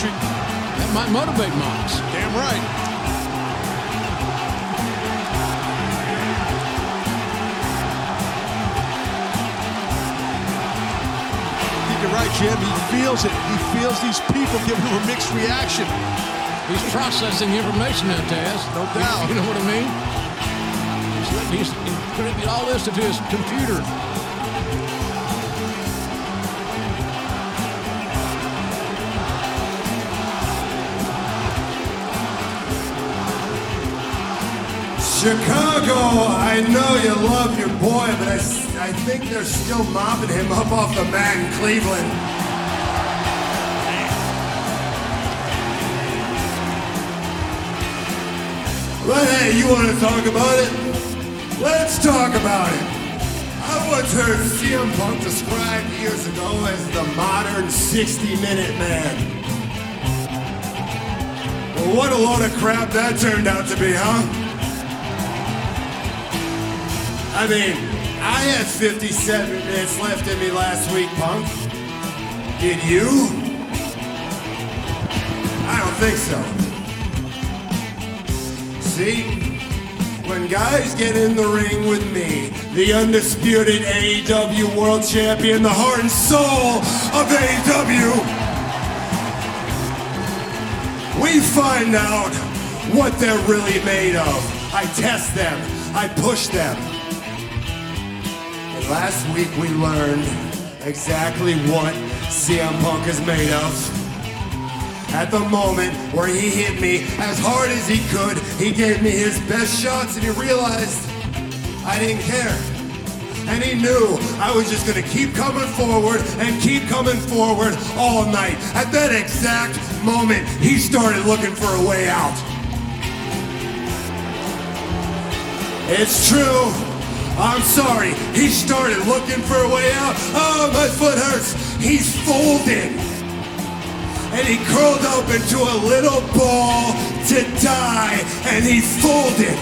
Country. That might motivate Mox. Damn right. You're right, Jim. He feels it. He feels these people giving him a mixed reaction. He's processing information now, Taz. No doubt. You know what I mean? He's, he's contributing all this into his computer. Chicago, I know you love your boy, but I, I think they're still mopping him up off the mat in Cleveland. But hey, you want to talk about it? Let's talk about it. I once heard CM Punk described years ago as the modern 60 minute man. Well, what a load of crap that turned out to be, huh? I mean, I had 57 minutes left in me last week, Punk. Did you? I don't think so. See? When guys get in the ring with me, the undisputed AEW World Champion, the heart and soul of AEW, we find out what they're really made of. I test them, I push them. Last week we learned exactly what CM Punk is made of. At the moment where he hit me as hard as he could, he gave me his best shots and he realized I didn't care. And he knew I was just gonna keep coming forward and keep coming forward all night. At that exact moment, he started looking for a way out. It's true. I'm sorry. He started looking for a way out. Oh, my foot hurts. He's folded. And he curled up into a little ball to die. And he folded.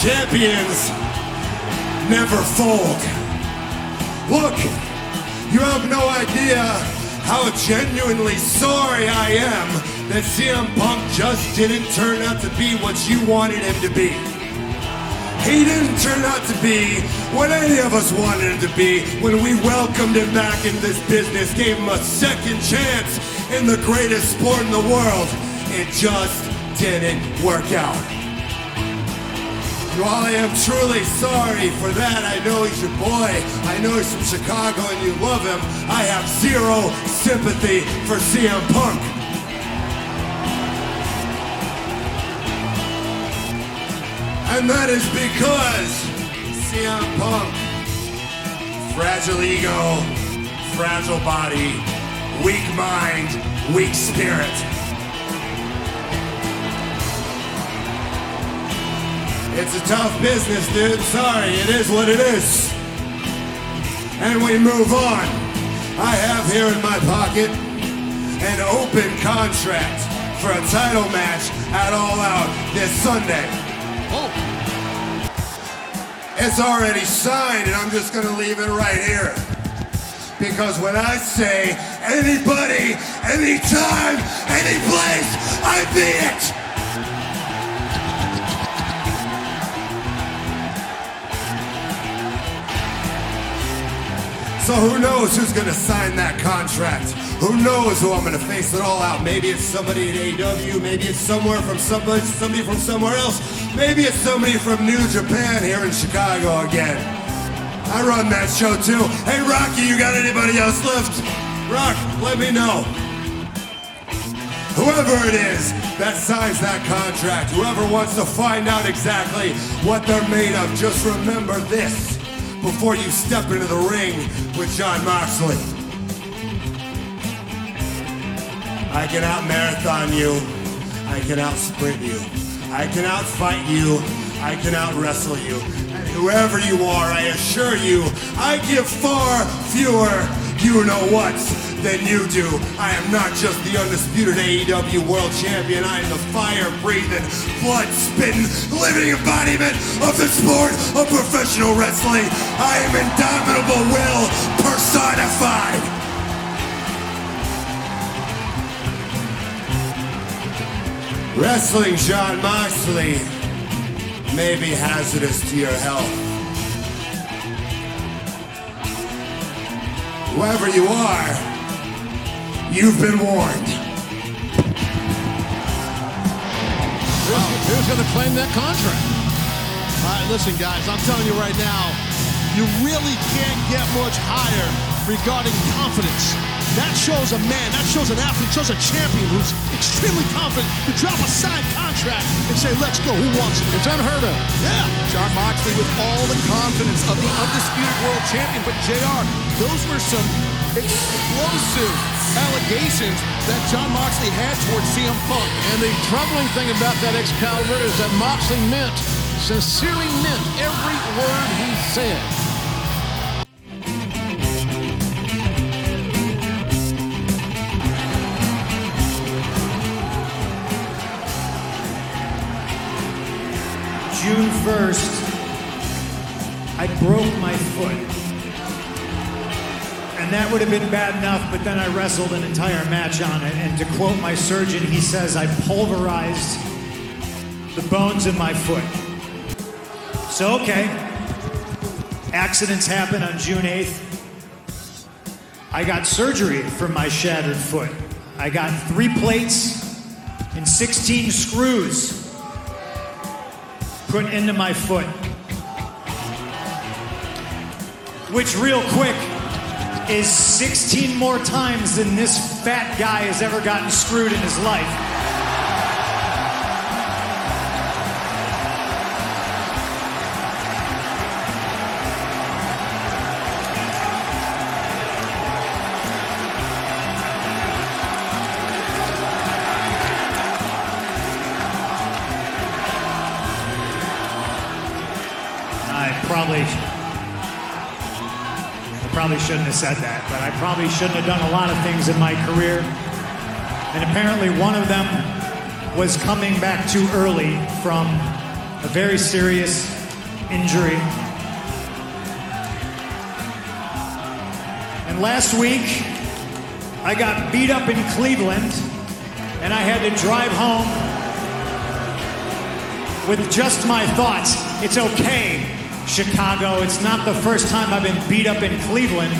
Champions never fold. Look, you have no idea how genuinely sorry I am that CM Punk just didn't turn out to be what you wanted him to be. He didn't turn out to be what any of us wanted him to be when we welcomed him back in this business, gave him a second chance in the greatest sport in the world. It just didn't work out. While I am truly sorry for that, I know he's your boy. I know he's from Chicago and you love him. I have zero sympathy for CM Punk. And that is because CM Punk, fragile ego, fragile body, weak mind, weak spirit. It's a tough business, dude. Sorry, it is what it is. And we move on. I have here in my pocket an open contract for a title match at All Out this Sunday. It's already signed, and I'm just gonna leave it right here. Because when I say anybody, anytime, any place, I mean it! So who knows who's gonna sign that contract? Who knows who I'm gonna face it all out? Maybe it's somebody at AW, maybe it's somewhere from somebody, somebody from somewhere else. Maybe it's somebody from New Japan here in Chicago again. I run that show too. Hey Rocky, you got anybody else left? Rock, let me know. Whoever it is that signs that contract, whoever wants to find out exactly what they're made of, just remember this before you step into the ring with Jon Moxley. I can out marathon you. I can out sprint you. I can out fight you. I can out wrestle you. Whoever you are, I assure you, I give far fewer you know what's than you do. I am not just the undisputed AEW World Champion. I am the fire breathing, blood spitting, living embodiment of the sport of professional wrestling. I am indomitable will personified. Wrestling Jon Moxley may be hazardous to your health. Whoever you are, you've been warned. Who's, who's going to claim that contract? All right, listen, guys, I'm telling you right now, you really can't get much higher regarding confidence. That shows a man, that shows an athlete, shows a champion who's extremely confident to drop a signed contract and say, let's go, who wants it? It's unheard of. Yeah. Jon Moxley with all the confidence of the undisputed world champion. But JR, those were some explosive allegations that Jon Moxley had towards CM Punk. And the troubling thing about that Excalibur is that Moxley meant, sincerely meant every word he said. June 1st, I broke my foot. And that would have been bad enough, but then I wrestled an entire match on it. And to quote my surgeon, he says I pulverized the bones in my foot. So, okay. Accidents happen on June 8th. I got surgery for my shattered foot. I got three plates and 16 screws put into my foot. Which, real quick, is 16 more times than this fat guy has ever gotten screwed in his life. Shouldn't have said that, but I probably shouldn't have done a lot of things in my career. And apparently one of them was coming back too early from a very serious injury. And last week, I got beat up in Cleveland, and I had to drive home with just my thoughts. It's okay, Chicago. It's not the first time I've been beat up in Cleveland.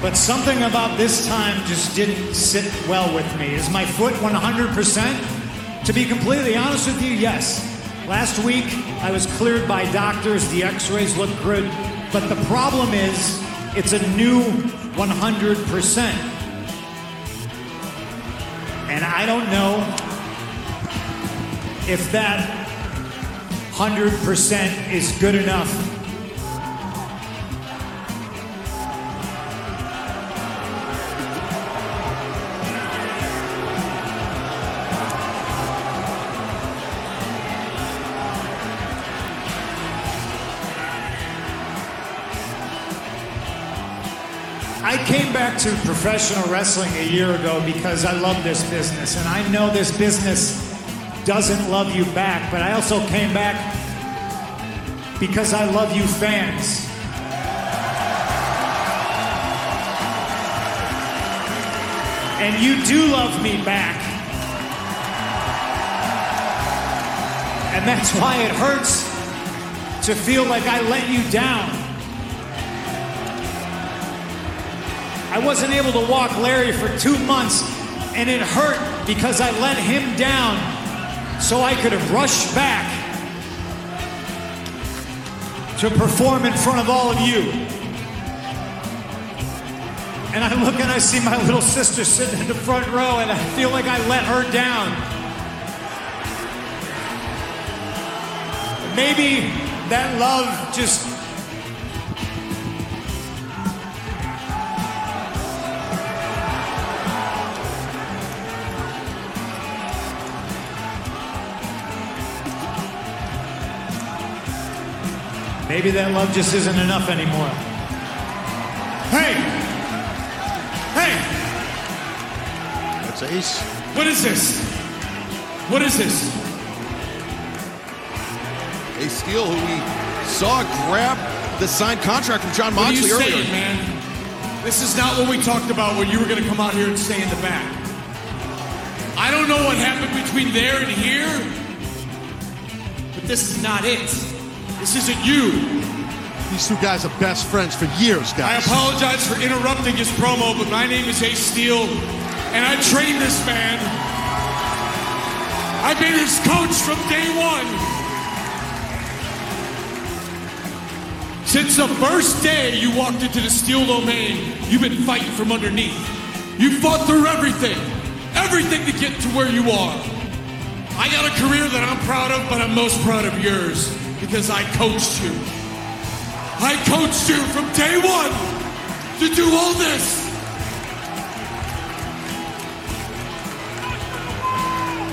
But something about this time just didn't sit well with me. Is my foot 100%? To be completely honest with you, yes. Last week, I was cleared by doctors. The x rays look good. But the problem is, it's a new 100%. And I don't know if that 100% is good enough I came back to professional wrestling a year ago because I love this business. And I know this business doesn't love you back, but I also came back because I love you fans. And you do love me back. And that's why it hurts to feel like I let you down. I wasn't able to walk Larry for two months, and it hurt because I let him down so I could have rushed back to perform in front of all of you. And I look and I see my little sister sitting in the front row, and I feel like I let her down. Maybe that love just Maybe that love just isn't enough anymore. Hey! Hey! That's Ace. What is this? What is this? Ace Steel, who we saw grab the signed contract from Jon What are you earlier. saying, man? This is not what we talked about when you were going to come out here and stay in the back. I don't know what happened between there and here, but this is not it. This isn't you. These two guys are best friends for years, guys. I apologize for interrupting his promo, but my name is Ace Steel, and I trained this man. I've been his coach from day one. Since the first day you walked into the steel domain, you've been fighting from underneath. You fought through everything, everything to get to where you are. I got a career that I'm proud of, but I'm most proud of yours because I coached you. I coached you from day one to do all this.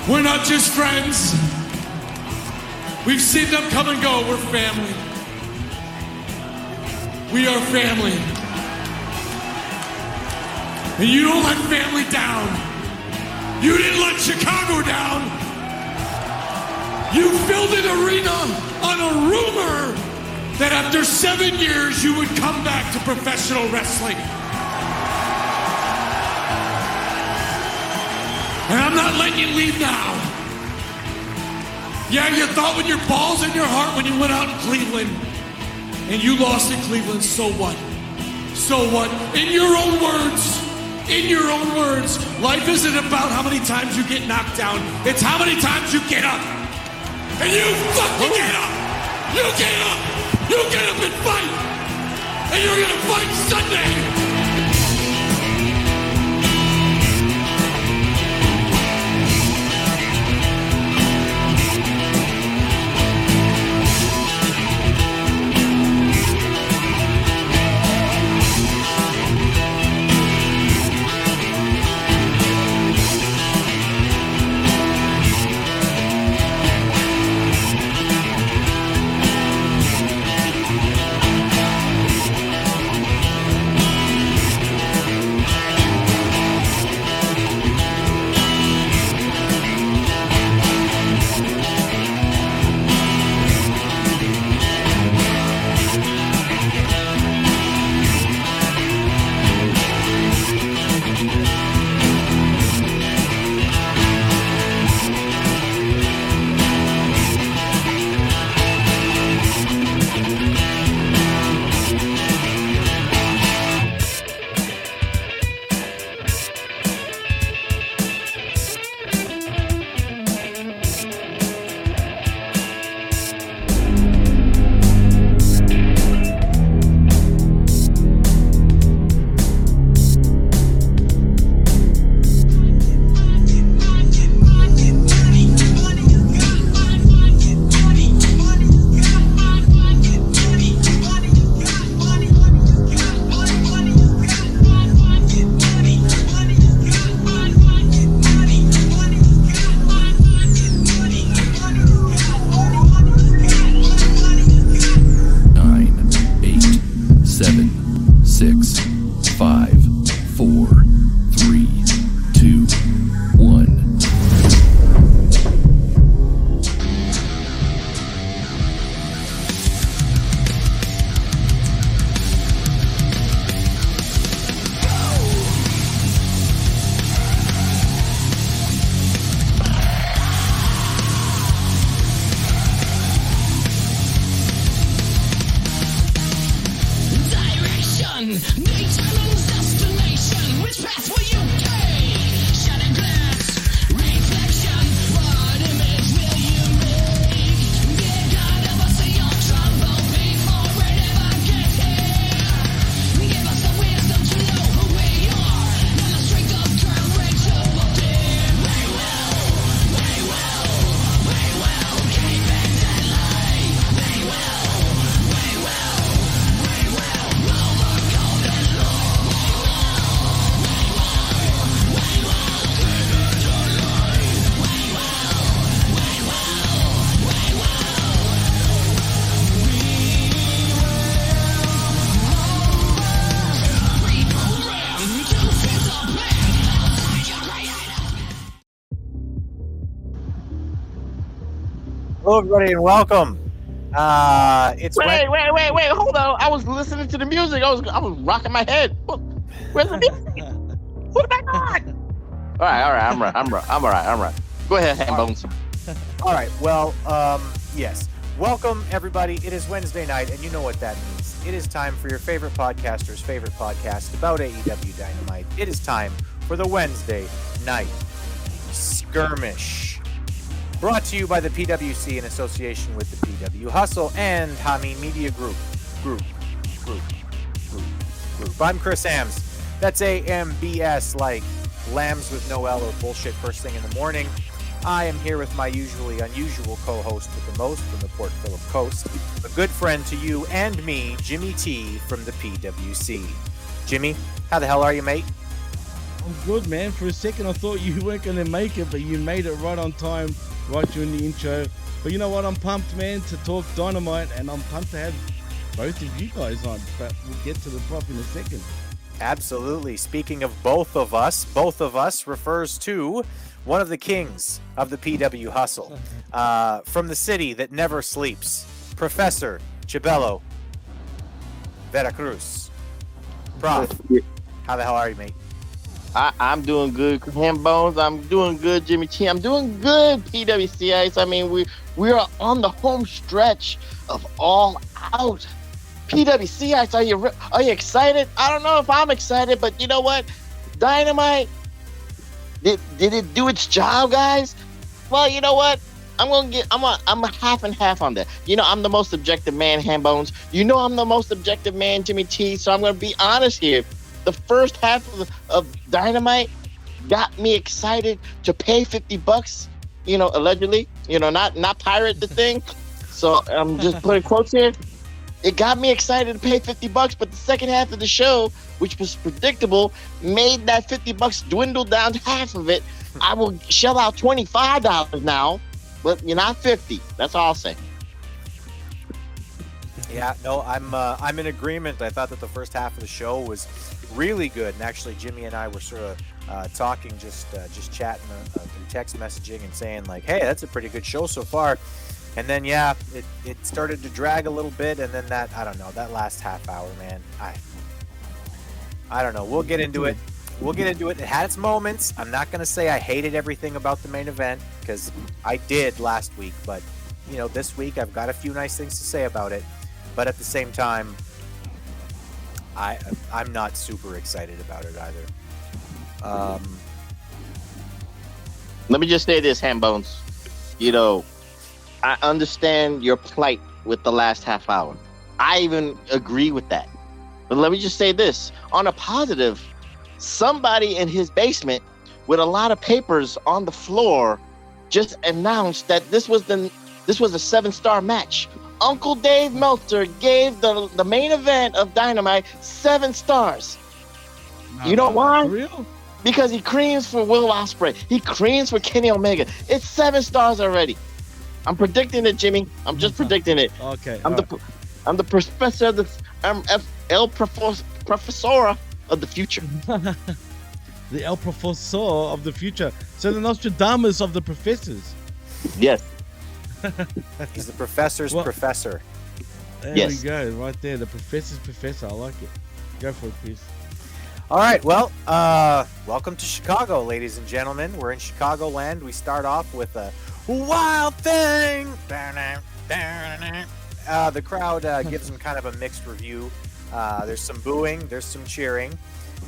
We're not just friends. We've seen them come and go. We're family. We are family. And you don't let family down. You didn't let Chicago down. You filled an arena on a rumor that after seven years you would come back to professional wrestling. And I'm not letting you leave now. Yeah, you thought with your balls in your heart when you went out in Cleveland and you lost in Cleveland, so what? So what? In your own words, in your own words, life isn't about how many times you get knocked down, it's how many times you get up. And you fucking get up! You get up! You get up and fight! And you're gonna fight Sunday! Everybody, and welcome. Uh, it's wait, Wed- wait, wait, wait, hold on. I was listening to the music. I was, I was rocking my head. Where's the music? what am I on? All right, all right, I'm right, I'm right, I'm all right, I'm right. Go ahead, hand bones. All right. Well, um, yes. Welcome, everybody. It is Wednesday night, and you know what that means. It is time for your favorite podcaster's favorite podcast about AEW Dynamite. It is time for the Wednesday night skirmish. Brought to you by the PWC in association with the PW Hustle and Hami Media Group. Group. Group. Group. Group. I'm Chris Ambs. That's A M B S like lambs with no L or bullshit first thing in the morning. I am here with my usually unusual co host with the most from the Port Phillip Coast, a good friend to you and me, Jimmy T from the PWC. Jimmy, how the hell are you, mate? I'm good, man. For a second, I thought you weren't going to make it, but you made it right on time, right during the intro. But you know what? I'm pumped, man, to talk dynamite, and I'm pumped to have both of you guys on. But we'll get to the prop in a second. Absolutely. Speaking of both of us, both of us refers to one of the kings of the PW hustle uh, from the city that never sleeps, Professor Chibello Veracruz. Prof, how the hell are you, mate? I, I'm doing good, hand bones. I'm doing good, Jimmy T. I'm doing good, PWCS. I mean, we we are on the home stretch of all out. PWCS, are you are you excited? I don't know if I'm excited, but you know what? Dynamite did did it do its job, guys? Well, you know what? I'm gonna get I'm a I'm a half and half on that. You know, I'm the most objective man, hand bones. You know I'm the most objective man, Jimmy T. So I'm gonna be honest here. The first half of, of Dynamite got me excited to pay 50 bucks, you know, allegedly, you know, not not pirate the thing. So I'm just putting quotes here. It got me excited to pay 50 bucks, but the second half of the show, which was predictable, made that 50 bucks dwindle down to half of it. I will shell out $25 now, but you're not 50. That's all I'll say. Yeah, no, I'm uh, I'm in agreement. I thought that the first half of the show was really good, and actually, Jimmy and I were sort of uh, talking, just uh, just chatting uh, through text messaging and saying like, "Hey, that's a pretty good show so far." And then yeah, it, it started to drag a little bit, and then that I don't know that last half hour, man. I I don't know. We'll get into it. We'll get into it. It had its moments. I'm not gonna say I hated everything about the main event because I did last week, but you know this week I've got a few nice things to say about it. But at the same time, I I'm not super excited about it either. Um, Let me just say this, hand bones. You know, I understand your plight with the last half hour. I even agree with that. But let me just say this on a positive, somebody in his basement with a lot of papers on the floor just announced that this was the this was a seven star match. Uncle Dave Meltzer gave the the main event of Dynamite seven stars. You know why? Real? Because he creams for Will Ospreay. He creams for Kenny Omega. It's seven stars already. I'm predicting it, Jimmy. I'm just predicting it. Okay. I'm the I'm the professor of the I'm F, El Professor Professora of the future. the El Professor of the future. So the Nostradamus of the professors. Yes. he's the professor's Well- professor. There Yes. we go, right there. The professor's professor. I like it. Go for it, Chris. All right, well, uh, welcome to Chicago, ladies and gentlemen. We're in Chicagoland. We start off with a wild thing. Uh, the crowd uh, gives him kind of a mixed review. Uh, there's some booing, there's some cheering.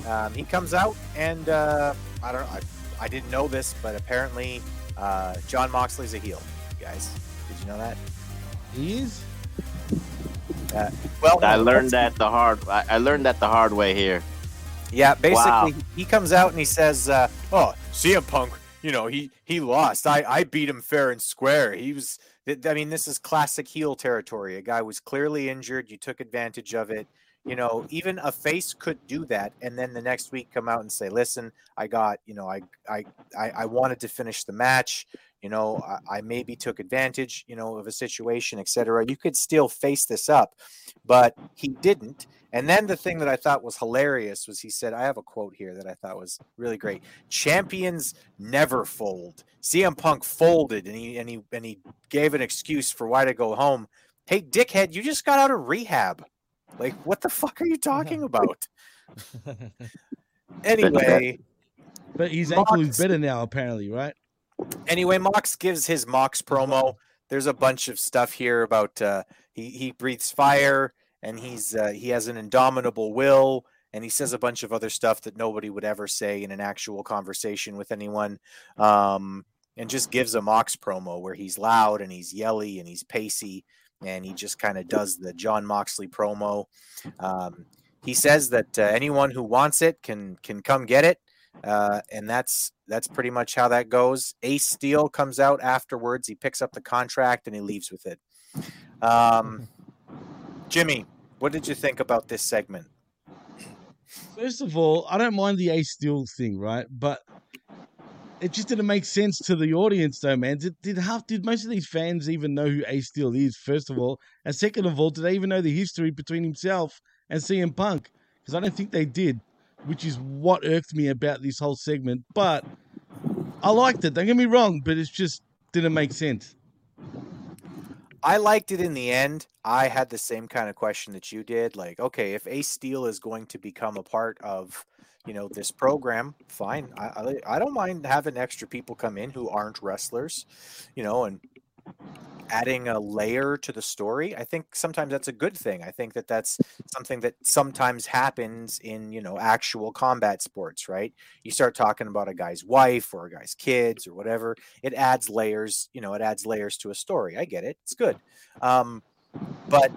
Um, he comes out, and uh, I don't know, I, I didn't know this, but apparently uh, Jon Moxley's a heel, guys. Did you know that? He is? Uh, well, I learned that the hard I, I learned that the hard way here. Yeah, basically, Wow. he comes out and he says, uh, "Oh, CM Punk, you know, he he lost. I I beat him fair and square. He was. I mean, this is classic heel territory. A guy was clearly injured. You took advantage of it. You know, even a face could do that, and then the next week come out and say, "Listen, I got, you know, I I I, I wanted to finish the match. You know, I, I maybe took advantage, you know, of a situation, etc. You could still face this up, but he didn't. And then the thing that I thought was hilarious was he said, I have a quote here that I thought was really great. Champions never fold. CM Punk folded and he and he and he gave an excuse for why to go home. Hey, dickhead, you just got out of rehab. Like, what the fuck are you talking about? anyway, But his ankle is better now, apparently, right? Anyway, Mox gives his Mox promo. There's a bunch of stuff here about uh, he he breathes fire and he's uh, he has an indomitable will and he says a bunch of other stuff that nobody would ever say in an actual conversation with anyone. Um, and just gives a Mox promo where he's loud and he's yelly and he's pacey and he just kind of does the Jon Moxley promo. Um, he says that uh, anyone who wants it can can come get it, uh, and that's that's pretty much how that goes. Ace Steel comes out afterwards. He picks up the contract and he leaves with it. Um, Jimmy, what did you think about this segment? First of all, I don't mind the Ace Steel thing, right? But it just didn't make sense to the audience, though, man. Did did half did most of these fans even know who Ace Steel is? First of all, and second of all, did they even know the history between himself and CM Punk? Because I don't think they did, which is what irked me about this whole segment. But I liked it. Don't get me wrong, but it just didn't make sense. I liked it in the end. I had the same kind of question that you did. Like, okay, if Ace Steel is going to become a part of, you know, this program, fine. I, I I don't mind having extra people come in who aren't wrestlers, you know, and adding a layer to the story. I think sometimes that's a good thing. I think that that's something that sometimes happens in, you know, actual combat sports, right? You start talking about a guy's wife or a guy's kids or whatever, it adds layers, you know, it adds layers to a story. I get it. It's good. Um, but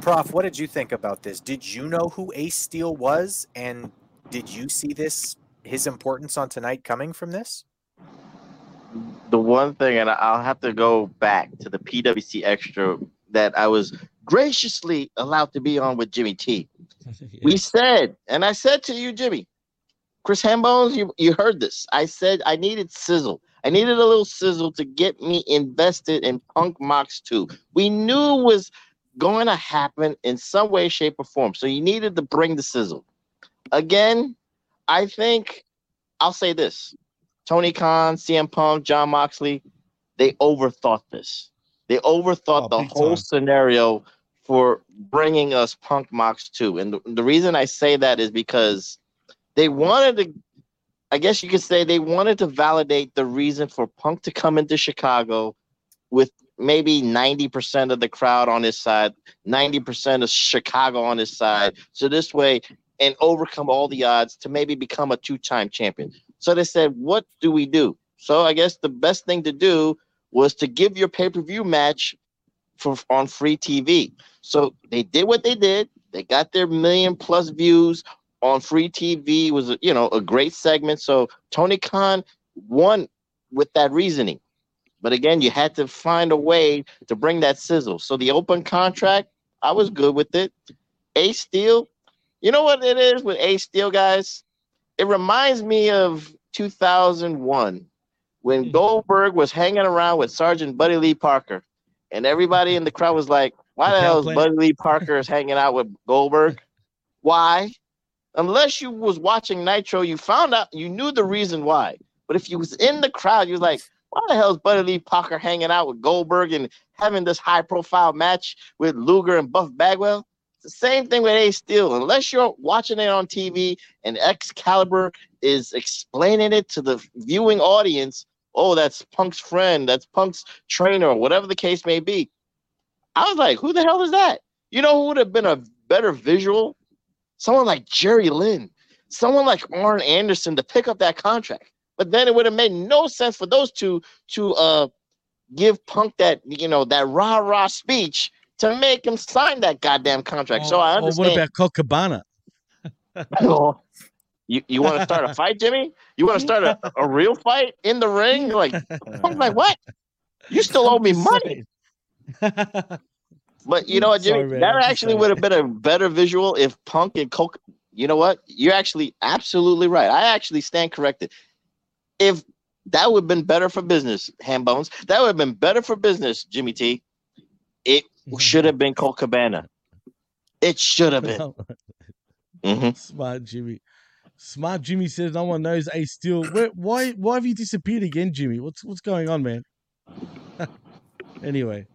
Prof, what did you think about this? Did you know who Ace Steel was and did you see this his importance on tonight coming from this? The one thing, and I'll have to go back to the PWC extra that I was graciously allowed to be on with Jimmy T. We said, and I said to you, Jimmy, Chris Hambones, you, you heard this. I said I needed sizzle. I needed a little sizzle to get me invested in Punk Mox 2. We knew it was going to happen in some way, shape, or form. So you needed to bring the sizzle. Again, I think I'll say this Tony Khan, CM Punk, Jon Moxley, they overthought this. They overthought oh, the whole scenario for bringing us Punk Mox 2. And the, the reason I say that is because they wanted to, I guess you could say, they wanted to validate the reason for Punk to come into Chicago with maybe 90% of the crowd on his side, 90% of Chicago on his side. So this way, and overcome all the odds to maybe become a two time champion. So they said, What do we do? So I guess the best thing to do was to give your pay per view match for on free TV. So they did what they did. They got their million plus views on free TV. It was you know a great segment. So Tony Khan won with that reasoning. But again, you had to find a way to bring that sizzle. So the open contract, I was good with it. Ace Steel, you know what it is with Ace Steel, guys? It reminds me of 2001 when hmm. Goldberg was hanging around with Sergeant Buddy Lee Parker, and everybody in the crowd was like, "Why the hell is Buddy Lee Parker is hanging out with Goldberg? Why? Unless you was watching Nitro, you found out you knew the reason why. But if you was in the crowd, you was like, why the hell is Buddy Lee Parker hanging out with Goldberg and having this high profile match with Luger and Buff Bagwell? The same thing with Ace Steel. Unless you're watching it on TV and Excalibur is explaining it to the viewing audience, oh, that's Punk's friend, that's Punk's trainer, whatever the case may be. I was like, who the hell is that? You know who would have been a better visual? Someone like Jerry Lynn, someone like Arn Anderson to pick up that contract. But then it would have made no sense for those two to uh give Punk that you know that rah rah speech to make him sign that goddamn contract. so I Or understand. what about Colt Cabana? Oh, you you want to start a fight, Jimmy? You want to start a, a real fight in the ring? Like I'm like, what? You still owe me money. But you know what, Jimmy? Sorry, that actually would have been a better visual if Punk and Colt. You know what? You're actually absolutely right. I actually stand corrected. If That would have been better for business, Ham Bones. That would have been better for business, Jimmy T. It should have been Colt Cabana. It should have been. Mhm. Smart Jimmy. Smart Jimmy says no one knows Ace Steel. Where, why why have you disappeared again, Jimmy? What's what's going on, man? anyway.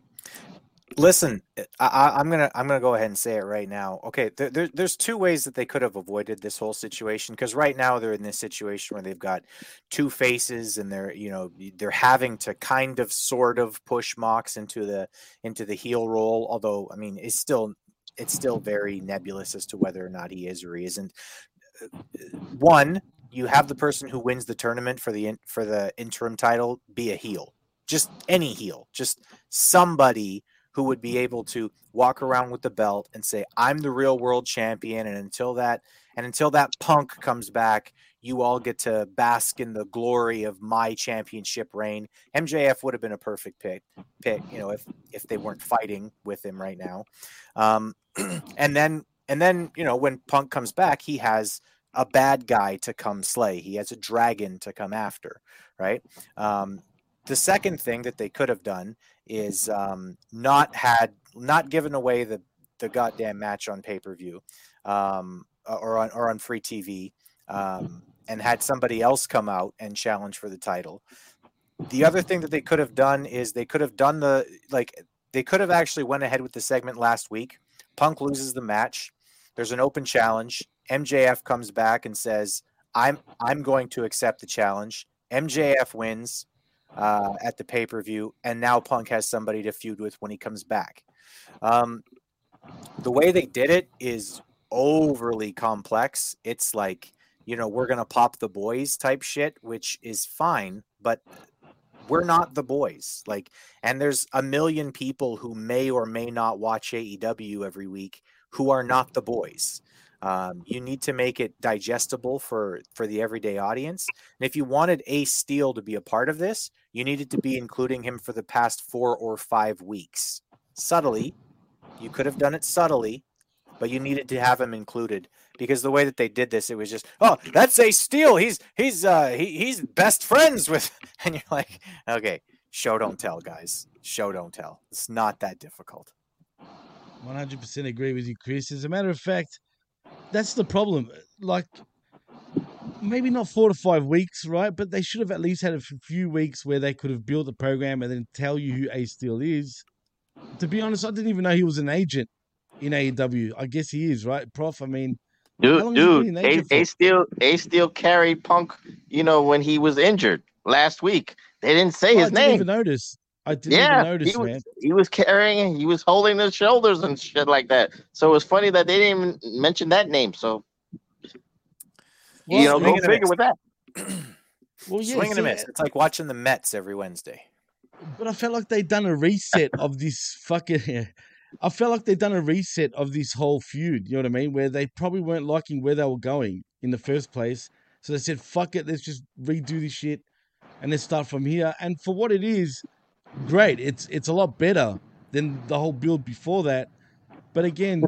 Listen, I, I'm gonna I'm gonna go ahead and say it right now. Okay, there, there, there's two ways that they could have avoided this whole situation because right now they're in this situation where they've got two faces and they're you know they're having to kind of sort of push Mox into the into the heel role. Although I mean it's still it's still very nebulous as to whether or not he is or he isn't. Uh, One, you have the person who wins the tournament for the for the interim title be a heel, just any heel, just somebody who would be able to walk around with the belt and say, "I'm the real world champion," and until that and until that punk comes back, you all get to bask in the glory of my championship reign. MJF would have been a perfect pick, pick, you know, if if they weren't fighting with him right now. Um, and then and then you know when Punk comes back, he has a bad guy to come slay. He has a dragon to come after, right? Um, the second thing that they could have done is um, not had not given away the the goddamn match on pay per view um, or on or on free TV, um, and had somebody else come out and challenge for the title. The other thing that they could have done is they could have done the like they could have actually went ahead with the segment last week. Punk loses the match. There's an open challenge. MJF comes back and says, "I'm I'm going to accept the challenge." MJF wins uh, at the pay per view, and now Punk has somebody to feud with when he comes back. Um, the way they did it is overly complex. It's like, you know, we're going to pop the boys type shit, which is fine, but we're not the boys. Like, and there's a million people who may or may not watch AEW every week who are not the boys. Um, you need to make it digestible for for the everyday audience. And if you wanted Ace Steel to be a part of this, you needed to be including him for the past four or five weeks. Subtly, you could have done it subtly, but you needed to have him included because the way that they did this, it was just, oh, that's Ace Steel. He's he's uh he, he's best friends with, and you're like, okay, show don't tell, guys. Show don't tell. It's not that difficult. 100% agree with you, Chris. As a matter of fact, that's the problem. Like, maybe not four to five weeks, right? But they should have at least had a few weeks where they could have built the program and then tell you who Ace Steel is. To be honest, I didn't even know he was an agent in AEW. I guess he is, right, Prof? I mean, Dude, dude, been an A, agent A for? still A still carried Punk, you know, when he was injured last week. They didn't say Oh, I his didn't name. even notice. I didn't yeah, even notice, he was, man. he was carrying, he was holding his shoulders and shit like that. So it was funny that they didn't even mention that name. So you know, swing go and a figure miss. with that. Well, yeah, Swing and a miss. It's like watching the Mets every Wednesday. But I felt like they'd done a reset of this fucking. I felt like they'd done a reset of this whole feud. You know what I mean? Where they probably weren't liking where they were going in the first place. So they said, "Fuck it, let's just redo this shit, and let's start from here." And for what it is, great. It's it's a lot better than the whole build before that. But again,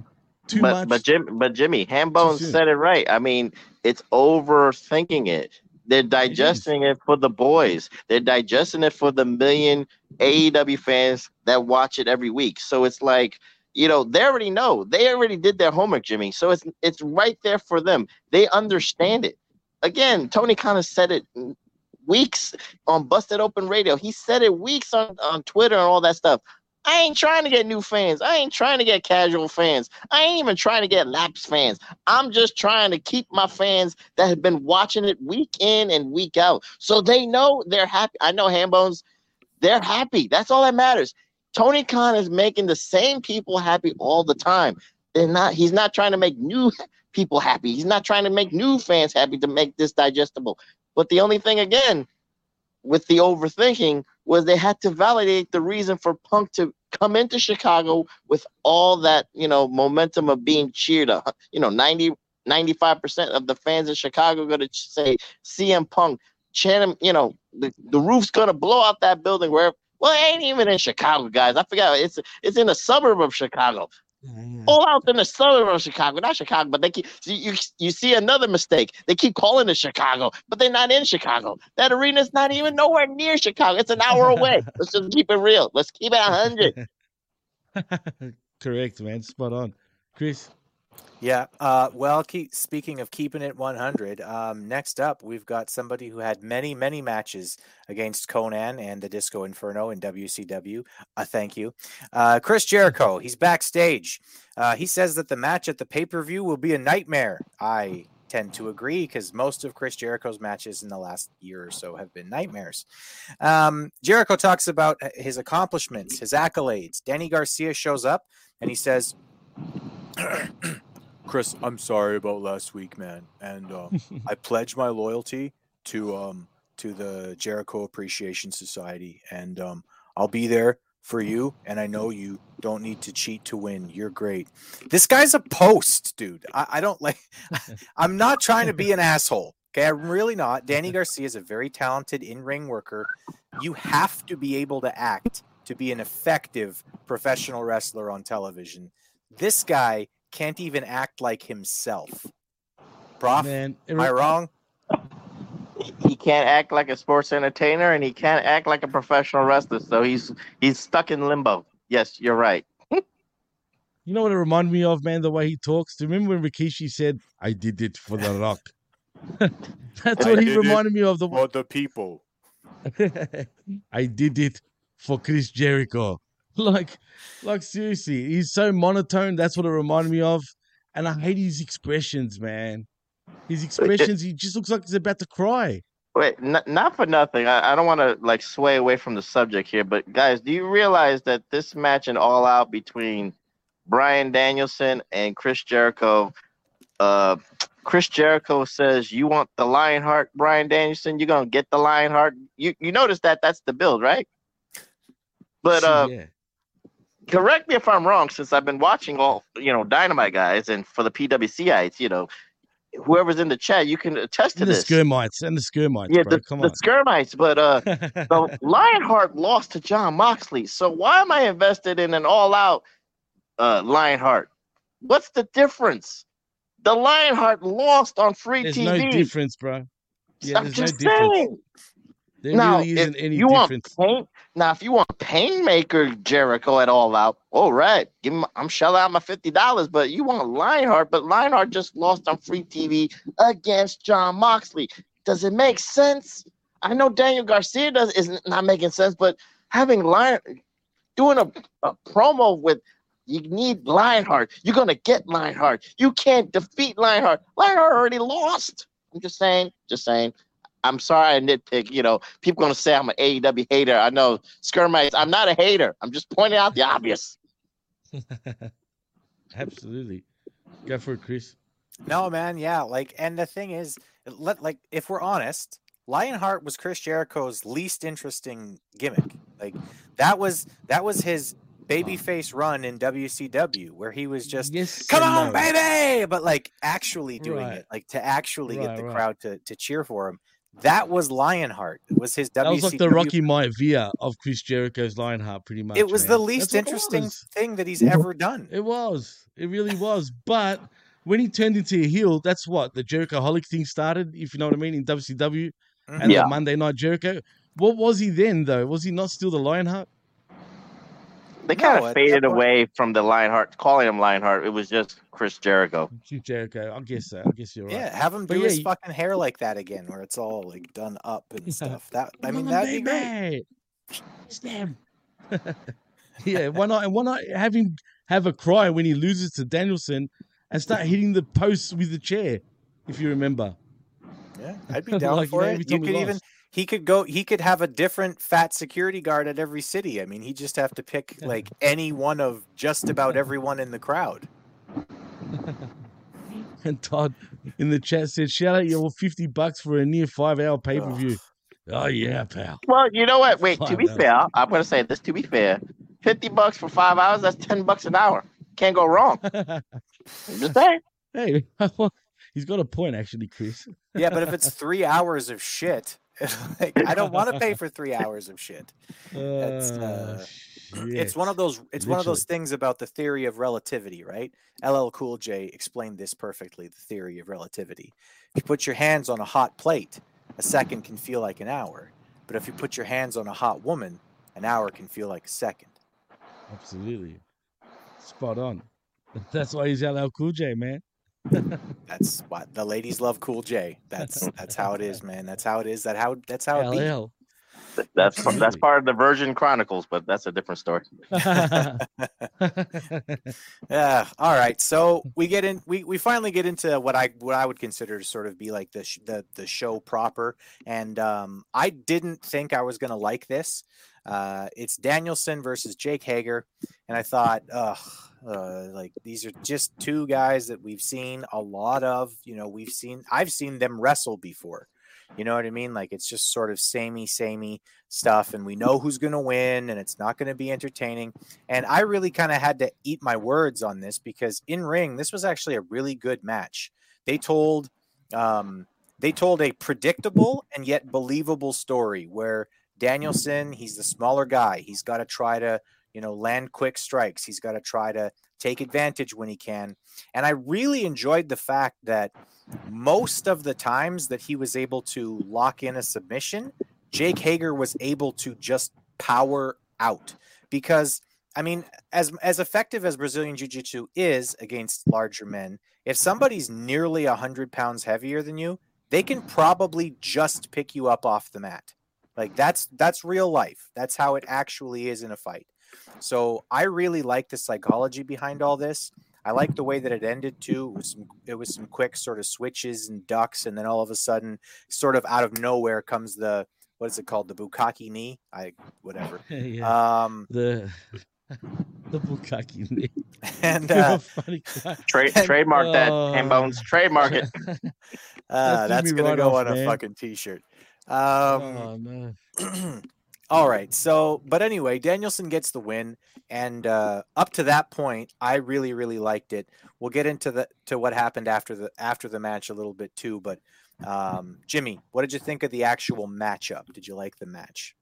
too but, much. But Jim, but Jimmy, Hambone said it right. I mean, it's overthinking it. They're digesting it for the boys. They're digesting it for the million AEW fans that watch it every week. So it's like, you know, they already know. They already did their homework, Jimmy. So it's it's right there for them. They understand it. Again, Tony kind of said it weeks on Busted Open Radio. He said it weeks on, on Twitter and all that stuff. I ain't trying to get new fans. I ain't trying to get casual fans. I ain't even trying to get lapsed fans. I'm just trying to keep my fans that have been watching it week in and week out. So they know they're happy. I know Hambones, they're happy. That's all that matters. Tony Khan is making the same people happy all the time. They're not, he's not trying to make new people happy. He's not trying to make new fans happy to make this digestible. But the only thing again with the overthinking was they had to validate the reason for Punk to come into Chicago with all that, you know, momentum of being cheered up. You know, 90, 95% of the fans in Chicago going to say CM Punk, chant you know, the, the roof's going to blow out that building where, well, it ain't even in Chicago, guys. I forgot. It's it's in a suburb of Chicago. All out in the suburb of Chicago, not Chicago, but they keep you, you you see another mistake. They keep calling it Chicago, but they're not in Chicago. That arena is not even nowhere near Chicago. It's an hour away. Let's just keep it real. Let's keep it hundred. Correct, man. Spot on. Chris. Yeah. Uh, well, keep, speaking of keeping it 100, um, next up, we've got somebody who had many, many matches against Konnan and the Disco Inferno in WCW. Uh, thank you. Uh, Chris Jericho, he's backstage. Uh, he says that the match at the pay per view will be a nightmare. I tend to agree because most of Chris Jericho's matches in the last year or so have been nightmares. Um, Jericho talks about uh, his accomplishments, his accolades. Danny Garcia shows up and he says, Chris, I'm sorry about last week, man, and uh, I pledge my loyalty to um to the Jericho Appreciation Society, and um, I'll be there for you. And I know you don't need to cheat to win. You're great. This guy's a post, dude. I, I don't like. I'm not trying to be an asshole. Okay, I'm really not. Danny Garcia is a very talented in-ring worker. You have to be able to act to be an effective professional wrestler on television. This guy can't even act like himself. Prof, Man, it am I wrong? He can't act like a sports entertainer, and he can't act like a professional wrestler. So he's he's stuck in limbo. Yes, you're right. You know what it reminded me of, man? The way he talks. Do you remember when Rikishi said, "I did it for the Rock"? That's I what he reminded me of. The For the people. I did it for Chris Jericho. Like, like seriously, he's so monotone. That's what it reminded me of. And I hate his expressions, man. His expressions, he just looks like he's about to cry. Wait, n- not for nothing. I, I don't want to like sway away from the subject here, but guys, do you realize that this match in All Out between Bryan Danielson and Chris Jericho, uh, Chris Jericho says, "You want the Lionheart, Bryan Danielson? You're gonna get the Lionheart." You you notice that that's the build, right? But uh, yeah. Correct me if I'm wrong, since I've been watching all you know Dynamite guys, and for the PWCites, you know, whoever's in the chat, you can attest to And the this. skirmites, and the skirmites, Yeah, bro. the, Come the. Skirmites, but uh, the Lionheart lost to Jon Moxley. So why am I invested in an all-out uh Lionheart? What's the difference? The Lionheart lost on free There's TV. no difference, bro. Yeah, I'm there's no difference. saying. There now, really isn't if any you difference. want pain, now if you want Painmaker Jericho at all out, all right, give him. I'm shelling out my fifty dollars, but you want Lionheart, but Lionheart just lost on free TV against Jon Moxley. Does it make sense? I know Daniel Garcia does is not making sense, but having Lion doing a, a promo with you need Lionheart. You're gonna get Lionheart. You can't defeat Lionheart. Lionheart already lost. I'm just saying, just saying. I'm sorry I nitpick. You know, people gonna say I'm an AEW hater. I know skirmites. I'm not a hater. I'm just pointing out the obvious. Absolutely. Go for it, Chris. No, man, yeah. Like, and the thing is, let like if we're honest, Lionheart was Chris Jericho's least interesting gimmick. Like that was that was his babyface run in WCW, where he was just Yes come on, no. baby, but like actually doing Right. it, like to actually get the right. crowd to to cheer for him. That was Lionheart. It was his WCW. That was like the Rocky Maivia of Chris Jericho's Lionheart, pretty much. It was man. the least what it interesting thing that he's ever done. It was. It really was. But when he turned into a heel, that's what the Jerichoholic thing started, if you know what I mean, in WCW and mm-hmm. Yeah. the Monday Night Jericho. What was he then, though? Was he not still the Lionheart? They kind No, of faded that point- away from the Lionheart, calling him Lionheart. It was just Chris Jericho. Chris Jericho. I guess so. I guess you're right. Yeah, have him But do yeah, his you- fucking hair like that again, where it's all like done up and stuff. That I mean, Come that'd be great. baby. Stab. yeah, why not? And why not have him have a cry when he loses to Danielson and start hitting the posts with the chair, if you remember? Yeah, I'd be down Like, you for know, it. You time we could even lost. He could go he could have a different fat security guard at every city. I mean, he just have to pick like any one of just about everyone in the crowd. And Todd in the chat said, "Shout out your fifty bucks for a near five-hour pay-per-view." Oh yeah, pal. Well, you know what? Wait, to be hours. fair, I'm gonna say this. To be fair, fifty bucks for five hours, that's ten bucks an hour. Can't go wrong. I'm just saying. Hey, he's got a point actually, Chris. Yeah, but if it's three hours of shit, like, I don't want to pay for three hours of shit. That's, uh, it's one of those it's one of those things about the theory of relativity, right? LL Cool J explained this perfectly, the theory of relativity. If you put your hands on a hot plate, a second can feel like an hour. But if you put your hands on a hot woman, an hour can feel like a second. Absolutely. Spot on. That's why he's LL Cool J, man. That's what the ladies love Cool J. That's that's how it is, man. That's how it is. That how that's how it be. LL. That's that's part of the Virgin Chronicles, but that's a different story. Yeah. All right. So we get in. We, we finally get into what I what I would consider to sort of be like the sh- the the show proper. And um, I didn't think I was gonna like this. Uh, it's Danielson versus Jake Hager, and I thought, ugh, uh, like these are just two guys that we've seen a lot of. You know, we've seen I've seen them wrestle before. You know what I mean? Like it's just sort of samey, samey stuff, and we know who's going to win, and it's not going to be entertaining. And I really kind of had to eat my words on this because in ring, this was actually a really good match. They told, um, they told a predictable and yet believable story where Danielson, he's the smaller guy. He's got to try to, you know, land quick strikes. He's got to try to take advantage when he can. And I really enjoyed the fact that most of the times that he was able to lock in a submission, Jake Hager was able to just power out because I mean, as as effective as Brazilian Jiu Jitsu is against larger men, if somebody's nearly hundred pounds heavier than you, they can probably just pick you up off the mat. Like that's that's real life. That's how it actually is in a fight. So I really like the psychology behind all this. I like the way that it ended too. It was some it was some quick sort of switches and ducks, and then all of a sudden, sort of out of nowhere comes the what is it called? The Bukaki knee? I whatever. Yeah. Um the the Bukaki knee. and You're a uh, funny guy. Trade trademark that Oh. hand bones. Trademark it. uh, That that's gonna right go off, on a fucking t-shirt. Um, oh no. All right. So, but anyway, Danielson gets the win, and uh, up to that point, I really, really liked it. We'll get into the to what happened after the after the match a little bit too. But um, Jimmy, what did you think of the actual matchup? Did you like the match?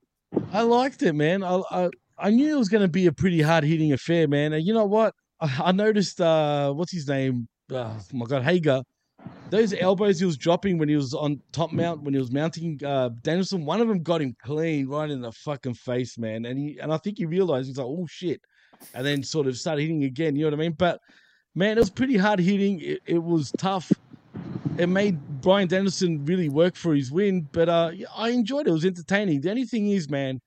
I liked it, man. I I, I knew it was going to be a pretty hard hitting affair, man. And you know what? I, I noticed. Uh, what's his name? Oh my God, Hager. Those elbows he was dropping when he was on top mount when he was mounting uh, Danielson. One of them got him clean right in the fucking face, man. And he and I think he realized he's like, oh shit, and then sort of started hitting again. You know what I mean? But man, it was pretty hard hitting. It, it was tough. It made Bryan Danielson really work for his win, but uh, I enjoyed it. It was entertaining. The only thing is, man,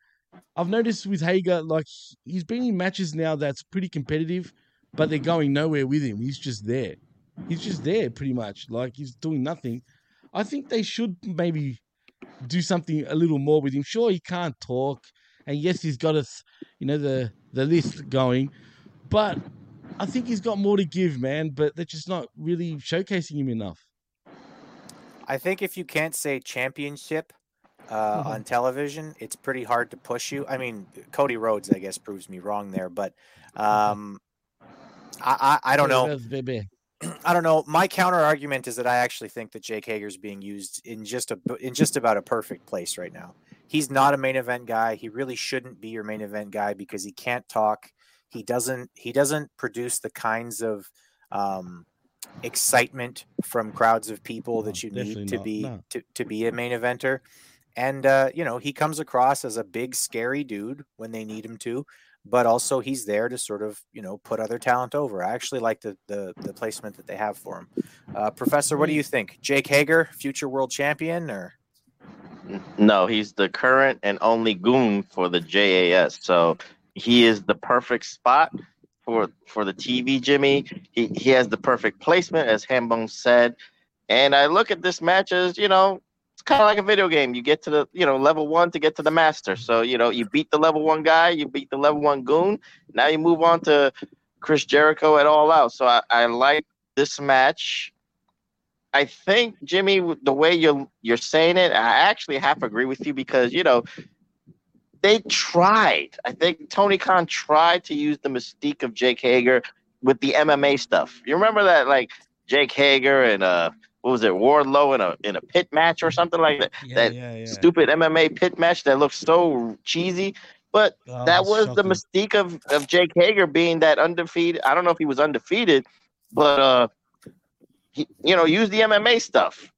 I've noticed with Hager, like he's been in matches now that's pretty competitive, but they're going nowhere with him. He's just there. He's just there, pretty much. Like he's doing nothing. I think they should maybe do something a little more with him. Sure, he can't talk, and yes, he's got a, you know, the the list going, but I think he's got more to give, man. But they're just not really showcasing him enough. I think if you can't say championship uh, on television, it's pretty hard to push you. I mean, Cody Rhodes, I guess, proves me wrong there, but um, I, I I don't know. I don't know. My counter argument is that I actually think that Jake Hager's being used in just a in just about a perfect place right now. He's not a main event guy. He really shouldn't be your main event guy because he can't talk. He doesn't he doesn't produce the kinds of um, excitement from crowds of people that you need to not. be No. to, to be a main eventer. And uh, you know, he comes across as a big scary dude when they need him to, but also he's there to sort of, you know, put other talent over. I actually like the the, the placement that they have for him. Uh, Professor, what do you think? Jake Hager, future world champion or No, he's the current and only goon for the JAS. So he is the perfect spot for for the TV, Jimmy. He he has the perfect placement, as Hambone said. And I look at this match as you know, it's kind of like a video game. You get to the you know level one to get to the master. So you know you beat the level one guy, you beat the level one goon. Now you move on to Chris Jericho at All Out. So I, I like this match. I think Jimmy, the way you're you're saying it, I actually half agree with you because you know they tried. I think Tony Khan tried to use the mystique of Jake Hager with the MMA stuff. You remember that, like Jake Hager and uh, what was it, Wardlow in a in a pit match or something like that? that yeah, yeah. stupid MMA pit match that looked so cheesy. But Oh, that was the shocking. mystique of, of Jake Hager being that undefeated. I don't know if he was undefeated, but uh, he, you know, use the MMA stuff.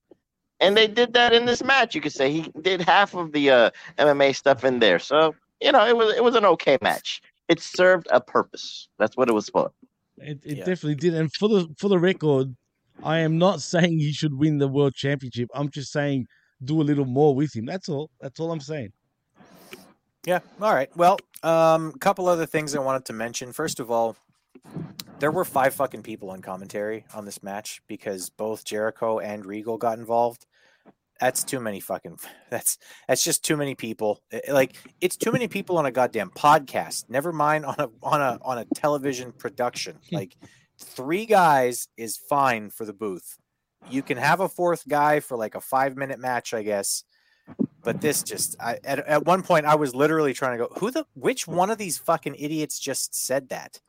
And they did that in this match. You could say he did half of the uh, MMA stuff in there. So you know, it was it was an okay match. It served a purpose. That's what it was for. It, it definitely did. And for the for the record, I am not saying he should win the world championship. I'm just saying do a little more with him. That's all. That's all I'm saying. Yeah. All right. Well, um, a couple other things I wanted to mention. First of all, there were five fucking people on commentary on this match because both Jericho and Regal got involved. That's too many fucking. That's that's just too many people. Like it's too many people on a goddamn podcast. Never mind on a on a on a television production. Like three guys is fine for the booth. You can have a fourth guy for like a five minute match, I guess. But this just I at, at one point I was literally trying to go, who the which one of these fucking idiots just said that?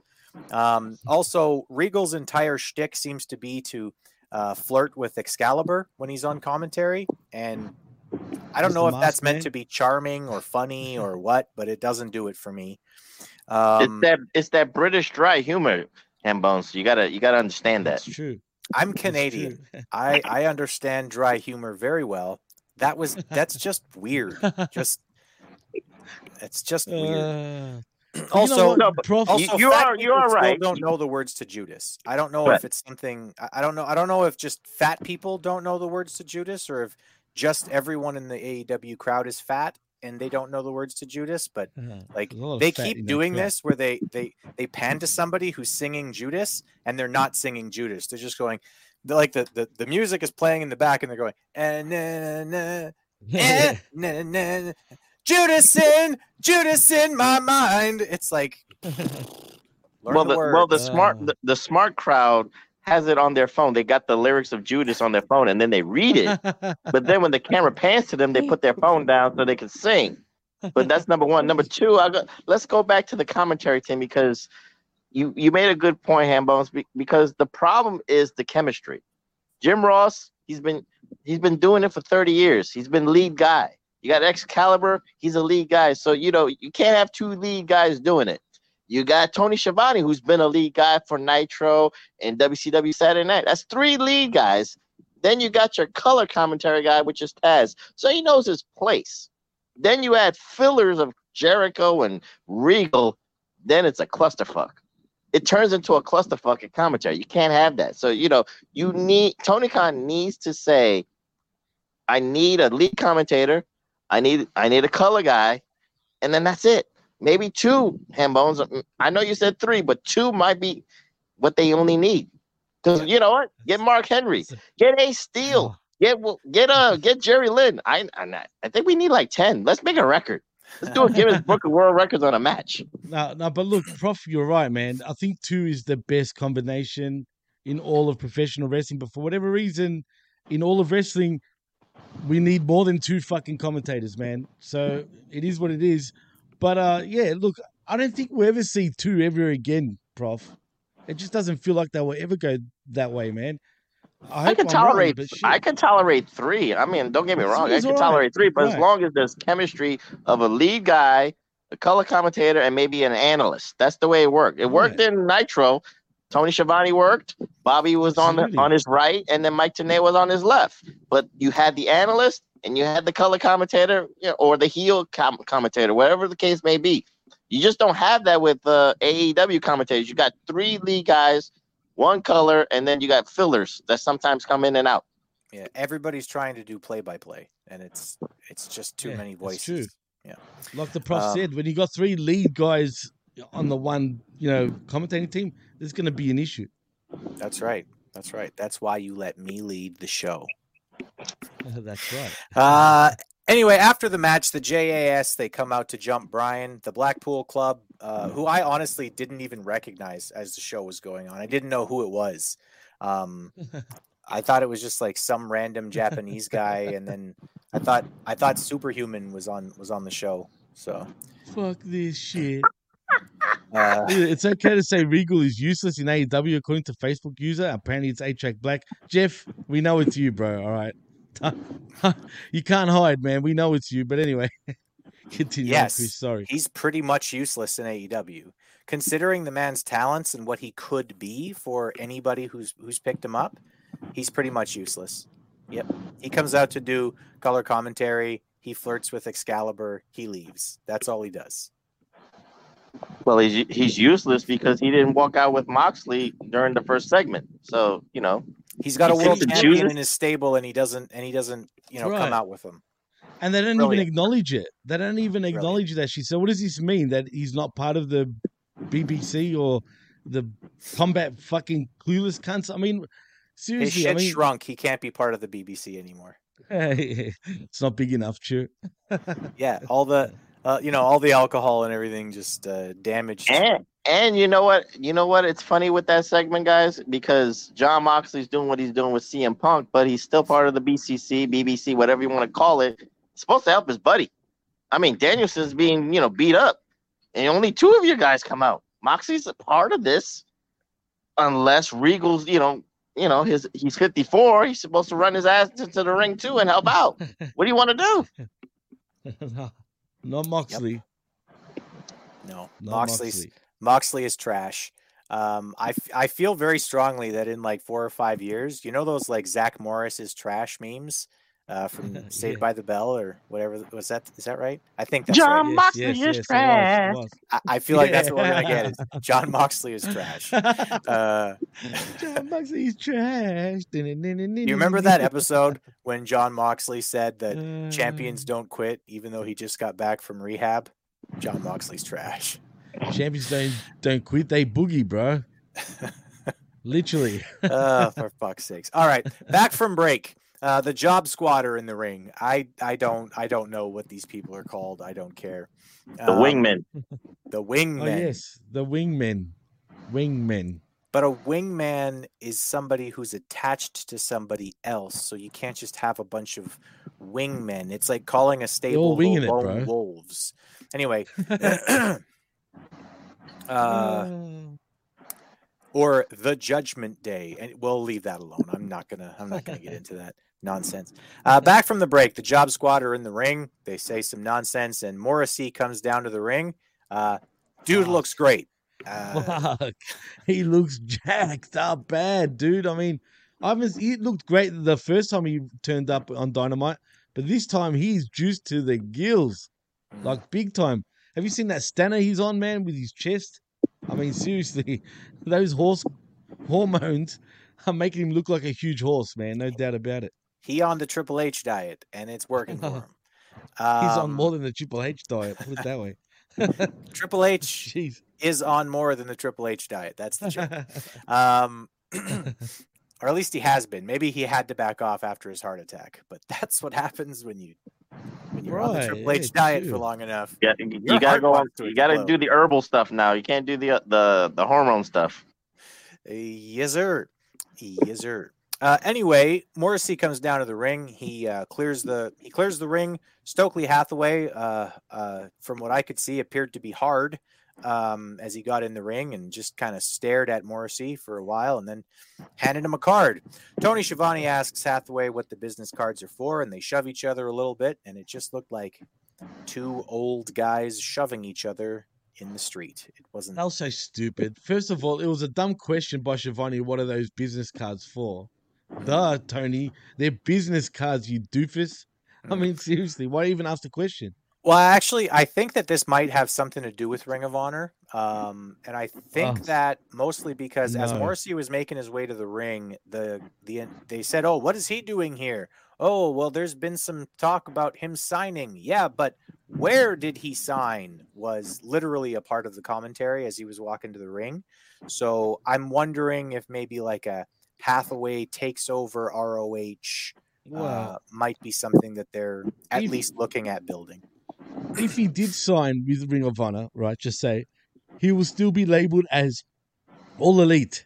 Um, also, Regal's entire shtick seems to be to uh, flirt with Excalibur when he's on commentary, and I don't know if that's meant to be charming or funny or what, but it doesn't do it for me. it's Um, that it's that British dry humor, ham bones. You gotta you gotta understand that. That's true. I'm Canadian. I I understand dry humor very well. That was that's just weird. Just it's just weird. Uh, also, No, but also you- you are- you are still right. Don't know the words to Judas. I don't know Right. if it's something. I- I don't know. I don't know if just fat people don't know the words to Judas, or if just everyone in the AEW crowd is fat and they don't know the words to Judas. But like There's a lot of they keep doing this, where they they they pan to somebody who's singing Judas, and they're not singing Judas. They're just going. They're like the, the the music is playing in the back, and they're going. "Eh, na, na, eh, na, na, na, Judas in Judas in my mind. It's like learn well, the the, well, the smart the, the smart crowd has it on their phone. They got the lyrics of Judas on their phone, and then they read it. but then when the camera pans to them, they put their phone down so they can sing. But that's number one. Number two, I go, let's go back to the commentary team because you you made a good point, Hambones. be- Because the problem is the chemistry. Jim Ross, he's been he's been doing it for thirty years. He's been lead guy. You got Excalibur, he's a lead guy. So you know you can't have two lead guys doing it. You got Tony Schiavone, who's been a lead guy for Nitro and WCW Saturday Night. That's three lead guys. Then you got your color commentary guy, which is Taz. So he knows his place. Then you add fillers of Jericho and Regal. Then it's a clusterfuck. It turns into a clusterfuck at commentary. You can't have that. So, you know, you need Tony Khan needs to say, I need a lead commentator. I need I need a color guy, and then that's it. Maybe two ham bones. I know you said three, but two might be what they only need. Because you know what? Get Mark Henry, get a Steel, get get uh get Jerry Lynn. I I, I think we need like ten. Let's make a record. Let's do a Guinness Book of World Records on a match. No, no, but look, Prof, you're right, man. I think two is the best combination in all of professional wrestling. But for whatever reason, in all of wrestling, we need more than two fucking commentators, man. So it is what it is. But uh, yeah, look, I don't think we'll ever see two ever again, Prof. It just doesn't feel like they will ever go that way, man. I, I, can I'm tolerate. shit. I can tolerate three. I mean, don't get me wrong. I can right. tolerate three, but as long as there's chemistry of a lead guy, a color commentator, and maybe an analyst. That's the way it worked. It worked in Nitro. Tony Schiavone worked. Bobby was on the, on his right, and then Mike Tenay was on his left. But you had the analyst and you had the color commentator, you know, or the heel com- commentator, whatever the case may be. You just don't have that with uh, AEW commentators. You got three lead guys, one color, and then you got fillers that sometimes come in and out. Yeah, everybody's trying to do play by play, and it's it's just too Yeah, many voices. true. Yeah. Like the prof Um, said, when you got three lead guys on the one, you know, commentating team, there's going to be an issue. That's right. That's right. That's why you let me lead the show. That's right. Uh, anyway, after the match, the JAS they come out to jump Bryan, the Blackpool Club, uh, who I honestly didn't even recognize as the show was going on. I didn't know who it was. Um, I thought it was just like some random Japanese guy, and then I thought I thought Superhuman was on was on the show. So Fuck this shit. uh, it's okay to say Regal is useless in AEW according to Facebook user. Apparently it's A Track Black. Jeff, we know it's you, bro. All right. you can't hide, man. We know it's you. But anyway. Continue, yes, Chris. Sorry. he's pretty much useless in AEW. Considering the man's talents and what he could be for anybody who's who's picked him up, he's pretty much useless. Yep. He comes out to do color commentary. He flirts with Excalibur. He leaves. That's all he does. Well, he's he's useless because he didn't walk out with Moxley during the first segment. So you know, He's got a he world champion chooses. in his stable, and he doesn't and he doesn't you know Right. come out with him. And they don't Brilliant. even acknowledge it. They don't even acknowledge that shit. So what does this mean? That he's not part of the BBC or the combat fucking clueless cunts? I mean, His seriously, shit I mean, shrunk. He can't be part of the BBC anymore. it's not big enough, true. Yeah, all the uh, you know all the alcohol and everything just uh, damaged. and and you know what? You know what? It's funny with that segment, guys, because Jon Moxley's doing what he's doing with CM Punk, but he's still part of the BCC, BBC, whatever you want to call it. He's supposed to help his buddy. I mean, Danielson's being you know beat up, and only two of you guys come out. Moxley's a part of this, unless Regal's you know you know his he's 54. He's supposed to run his ass into the ring too and help out. what do you want to do? No, not Moxley. No, Not Moxley's Moxley. Moxley is trash. Um, I, f- I feel very strongly that in like four or five years, you know those like Zack Morris is trash memes uh, from Saved by the Bell or whatever was that is that right? I think that's Jon right. Moxley yes, is yes, it was, it trash. was. I, I feel like that's what we're gonna get. Is Jon Moxley is trash. Uh, Jon is trash. do you remember that episode when Jon Moxley said that Uh. champions don't quit even though he just got back from rehab? Jon Moxley's trash. Champions don't don't quit. They boogie, bro. Literally. oh, for fuck's sakes! All right, back from break. Uh, the job squatter in the ring. I I don't I don't know what these people are called. I don't care. The Um, wingman. The Oh wingmen. yes, the wingmen. Wingmen. But a wingman is somebody who's attached to somebody else. So you can't just have a bunch of wingmen. It's like calling a stable the winging it, lone wolves. Anyway, uh, or the Judgment Day, and we'll leave that alone. I'm not gonna. I'm not gonna get into that nonsense. Uh, back from the break, the Job Squad are in the ring. They say some nonsense, and Morrissey comes down to the ring. Uh, dude looks great. Uh, Fuck. He looks jacked up bad, dude. I mean, I haven't he looked great the first time he turned up on Dynamite, but this time he's juiced to the gills. Like big time. Have you seen that stunner he's on, man, with his chest? I mean, seriously, those horse hormones are making him look like a huge horse, man. No doubt about it. he on the Triple H diet, and it's working for him. He's on Um, more than the Triple H diet. Put it that way. Triple H Jeez. is on more than the Triple H diet. That's the joke. um, or at least he has been. Maybe he had to back off after his heart attack, but that's what happens when you when you're on the Triple H yeah, diet for long enough. Yeah, you, Your gotta go on. to You gotta explode. do the herbal stuff now. You can't do the the the hormone stuff. Yes, sir. Yes, sir. Uh, anyway, Morrissey comes down to the ring. He uh, clears the he clears the ring. Stokely Hathaway, uh, uh, from what I could see, appeared to be hard um, as he got in the ring and just kind of stared at Morrissey for a while and then handed him a card. Tony Schiavone asks Hathaway what the business cards are for, and they shove each other a little bit, and it just looked like two old guys shoving each other in the street. It wasn't. That was so stupid. First of all, it was a dumb question by Schiavone. What are those business cards for? Duh, Tony. They're business cards, you doofus. I mean, seriously, why even ask the question? Well, actually, I think that this might have something to do with Ring of Honor. Um, and I think Oh. that mostly because as Morrissey was making his way to the ring, the the they said, "Oh, what is he doing here?" Oh, well, there's been some talk about him signing. Yeah, but where did he sign? Was literally a part of the commentary as he was walking to the ring. So I'm wondering if maybe like a Hathaway takes over ROH uh, might be something that they're at if- least looking at building. If he did sign with Ring of Honor, right, just say, he will still be labeled as all elite.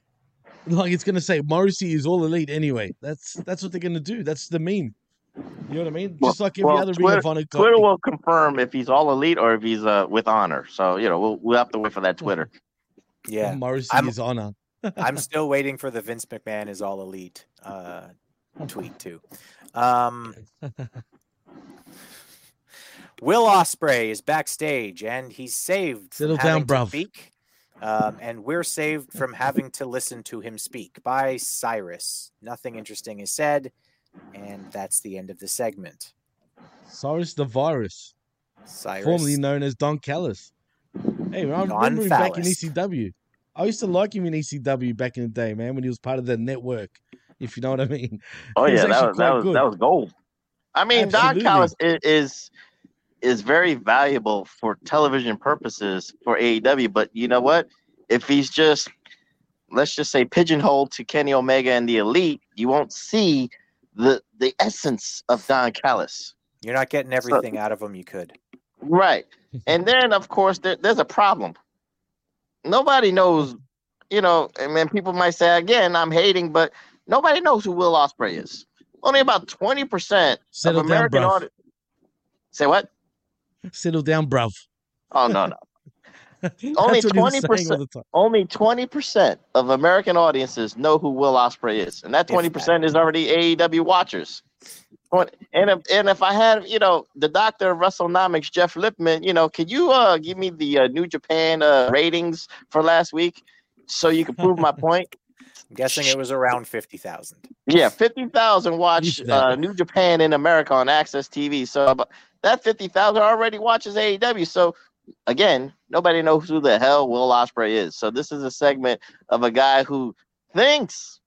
Like it's gonna say Morrissey is all elite anyway. That's that's what they're gonna do. That's the meme. You know what I mean? Just like every Well, other Twitter, Ring of Honor. co- Twitter will confirm if he's all elite or if he's uh with honor. So you know we'll we'll have to wait for that Twitter. Yeah, Morrissey I'm- is honor. I'm still waiting for the Vince McMahon is all elite uh, tweet too. Um, Will Ospreay is backstage and he's saved. from Settle down, having to. Speak, um, and we're saved from having to listen to him speak by Cyrus. Nothing interesting is said, and that's the end of the segment. Cyrus the Virus, Cyrus. formerly known as Don Callis. Hey, man, I Don remember him back in ECW. I used to like him in ECW back in the day, man, when he was part of the network. If you know what I mean. Oh He was yeah, that was that was good. that was gold. I mean, Absolutely. Don Callis is, is is very valuable for television purposes for AEW, but you know what? If he's just let's just say pigeonholed to Kenny Omega and the Elite, you won't see the the essence of Don Callis. You're not getting everything out of him you could. Right. And then, of course, there, there's a problem. Nobody knows, you know, and then people might say, again, I'm hating, but nobody knows who Will Ospreay is. Only about 20% of Settle down, American audience. Say what? Settle down, bruv. Oh, no, no. Only what he was saying all 20%, only 20% of American audiences know who Will Ospreay is. And that 20% is already AEW watchers. And if, and if I had, you know, the doctor of WrestleNomics, Jeff Lipman, you know, could you uh, give me the uh, New Japan uh, ratings for last week so you can prove my point? I'm guessing it was around 50,000. Yeah, 50,000 watch that. uh, New Japan in America on AXS TV. So but that 50,000 already watches AEW. So again, nobody knows who the hell Will Ospreay is. So this is a segment of a guy who thinks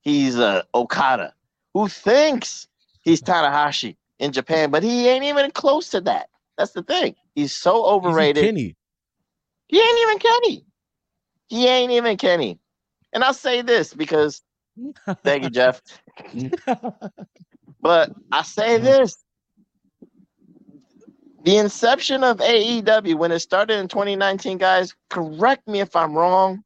he's uh, Okada, who thinks he's Tanahashi in Japan, but he ain't even close to that. That's the thing. He's so overrated. Kenny. He ain't even Kenny. He ain't even Kenny. And I'll say this because thank you, Jeff. but I say this. The inception of AEW, when it started in 2019, guys, correct me if I'm wrong.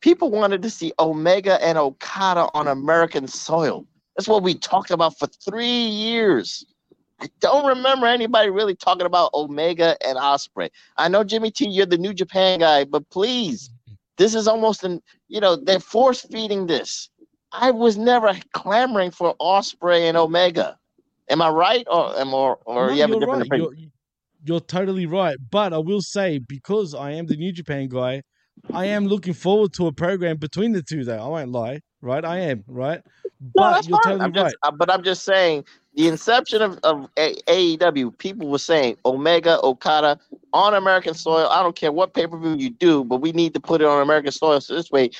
People wanted to see Omega and Okada on American soil. That's what we talked about for three years. I don't remember anybody really talking about Omega and Ospreay. I know Jimmy T, you're the New Japan guy, but please, this is almost an you know they're force feeding this. I was never clamoring for Ospreay and Omega. Am I right, or am or or No, you have a different right. opinion? You're, you're totally right. But I will say, because I am the New Japan guy, I am looking forward to a program between the two, though. I won't lie, right? I am, right? No, But that's you're fine. totally I'm just, right. uh, but I'm just saying the inception of, of A- AEW, people were saying Omega, Okada on American soil. I don't care what pay per view you do, but we need to put it on American soil so this way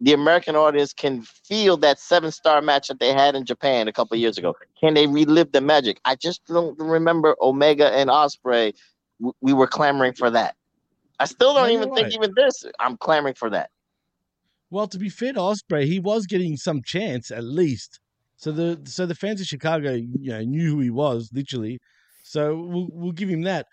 the American audience can feel that seven star match that they had in Japan a couple of years ago. Can they relive the magic? I just don't remember Omega and Ospreay. We were clamoring for that. I still don't No, you're even think even this. I'm clamoring for that. Well, to be fair to Ospreay, he was getting some chance at least. So the so the fans of Chicago, you know, knew who he was literally. So we'll we'll give him that.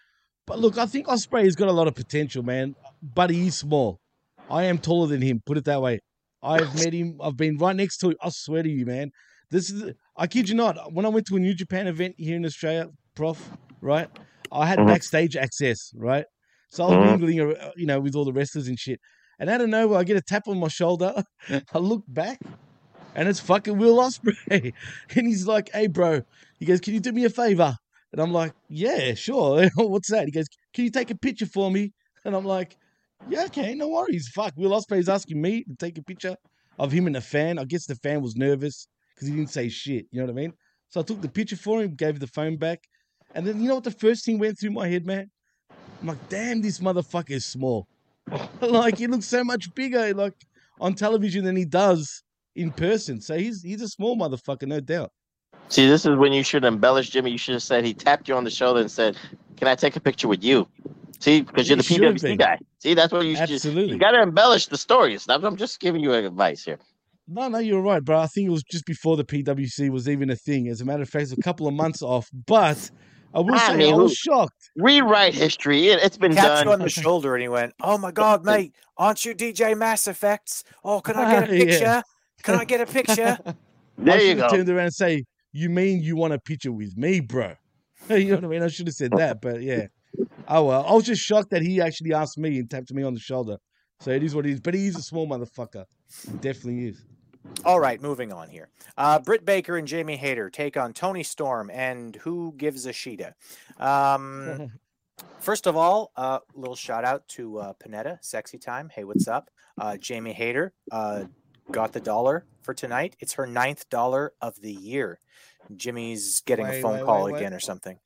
But look, I think Ospreay has got a lot of potential, man. But he is small. I am taller than him. Put it that way. I've met him. I've been right next to him. I swear to you, man. This is. I kid you not. When I went to a New Japan event here in Australia, Prof, right? I had Mhm. backstage access, right? So I was Mhm. mingling, you know, with all the wrestlers and shit. And out of nowhere, I get a tap on my shoulder. I look back, and it's fucking Will Ospreay. And he's like, "Hey, bro," he goes, "Can you do me a favor?" And I'm like, "Yeah, sure. What's that?" He goes, "Can you take a picture for me?" And I'm like, "Yeah, okay, no worries." Fuck, Will Ospreay's asking me to take a picture of him and the fan. I guess the fan was nervous because he didn't say shit. You know what I mean? So I took the picture for him, gave the phone back, and then you know what the first thing went through my head, man? I'm like, "Damn, this motherfucker is small." like he looks so much bigger like on television than he does in person. So he's he's a small motherfucker, no doubt. See, this is when you should embellish Jimmy. You should have said he tapped you on the shoulder and said, "Can I take a picture with you?" See, because you're the PWC be. guy. See, that's what you should. Absolutely. You got to embellish the stories. I'm I'm just giving you advice here. No, no, you're right, bro. I think it was just before the PWC was even a thing. As a matter of fact, it's a couple of months off. But I will I mean, I was shocked. Rewrite history. It, it's been Tapped done. you on the shoulder and he went, "Oh my God, mate, aren't you DJ Mass FX? Oh, can I get a Yeah. picture? Can I get a picture?" There I you go. turned around and say, "You mean you want a picture with me, bro?" you know what I mean? I should have said that, but yeah. Oh well, I was just shocked that he actually asked me and tapped me on the shoulder. So it is what it is. But he is a small motherfucker. He definitely is. All right, moving on here. Uh, Britt Baker and Jamie Hayter take on Toni Storm and who gives a Sheeta. Um, first of all, a uh, little shout out to uh, Panetta, Sexy Time. Hey, what's up? Uh, Jamie Hayter uh, got the dollar for tonight. It's her ninth dollar of the year. Jimmy's getting Wait, a phone wait, call wait, again or something.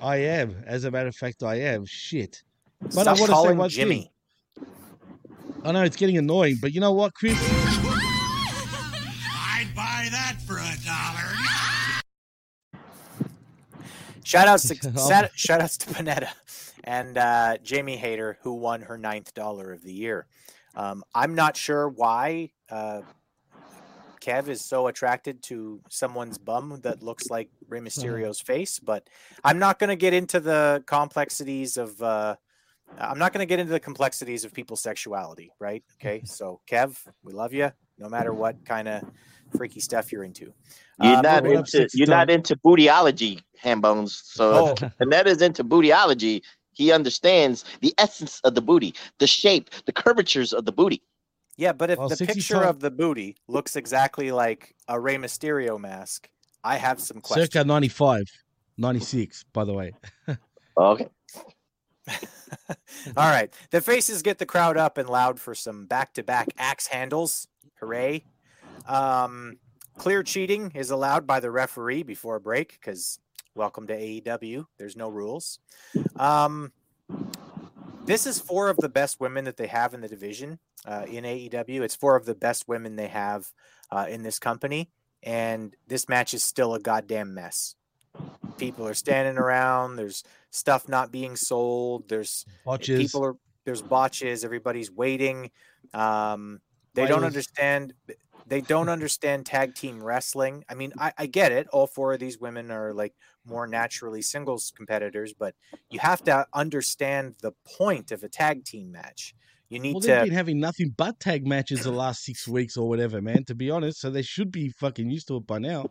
I am. As a matter of fact, I am. Shit. But Stop I want to say one Jimmy. thing. I know it's getting annoying, but you know what, Chris? Shout outs to shout, outs to Panetta and uh, Jamie Hayter, who won her ninth dollar of the year. Um, I'm not sure why uh, Kev is so attracted to someone's bum that looks like Rey Mysterio's face, but I'm not going to get into the complexities of. Uh, I'm not going to get into the complexities of people's sexuality, right? Okay, so Kev, we love you, no matter what kind of freaky stuff you're into. You're Uh, not moving- into you're not into bootyology, Hambones. So Oh. if Annette is into bootyology, he understands the essence of the booty, the shape, the curvatures of the booty. Yeah, but if Well, the picture ton- of the booty looks exactly like a Rey Mysterio mask, I have some questions. Circa 95, 96, by the way. Okay. All right. The faces get the crowd up and loud for some back-to-back axe handles. Hooray. Um, clear cheating is allowed by the referee before a break because welcome to AEW. There's no rules. Um, this is four of the best women that they have in the division uh, in AEW. It's four of the best women they have uh, in this company. And this match is still a goddamn mess. People are standing around. There's stuff not being sold. There's Botches. people are there's botches. Everybody's waiting. Um, they don't Titles. understand. They don't understand tag team wrestling. I mean, I, I get it. All four of these women are like more naturally singles competitors, but you have to understand the point of a tag team match. You need Well, to. they've been having nothing but tag matches the last six weeks or whatever, man, to be honest. So they should be fucking used to it by now.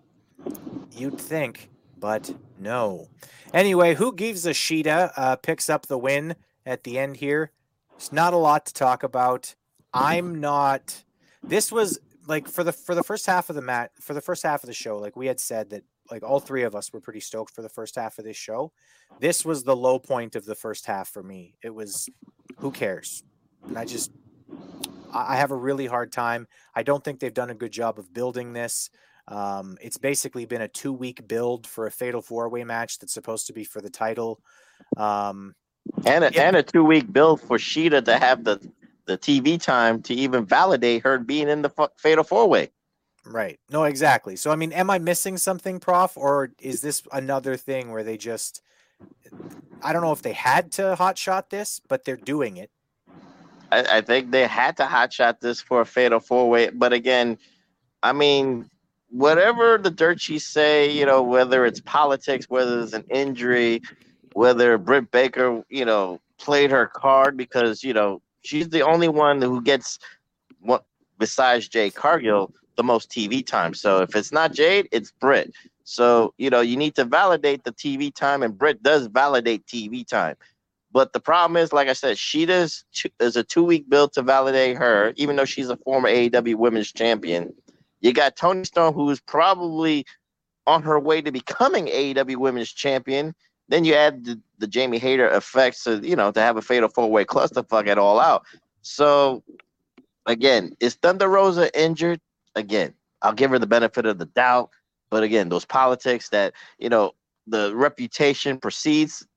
You'd think, but no. Anyway, who gives a Sheeta uh, picks up the win at the end here. It's not a lot to talk about. I'm not. This was like for the for the first half of the mat for the first half of the show. Like we had said that like all three of us were pretty stoked for the first half of this show. This was the low point of the first half for me. It was who cares, and I just I have a really hard time. I don't think they've done a good job of building this. Um, it's basically been a two week build for a fatal four way match that's supposed to be for the title. Um, And a, and a two week build for Shida to have the the TV time to even validate her being in the fu- fatal four way. right. No, exactly. So, I mean, am I missing something, Prof, or is this another thing where they just, I don't know if they had to hot shot this, but they're doing it. I, I think they had to hotshot this for a fatal four way. But again, I mean, whatever the dirt sheets say, you know, whether it's politics, whether it's an injury, whether Britt Baker, you know, played her card because, you know, she's the only one who gets what besides Jade Cargill the most TV time. So if it's not Jade, it's Britt. So, you know, you need to validate the TV time, and Britt does validate TV time. But the problem is, like I said, she two, is a two week build to validate her, even though she's a former AEW Women's Champion. You got Toni Storm, who's probably on her way to becoming AEW Women's Champion. Then you add the, the Jamie Hayter effects, to, you know, to have a fatal four way clusterfuck it all out. So, again, is Thunder Rosa injured? Again, I'll give her the benefit of the doubt. But again, those politics that, you know, the reputation precedes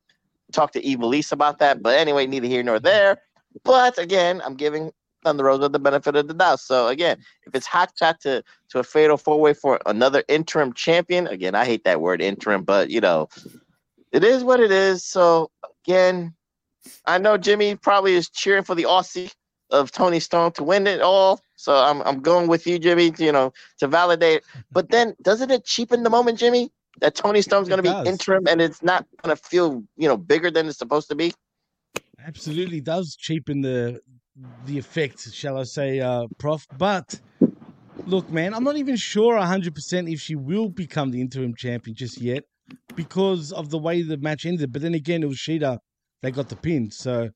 talk to Evilise about that. But anyway, neither here nor there. But again, I'm giving Thunder Rosa the benefit of the doubt. So again, if it's hot shot to to a fatal four way for another interim champion, again, I hate that word interim, but you know, it is what it is. So again, I know Jimmy probably is cheering for the Aussie of Toni Storm to win it all. So I'm I'm going with you, Jimmy, you know, to validate. But then doesn't it cheapen the moment, Jimmy? That Toni Storm's gonna be does. interim and it's not gonna feel, you know, bigger than it's supposed to be. absolutely does cheapen the the effect, shall I say, uh, Prof. But look, man, I'm not even sure 100% if she will become the interim champion just yet because of the way the match ended. But then again, it was Shida that got the pin. So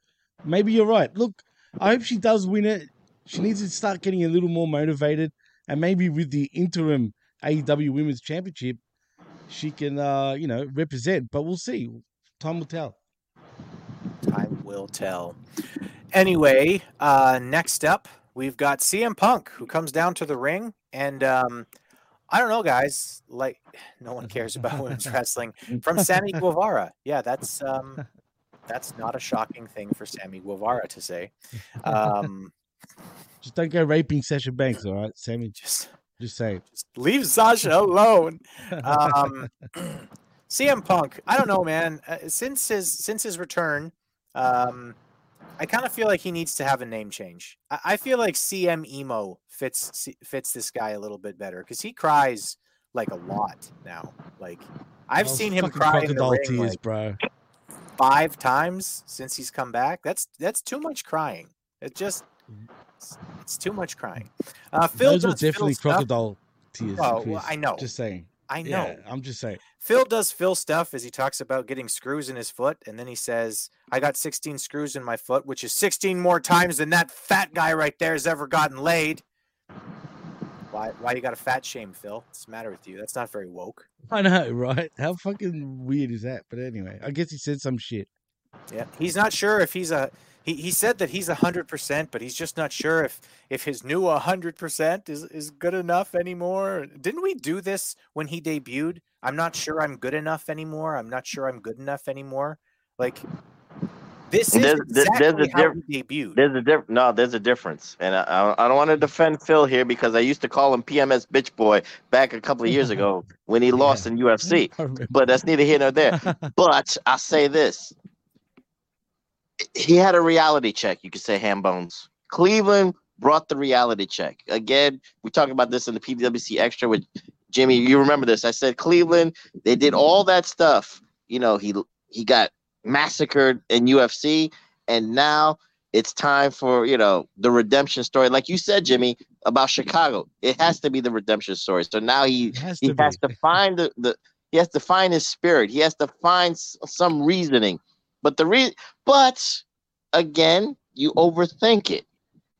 maybe you're right. Look, I hope she does win it. She needs to start getting a little more motivated. and maybe with the interim AEW Women's Championship, she can, uh, you know, represent. But we'll see. Time will tell. Time will tell. Anyway, uh, next up, we've got CM Punk, who comes down to the ring. And um, I don't know, guys. Like, no one cares about women's wrestling. From Sammy Guevara. Yeah, that's um, that's not a shocking thing for Sammy Guevara to say. Um, Just don't go raping Sasha Banks, all right, Sammy? Just, just say. leave Sasha alone. Um, CM Punk, I don't know, man. Uh, since his since his return, um, I kind of feel like he needs to have a name change. I, I feel like CM Emo fits fits this guy a little bit better because he cries like a lot now. Like I've Oh, seen him cry in the ring like, bro. five times since he's come back. That's that's too much crying. It just it's, it's too much crying. Uh, Phil Those Phil definitely stuff. crocodile tears. Oh, well, I know. Just saying. I know. Yeah, I'm just saying. Phil does Phil stuff as he talks about getting screws in his foot, and then he says, "I got 16 screws in my foot, which is 16 more times than that fat guy right there has ever gotten laid." Why? Why you got a fat shame, Phil? What's the matter with you? That's not very woke. I know, right? How fucking weird is that? But anyway, I guess he said some shit. Yeah, he's not sure if he's a. He, he said that he's a hundred percent, but he's just not sure if if his new hundred percent is is good enough anymore. Didn't we do this when he debuted? I'm not sure I'm good enough anymore. I'm not sure I'm good enough anymore. Like this is There's, exactly there's a how diff- he debuted. There's a diff- no, there's a difference, and I, I I don't want to defend Phil here because I used to call him PMS bitch boy back a couple of years ago when he lost in UFC. But that's neither here nor there. but I say this: he had a reality check. You could say Hambones. Cleveland brought the reality check. Again, we talked about this in the PWC extra with Jimmy. You remember this? I said Cleveland. They did all that stuff. You know, he he got massacred in UFC, and now it's time for you know the redemption story. Like you said, Jimmy, about Chicago, it has to be the redemption story. So now he has he to has to find the, the he has to find his spirit. He has to find some reasoning. But the re but again, you overthink it.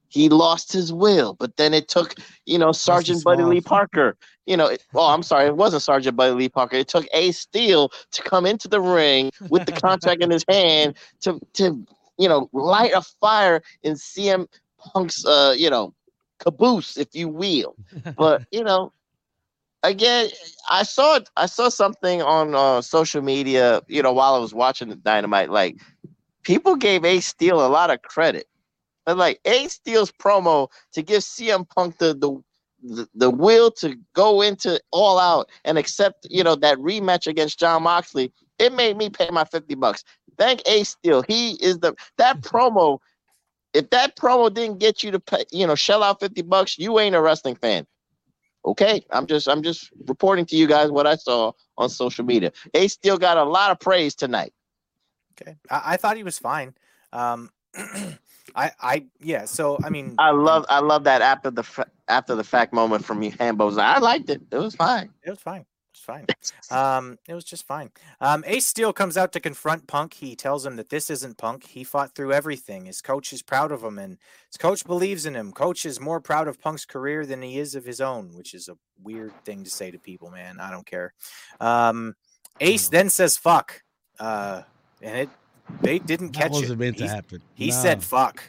He lost his will, but then it took, you know, Sergeant Buddy Lee Parker. You know, it, oh, I'm sorry, it wasn't Sergeant Buddy Lee Parker. It took Ace Steel to come into the ring with the contract in his hand to to you know light a fire in CM Punk's uh you know caboose, if you will. But you know, again, I saw I saw something on uh, social media, you know, while I was watching the Dynamite. Like, people gave Ace Steel a lot of credit, but like Ace Steel's promo to give CM Punk the the the, the will to go into all out and accept, you know, that rematch against Jon Moxley. It made me pay my fifty bucks. Thank Ace Steel. He is the that promo. If that promo didn't get you to pay, you know, shell out fifty bucks, you ain't a wrestling fan okay i'm just i'm just reporting to you guys what i saw on social media Ace Steel got a lot of praise tonight Okay, I, I thought he was fine. Um, I I yeah. So I mean, i love i love that after the after the fact moment from you hambos i liked it it was fine It was fine. It was fine. Um, it was just fine. Um, Ace Steel comes out to confront Punk. He tells him that this isn't Punk. He fought through everything. His coach is proud of him, and his coach believes in him. Coach is more proud of Punk's career than he is of his own, which is a weird thing to say to people, man. I don't care. Um, Ace then says "fuck," uh, and it they didn't That catch wasn't it. meant to He- happen. He No. said "fuck."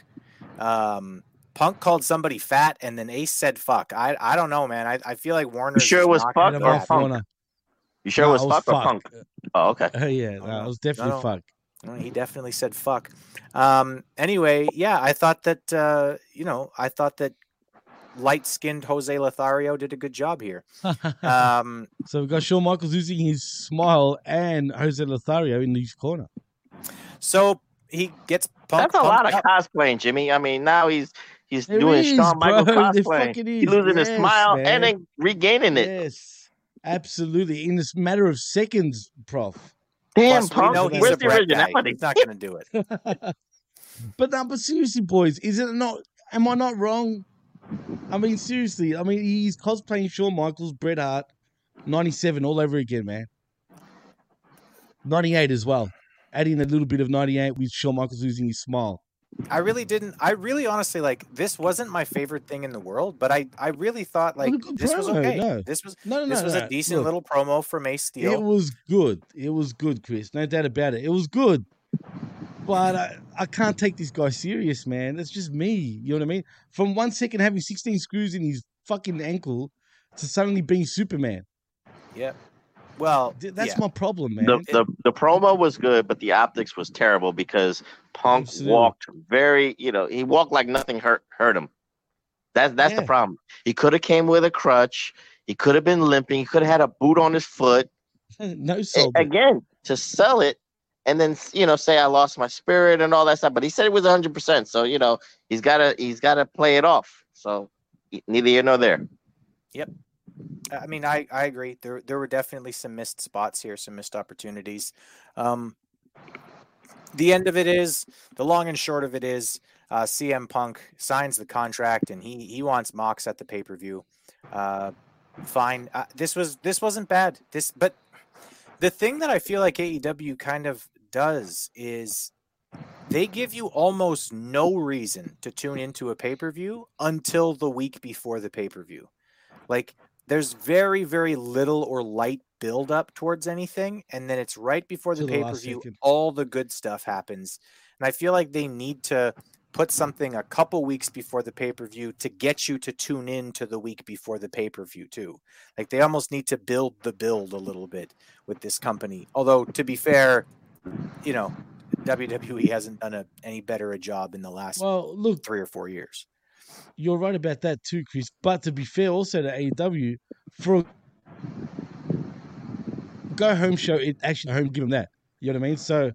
Um, Punk called somebody fat, and then Ace said "fuck." I I don't know, man. I, I feel like Warner. sure it was fuck or punk you sure No, it was it fuck was or punk oh okay Uh, yeah, no, it was definitely no. fuck. No, he definitely said fuck. Um, anyway, yeah, I thought that uh, you know, I thought that light-skinned Jose Lothario did a good job here. Um, so we've got Shawn Michaels using his smile and Jose Lothario in his corner. so he gets that's a lot of up. cosplaying jimmy i mean now he's he's There doing is, Shawn Michaels bro. There cosplay he's is. losing his smile man. and then regaining it Yes, absolutely. In this matter of seconds, Prof. damn Plus, we know he's where's a the Bret guy. originality He's not going to do it. But no, but seriously, boys, is it not? Am I not wrong? I mean, seriously. I mean, he's cosplaying Shawn Michaels, Bret Hart, '97 all over again, man. '98 as well, adding a little bit of '98 with Shawn Michaels losing his smile. I really didn't. I really honestly like this wasn't my favorite thing in the world, but I I really thought like this was okay. no. This was No, no, this no, was no. a decent Look. little promo for Mace Steel. It was good. It was good, Chris. No doubt about it. It was good. But I, I can't take this guy serious, man. That's just me. You know what I mean? From one second having 16 screws in his fucking ankle to suddenly being Superman. Yep. Well, that's yeah. my problem, man. The, the the promo was good, but the optics was terrible because Punk Absolutely. walked very, you know, he walked like nothing hurt hurt him. That's that's the problem. He could have came with a crutch. He could have been limping. He could have had a boot on his foot. no A- sold it. again to sell it and then you know say I lost my spirit and all that stuff. But he said it was 100. percent So you know he's gotta he's gotta play it off. So neither here nor there. Yep. I mean, I, I agree. There there were definitely some missed spots here, some missed opportunities. Um, the end of it is, the long and short of it is, uh, CM Punk signs the contract and he he wants Mox at the pay per view. Uh, fine. Uh, this was this wasn't bad. This, but the thing that I feel like AEW kind of does is they give you almost no reason to tune into a pay per view until the week before the pay per view. Like there's very very little or light build up towards anything, and then it's right before the the pay-per-view. All the good stuff happens, and I feel like they need to put something a couple weeks before the pay per view to get you to tune in to the week before the pay per view too. Like they almost need to build the build a little bit with this company. Although to be fair, you know, WWE hasn't done a any better a job in the last Well, look, three or four years. You're right about that too, Chris. But to be fair, also to AEW, for go home show, it actually home give them that. You know what I mean? So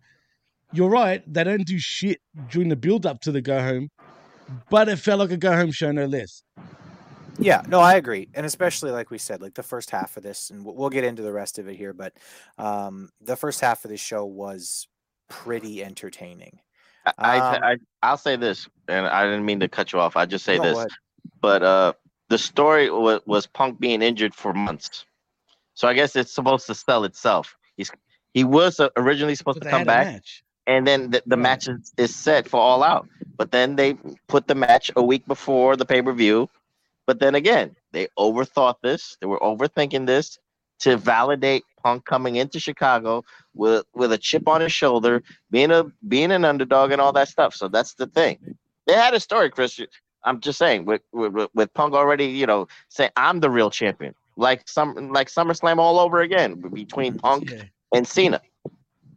you're right. They don't do shit during the build up to the go home, but it felt like a go home show no less. Yeah, no, I agree, and especially like we said, like the first half of this, and we'll, get into the rest of it here, but um, the first half of the show was pretty entertaining. I, Um, I I'll say this, and I didn't mean to cut you off. I just say No, this, ahead. but uh, the story was, was Punk being injured for months, so I guess it's supposed to sell itself. He's he was uh, originally supposed to come back, and then the, the match is, is set for All Out, but then they put the match a week before the pay per view. But then again, they overthought this. They were overthinking this to validate Punk coming into Chicago with with a chip on his shoulder, being a being an underdog and all that stuff. So that's the thing. They had a story, Chris. I'm just saying with with, with- Punk already, you know, saying I'm the real champion, like some like SummerSlam all over again between Punk and Cena.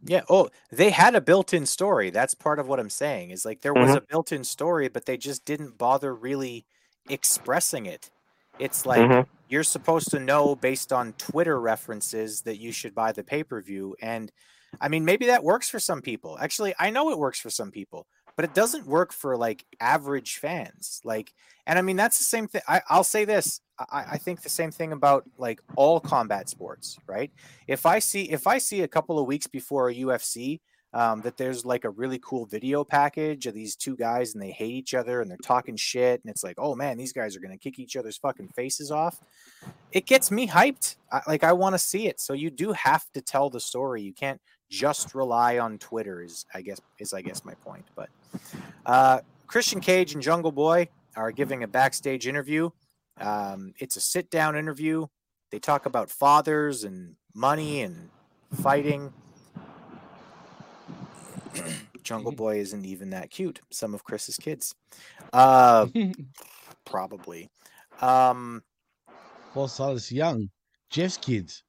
Yeah. Oh, they had a built-in story. That's part of what I'm saying. Is like there was Mhm. a built-in story, but they just didn't bother really expressing it. It's like Mhm. you're supposed to know based on Twitter references that you should buy the pay-per-view, and I mean maybe that works for some people. Actually, I know it works for some people, but it doesn't work for like average fans. Like, and I mean that's the same thing. I, I'll say this. I, I think the same thing about like all combat sports, right? If I see if I see a couple of weeks before a UFC um, that there's like a really cool video package of these two guys and they hate each other and they're talking shit and it's like, oh man, these guys are gonna kick each other's fucking faces off. It gets me hyped. I, like I want to see it. So you do have to tell the story. You can't just rely on Twitter. Is I guess is I guess my point. But uh, Christian Cage and Jungle Boy are giving a backstage interview. Um, it's a sit down interview. They talk about fathers and money and fighting. Jungle Boy isn't even that cute. Some of Chris's kids, uh, probably. Um, Paul Silas Young, Jeff's kids.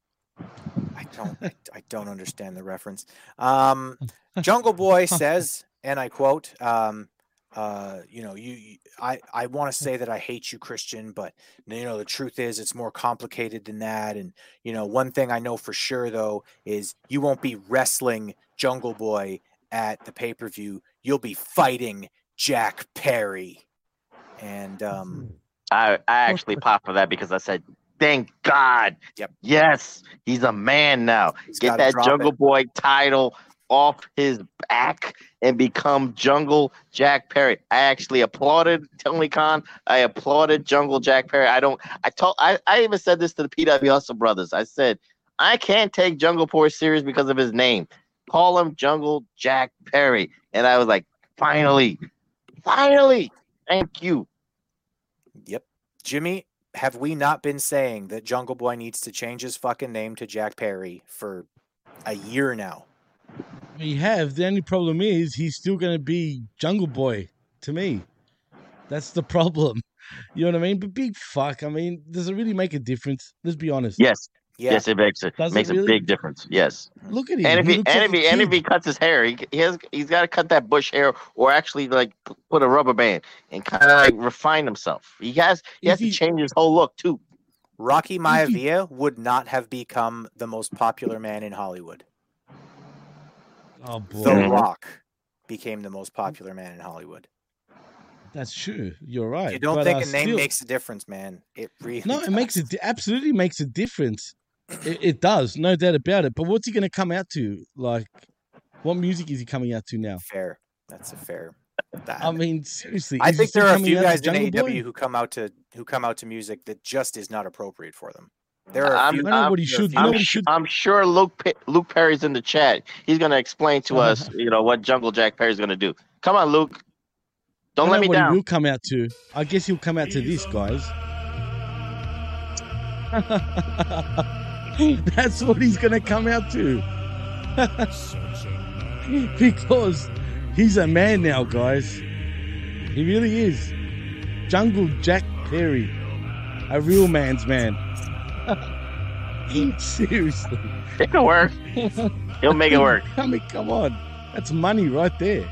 I don't, I, I don't understand the reference. Um, Jungle Boy says, and I quote, um, uh, you know, you, you- I, I want to say that I hate you, Christian, but you know, the truth is it's more complicated than that. And, you know, one thing I know for sure though, is you won't be wrestling Jungle Boy at the pay-per-view. You'll be fighting Jack Perry. And, um, I I actually popped for that because I said, "Thank God, Yep. yes, he's a man now. Get that Jungle it. Boy title off his back and become Jungle Jack Perry." I actually applauded Tony Khan. I applauded Jungle Jack Perry. I don't. I told. I I even said this to the PW Hustle brothers. I said, I can't take Jungle Boy serious because of his name. Call him Jungle Jack Perry. And I was like, finally, Finally, thank you. Yep. Jimmy, have we not been saying that Jungle Boy needs to change his fucking name to Jack Perry for a year now? We have. The only problem is he's still going to be Jungle Boy to me. That's the problem. You know what I mean? But big fuck. I mean, does it really make a difference? Let's be honest. Yes. Yes, it makes it Does it makes a big difference. Yes. Look at him. And if He he, and like if he, and if he cuts his hair, he, he has he's got to cut that bush hair or actually like put a rubber band and kind of like refine himself. He has he has to change his whole look too. Rocky Maivia would not have become the most popular man in Hollywood. Oh boy. The Rock became the most popular man in Hollywood. That's true. You're right. You don't But, think uh, a name still- makes a difference, man? It really No, it makes it absolutely makes a difference. It, it does, no doubt about it. But what's he going to come out to? Like, what music is he coming out to now? fair. That's a fair. I mean, seriously. I think there are a few guys in Jungle AEW Boy? who come out to who come out to music that just is not appropriate for them. There are a I'm, few. I'm, there are a few- I'm, su- I'm sure Luke Pe- Luke Perry's in the chat. He's gonna explain to us, you know, what Jungle Jack Perry's gonna do. Come on, Luke. Don't let me what down. He will come out to. I guess he'll come out to this, guys. That's what he's gonna come out to. because he's a man now, guys. He really is. Jungle Jack Perry, a real man's man. Seriously, It'll work. He'll make it work. I mean, come on, that's money right there.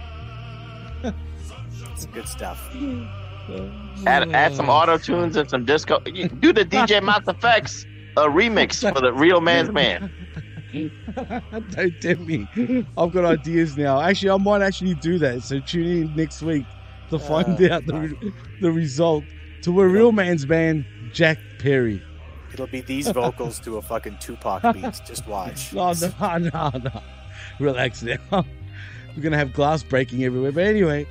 It's good stuff. Add add some auto tunes and some disco. Do the DJ Mass FX a remix for the real man's man. Don't tempt me. I've got ideas now. Actually, I might actually do that. So tune in next week to uh, find Oh, out the, the result to a real man's man, Jack Perry. It'll be these vocals to a fucking Tupac beat. Just watch. No, no, no, no. Relax now. We're gonna have glass breaking everywhere. But anyway,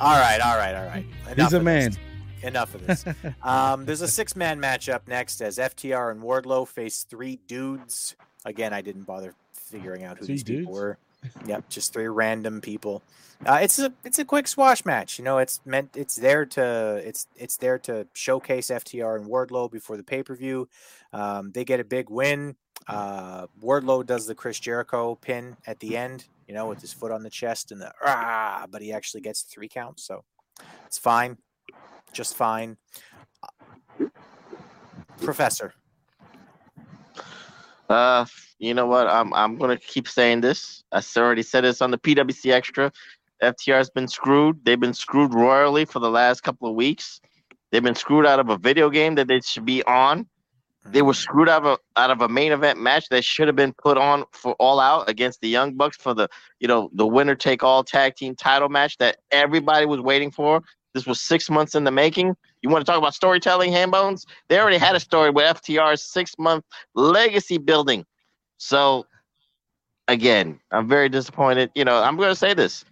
All right, all right, all right. he's a man. This. Enough of this. um, there's a six-man matchup next as FTR and Wardlow face three dudes. Again, I didn't bother figuring out who these people dudes? were. Yep, just three random people. Uh, it's a it's a quick squash match. You know, it's meant it's there to it's it's there to showcase FTR and Wardlow before the pay per view. Um, they get a big win. Uh, Wardlow does the Chris Jericho pin at the end. You know, with his foot on the chest and the ah, but he actually gets three counts, so it's fine, just fine. Professor, Uh, you know what? I'm I'm gonna keep saying this. I already said this on the PWC Extra. FTR's been screwed. They've been screwed royally for the last couple of weeks. They've been screwed out of a video game that they should be on. They were screwed out of a, out of a main event match that should have been put on for All Out against the Young Bucks for the you know the winner take all tag team title match that everybody was waiting for. This was six months in the making. You want to talk about storytelling, Hambones? They already had a story with FTR's six month legacy building. So, again, I'm very disappointed. You know, I'm going to say this.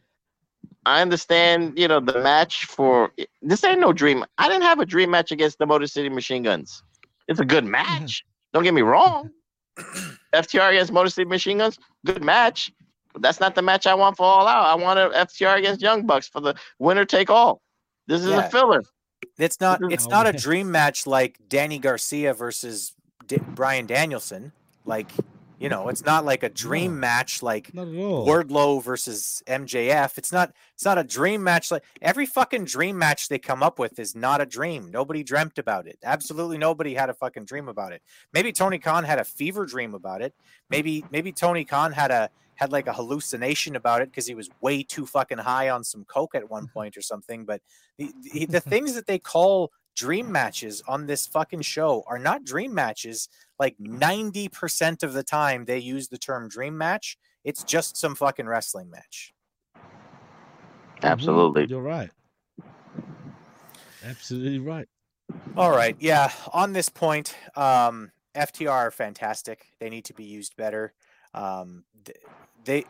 I understand, you know, the match for this ain't no dream. I didn't have a dream match against the Motor City Machine Guns. It's a good match. Don't get me wrong. FTR against Motor City Machine Guns, good match. But that's not the match I want for All Out. I want a FTR against Young Bucks for the winner take all. This is Yeah. a filler. it's not it's not a dream match like Danny Garcia versus D- Bryan Danielson. Like, you know, it's mm-hmm. not like a dream match like Not at all. Wardlow versus MJF. It's not it's not a dream match like every fucking dream match they come up with is not a dream. Nobody dreamt about it. Absolutely nobody had a fucking dream about it. Maybe Tony Khan had a fever dream about it. Maybe maybe Tony Khan had a had like a hallucination about it because he was way too fucking high on some coke at one mm-hmm. point or something. But the, the, the things that they call dream matches on this fucking show are not dream matches. Like 90% of the time they use the term dream match. It's just some fucking wrestling match. Absolutely. You're right. Absolutely right. All right. Yeah. On this point, um, FTR are fantastic. They need to be used better. Um, they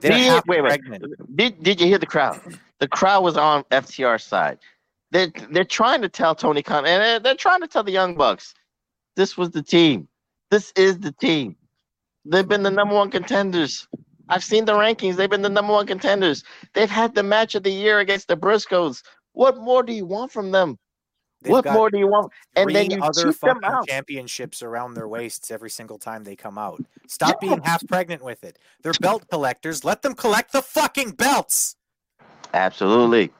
they're Did- half wait, wait. Did Did you hear the crowd? The crowd was on FTR's side. They they're trying to tell Tony Khan, and they're, they're trying to tell the Young Bucks, this was the team. This is the team. They've been the number one contenders I've seen the rankings. They've been the number one contenders. They've had the match of the year against the Briscoes. What more do you want from them? They've what more do you want? And then you other cheat them fucking out. championships around their waists every single time they come out. Stop being half pregnant with it. They're belt collectors. Let them collect the fucking belts. Absolutely.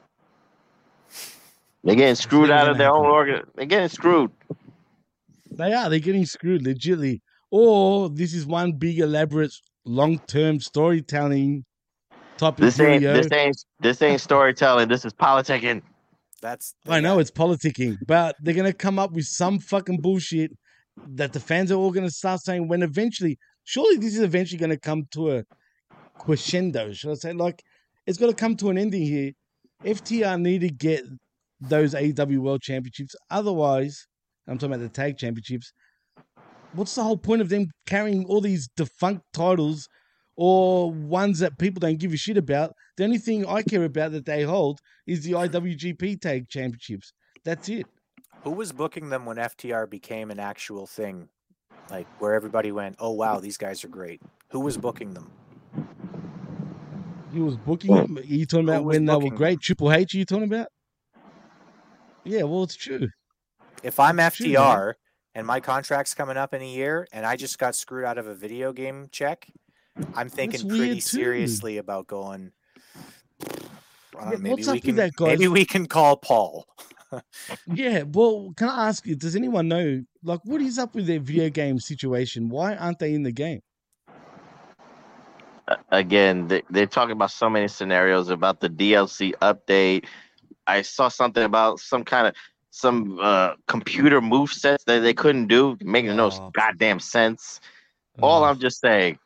They're getting screwed out of their own organ. They're getting screwed. They are. They're getting screwed, legitly. Or this is one big, elaborate, long-term storytelling type of This ain't video. this ain't this ain't storytelling. This is politicking. That's I know it's politicking, but they're gonna come up with some fucking bullshit that the fans are all gonna start saying when eventually, surely this is eventually gonna come to a crescendo. Should I say? Like, it's got to come to an ending here. FTR need to get those AEW World Championships. Otherwise, I'm talking about the tag championships. What's the whole point of them carrying all these defunct titles or ones that people don't give a shit about? The only thing I care about that they hold is the IWGP Tag Championships. That's it. Who was booking them when FTR became an actual thing? Like where everybody went, oh wow, these guys are great. Who was booking them? He was booking them. Are you talking about when they were great? Triple H, are you talking about? Yeah, well, it's true. If I'm True, man. FTR and my contract's coming up in a year and I just got screwed out of a video game check, I'm thinking pretty too. seriously about going. uh, Yeah, maybe what's we up with can that, maybe we can call Paul. Yeah, well, can I ask you, does anyone know, like, what is up with their video game situation? Why aren't they in the game? again, they, they're talking about so many scenarios about the DLC update. I saw something about some kind of some uh, computer move sets that they couldn't do, making no goddamn sense. All I'm just saying,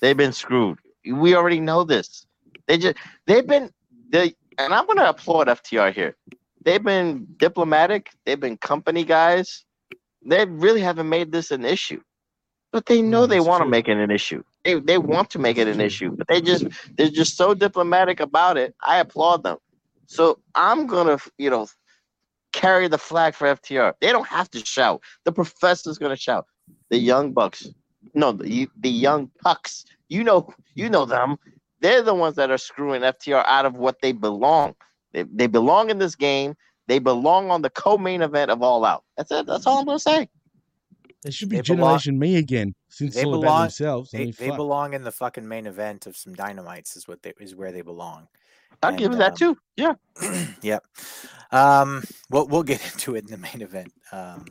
they've been screwed. We already know this. They just they've been they, and I'm gonna applaud FTR here. They've been diplomatic. They've been company guys. They really haven't made this an issue, but they know they want to make it an issue. They they want to make it an issue, but they just they're just so diplomatic about it. I applaud them. So I'm gonna you know carry the flag for FTR. They don't have to shout. The professor's gonna shout. The young bucks, no, the the young pucks. You know, you know them. They're the ones that are screwing FTR out of what they belong. They they belong in this game. They belong on the co-main event of All Out. That's it. That's all I'm gonna say. They should be They belong- Generation Me again, since They it's all about belong. themselves. I They, mean, they belong in the fucking main event of some dynamites. Is what they is where they belong. I'll And, give it that um, too. Yeah. Yep. Um, we'll we'll get into it in the main event. Um,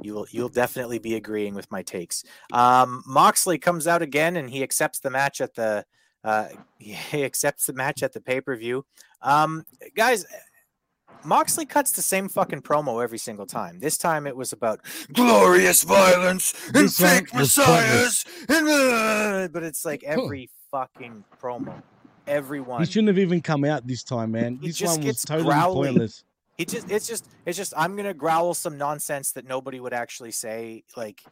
you'll you'll definitely be agreeing with my takes. Um, Moxley comes out again and he accepts the match at the uh, he accepts the match at the pay per view. Um, guys, Moxley cuts the same fucking promo every single time. This time it was about glorious violence and This one fake was messiahs, and, uh, but it's like every fucking promo, everyone. He shouldn't have even come out this time, man. He This one was totally growly. pointless. He just it's just it's just I'm gonna growl some nonsense that nobody would actually say. Like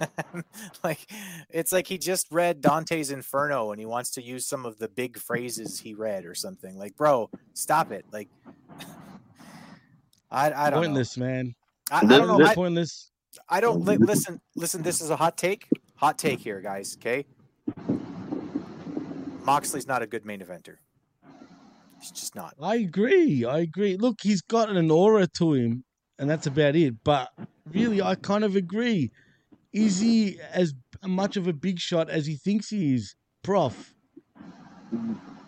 like it's like he just read Dante's Inferno and he wants to use some of the big phrases he read or something. Like, bro, stop it. Like I I don't Pointless, man. I, I don't know. I, pointless. I don't li- listen. Listen, this is a hot take. Hot take here, guys. Okay. Moxley's not a good main eventer. He's just not. I agree. I agree. Look, he's got an aura to him, and that's about it. But really, I kind of agree. Is he as much of a big shot as he thinks he is, Prof?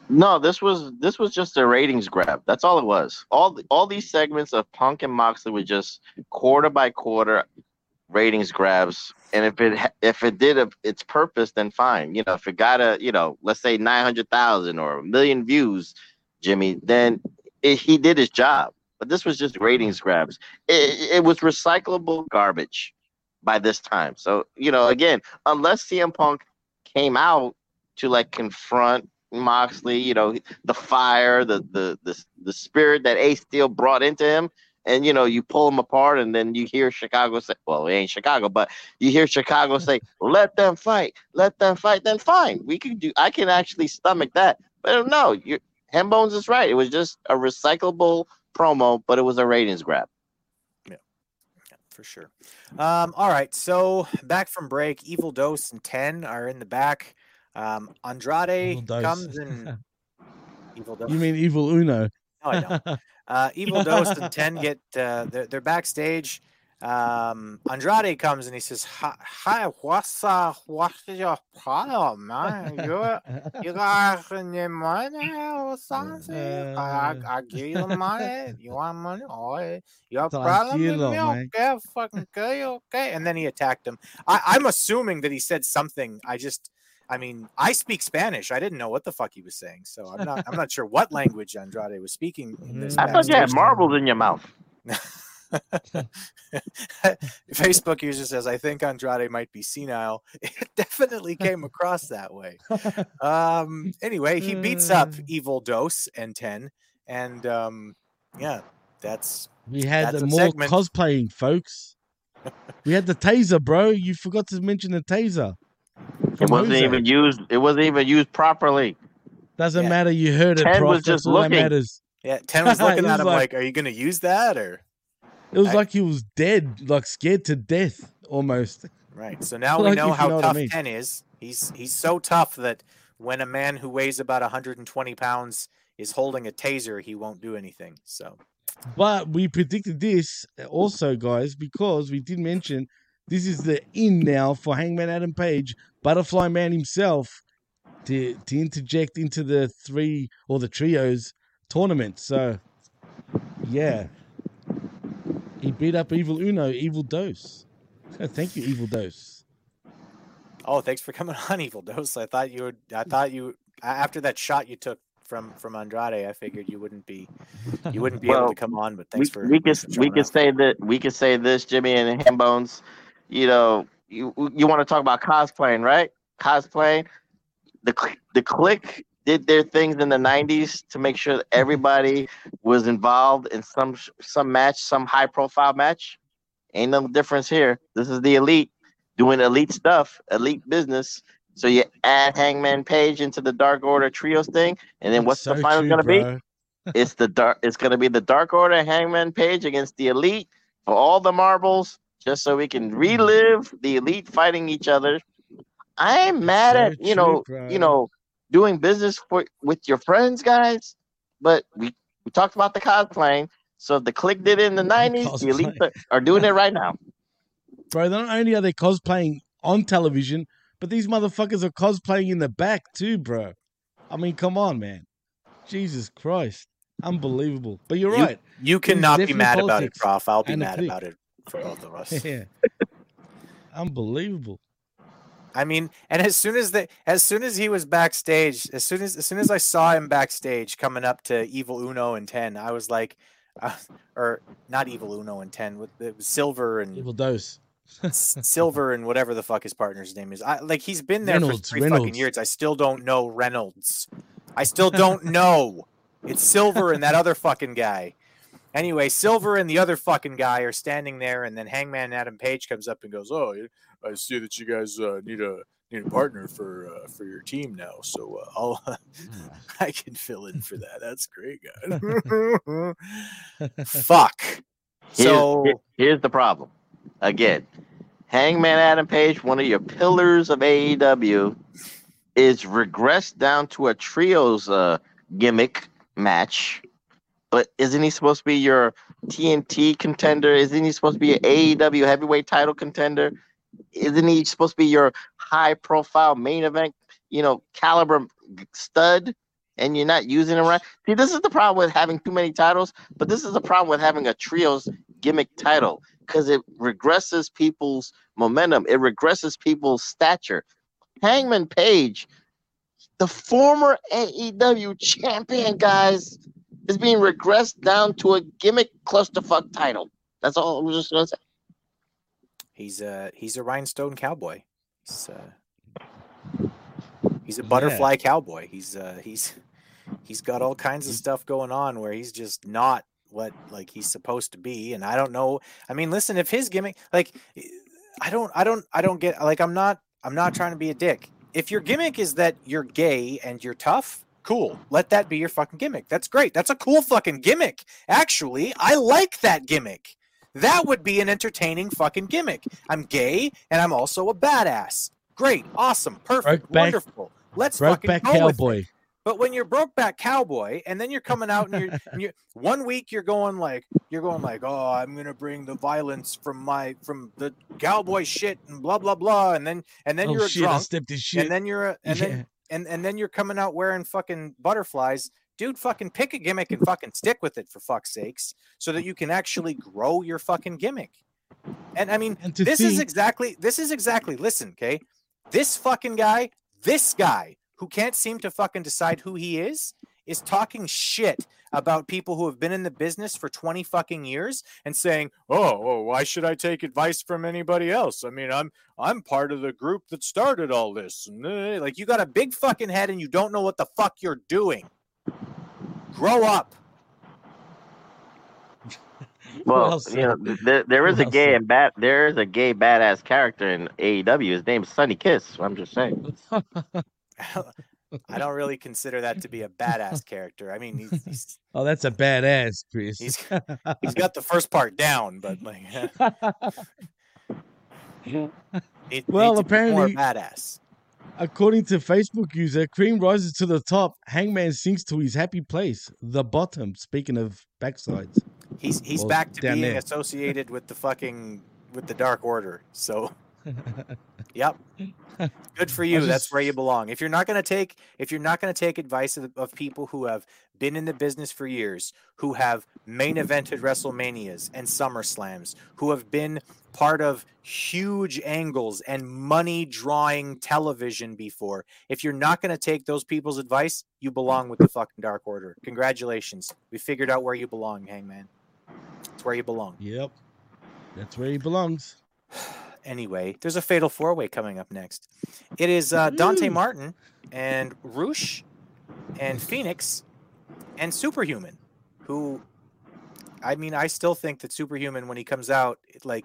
No, this was this was just a ratings grab. That's all it was. All the, all these segments of Punk and Moxley were just quarter by quarter ratings grabs. And if it if it did a, its purpose, then fine. You know, if it got a you know, let's say nine hundred thousand or a million views, Jimmy, then it, he did his job. But this was just ratings grabs. It, it was recyclable garbage by this time. So you know, again, unless CM Punk came out to like confront Moxley, you know, the fire, the the the, the spirit that Ace Steel brought into him, and you know, you pull them apart, and then you hear Chicago say, "Well, it ain't Chicago," but you hear Chicago say, "Let them fight, let them fight." Then fine, we can do. I can actually stomach that. But no, you Hambones is right. It was just a recyclable promo, but it was a ratings grab. Yeah, for sure. Um, all right, so back from break, Evil Dose and Ten are in the back. Um, Andrade Evil comes and Evil Dose. You mean Evil Uno? No, I don't. Uh, Evil Dose and Ten get uh, they're, they're backstage. Um, Andrade comes and he says, "Hi, what's uh, what's your problem, man? You you got any money or something? I, I, I give you money. You want money? Oh, you have a problem with me? man. Okay, fucking okay, okay." And then he attacked him. I, I'm assuming that he said something. I just. I mean, I speak Spanish. I didn't know what the fuck he was saying, so I'm not. I'm not sure what language Andrade was speaking in this. I thought you had marbles in your mouth. Facebook user says, I think Andrade might be senile. It definitely came across that way. Um, anyway, he beats up Mm. Evil Dose and 10. And um, yeah, that's We had that's the more segment. cosplaying, folks. we had the taser, bro. You forgot to mention the taser. It wasn't Jose. even used. It wasn't even used properly. Doesn't Yeah. matter. You heard it. Ted Prof. was That's just all that looking. matters. yeah. 10 was looking He at was him like- like, Are you going to use that? Or It was I- like he was dead, like scared to death almost. Right. So now we know how know what I tough mean. 10 is. He's he's so tough that when a man who weighs about 120 pounds is holding a taser, he won't do anything. So But we predicted this also, guys, because we did mention this is the in now for Hangman Adam Page, Butterfly Man himself, to to interject into the three or the trios tournament. So, yeah, he beat up Evil Uno, Evil Dose. Thank you, Evil Dose. Oh, thanks for coming on, Evil Dose. I thought you would. I thought you after that shot you took from from Andrade. I figured you wouldn't be you wouldn't be able to come on. But we, thanks for we can we showing can up. say that we can say this, Jimmy and Hambones. You know, you you want to talk about cosplaying, right? Cosplaying. The the Kliq did their things in the '90s to make sure that everybody was involved in some some match, some high profile match. Ain't no difference here. This is the elite doing elite stuff, elite business. So you add Hangman Page into the Dark Order trios thing, and then what's the final gonna be? it's the dark it's gonna be the dark order hangman page against the elite for all the marbles just so we can relive the elite fighting each other i'm mad so at you know true, you know doing business for, with your friends guys but we we talked about the cosplaying so if the Kliq did it in the 90s the elite are doing it right now Bro, not only are they cosplaying on television, but these motherfuckers are cosplaying in the back too, bro. I mean, come on, man. Jesus Christ. Unbelievable. But you're You- right. You cannot be mad about it, politics Prof. I'll be mad about it for both of us. yeah. Unbelievable. I mean, and as soon as the as soon as he was backstage, as soon as as soon as I saw him backstage coming up to Evil Uno and Ten, I was like, uh, or not Evil Uno and Ten, with Silver and Evil dose. Silver and whatever the fuck his partner's name is. I like he's been there Reynolds, for three fucking years. I still don't know Reynolds. I still don't know. It's Silver and that other fucking guy. Anyway, Silver and the other fucking guy are standing there, and then Hangman Adam Page comes up and goes, "Oh, I see that you guys uh, need a need a partner for uh, for your team now, so uh, I'll I can fill in for that. That's great, guy. Fuck. Here's, So here's the problem. Again, Hangman Adam Page, one of your pillars of AEW, is regressed down to a trios uh, gimmick match. But isn't he supposed to be your TNT contender? Isn't he supposed to be an AEW heavyweight title contender? Isn't he supposed to be your high profile main event, you know, caliber stud? And you're not using him right. See, this is the problem with having too many titles, but this is the problem with having a trios gimmick title because it regresses people's momentum. It regresses people's stature. Hangman Page, the former AEW champion, guys, is being regressed down to a gimmick clusterfuck title. That's all I was just gonna say. He's a he's a rhinestone cowboy. He's uh, he's a butterfly cowboy. He's uh, he's he's got all kinds of stuff going on where he's just not what like he's supposed to be. And I don't know. I mean, listen, if his gimmick like I don't I don't I don't get like I'm not I'm not trying to be a dick. If your gimmick is that you're gay and you're tough, cool. Let that be your fucking gimmick. That's great. That's a cool fucking gimmick. Actually, I like that gimmick. That would be an entertaining fucking gimmick. I'm gay and I'm also a badass. Great, awesome, perfect, Brokeback- wonderful. Let's fucking Brokeback go with it. Cowboy. But when you're Brokeback Cowboy, and then you're coming out and you're, and you're one week you're going like you're going like, oh, I'm gonna bring the violence from my from the cowboy shit and blah blah blah, and then and then Oh, you're a shit, drunk, and then you're a, and Yeah. then and and then you're coming out wearing fucking butterflies. Dude, fucking pick a gimmick and fucking stick with it for fuck's sakes, so that you can actually grow your fucking gimmick. And I mean, to this is exactly this is exactly. Listen, okay, this fucking guy, this guy who can't seem to fucking decide who he is, is talking shit about people who have been in the business for 20 fucking years and saying, "Oh, well, why should I take advice from anybody else? I mean, I'm I'm part of the group that started all this." Uh, like you got a big fucking head and you don't know what the fuck you're doing. Grow up. Well, Well you know, there, there is a gay said. and bad there is a gay badass character in AEW. His name's Sunny Kiss. I'm just saying. I don't really consider that to be a badass character. I mean, he's he's, Oh, that's a badass, Chris. he's, he's got the first part down, but like, it Well, needs to more apparently- badass. According to Facebook user, Cream rises to the top. Hangman sinks to his happy place, the bottom. Speaking of backsides, He's he's Well, back to being there. associated with the fucking with the Dark Order. So, yep, good for you. That's where you belong. If you're not gonna take if you're not gonna take advice of, of people who have been in the business for years, who have main evented WrestleManias and SummerSlams, who have been part of huge angles and money drawing television before. If you're not going to take those people's advice, you belong with the fucking Dark Order. Congratulations. We figured out where you belong, Hangman. It's where you belong. yep, that's where he belongs. Anyway, there's a fatal four way coming up next. It is uh, Dante Woo. Martin and Roosh and Fenix and Superhuman, who I mean, I still think that Superhuman, when he comes out, like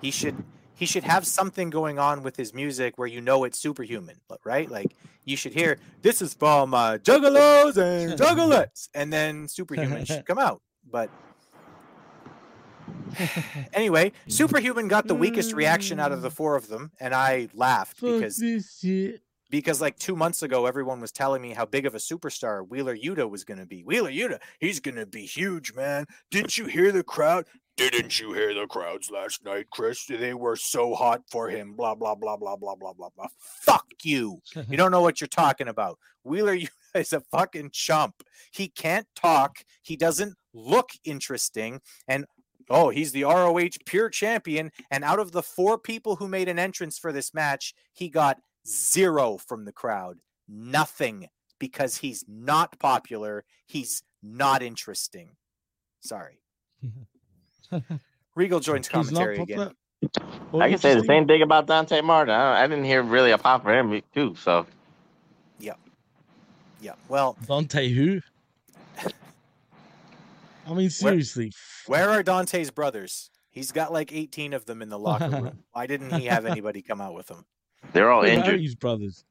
he should he should have something going on with his music where you know it's Superhuman, right? Like you should hear this is from uh, Juggalos and Juggalettes, and then Superhuman should come out. But anyway, Superhuman got the weakest reaction out of the mm. four of them, and I laughed Fuck because because like two months ago, everyone was telling me how big of a superstar Wheeler Yuta was going to be. Wheeler Yuta, he's going to be huge, man. Didn't you hear the crowd? Didn't you hear the crowds last night, Chris? They were so hot for him. Blah blah blah blah blah blah blah blah. Fuck you. You don't know what you're talking about. Wheeler Yuta is a fucking chump. He can't talk. He doesn't look interesting. And oh, he's the ROH pure champion. And out of the four people who made an entrance for this match, he got zero from the crowd. Nothing because he's not popular. He's not interesting. Sorry. Regal joins commentary again. Or I can say the same thing about Dante Martin. I, I didn't hear really a pop for him too. So Yep. yeah. Well, Dante who? I mean, seriously. where are Dante's brothers? He's got like 18 of them in the locker room. Why didn't he have anybody come out with him? they're all Who are injured. his brothers?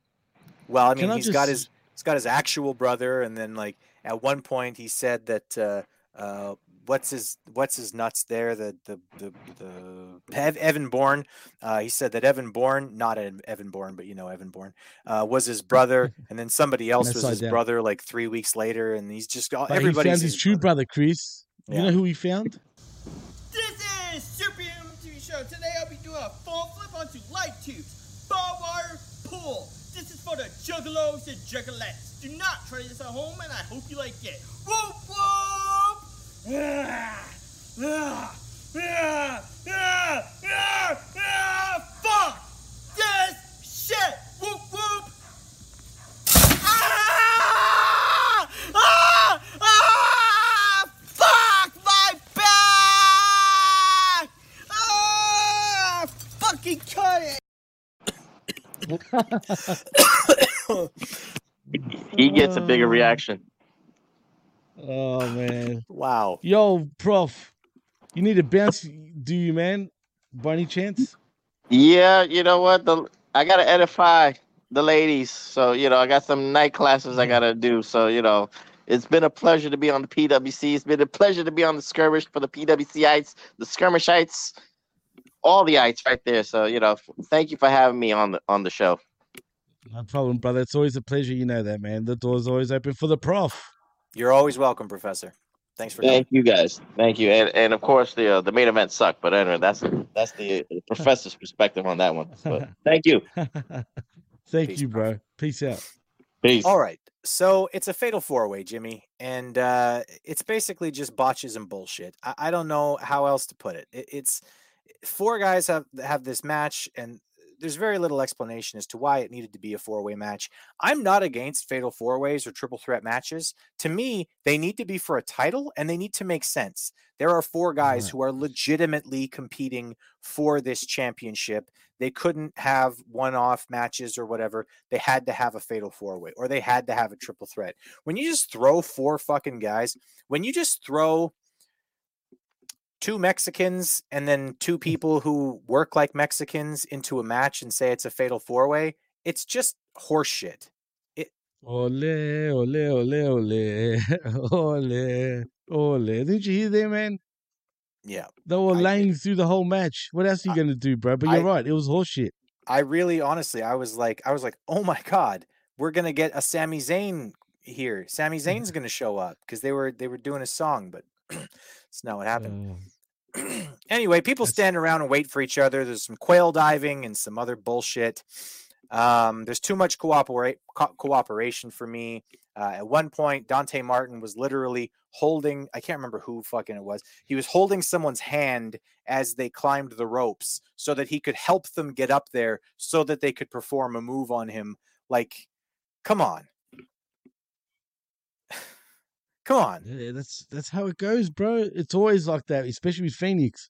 Well, I mean, I he's got his he's got his actual brother, and then like at one point he said that uh, uh, what's his what's his nuts there the the the, the Evan Bourne. Uh, he said that Evan Bourne, not Ev- Evan Bourne, but you know Evan Bourne, uh, was his brother, and then somebody else was his that. brother like three weeks later, and he's just all But he everybody's found his true brother, Chris. Yeah. You know who he found? This is Superhuman TV Show. Today I'll be doing a full flip onto light tubes, barbed wire pool. This is for the juggalos and juggalettes. Do not try this at home, and I hope you like it. Whoop whoop! Fuck this shit! Whoop whoop! Ah! Ah! Ah! Fuck my back! Ah! Fucking cut it! He gets a bigger reaction. Oh man. Wow. Yo, Prof, you need a bounce, do you, man? By any chance? Yeah, you know what? The I gotta edify the ladies. So you know, I got some night classes I gotta do. So you know, it's been a pleasure to be on the PWC. It's been a pleasure to be on the skirmish for the PWCites, the skirmishites, all the ites right there. So you know, thank you for having me on the on the show. No problem, brother. It's always a pleasure. You know that, man. The door's always open for the prof. You're always welcome, Professor. Thanks for coming. Thank you guys. Thank you. And and of course the uh, the main event sucked, but anyway, that's that's the, the professor's perspective on that one. But thank you. Thank you, bro. Peace out. Peace. All right. So it's a fatal four way, Jimmy. And uh, it's basically just botches and bullshit. I, I don't know how else to put it. it. It's four guys have have this match, and there's very little explanation as to why it needed to be a four way match. I'm not against fatal four ways or triple threat matches. To me, they need to be for a title and they need to make sense. There are four guys who are legitimately competing for this championship. They couldn't have one off matches or whatever. They had to have a fatal four way or they had to have a triple threat. When you just throw four fucking guys, when you just throw two Mexicans and then two mm. people who work like Mexicans into a match and say it's a fatal four way, it's just horseshit. Ole, ole, ole, ole, ole, ole. Didn't you hear that, man? Yeah. They were laying through the whole match. What else are you gonna do, bro? But you're I- right. It was horseshit. I really honestly I was like I was like, "Oh my god, we're going to get a Sami Zayn here. Sami mm. Zayn's going to show up because they were they were doing a song, but it's not what happened. anyway, people stand around and wait for each other. There's some quail diving and some other bullshit. Um, there's too much cooperate co- cooperation for me. Uh, at one point, Dante Martin was literally holding, I can't remember who fucking it was. He was holding someone's hand as they climbed the ropes so that he could help them get up there so that they could perform a move on him. Like, come on. Come on. Yeah, that's that's how it goes, bro. It's always like that, especially with Fenix.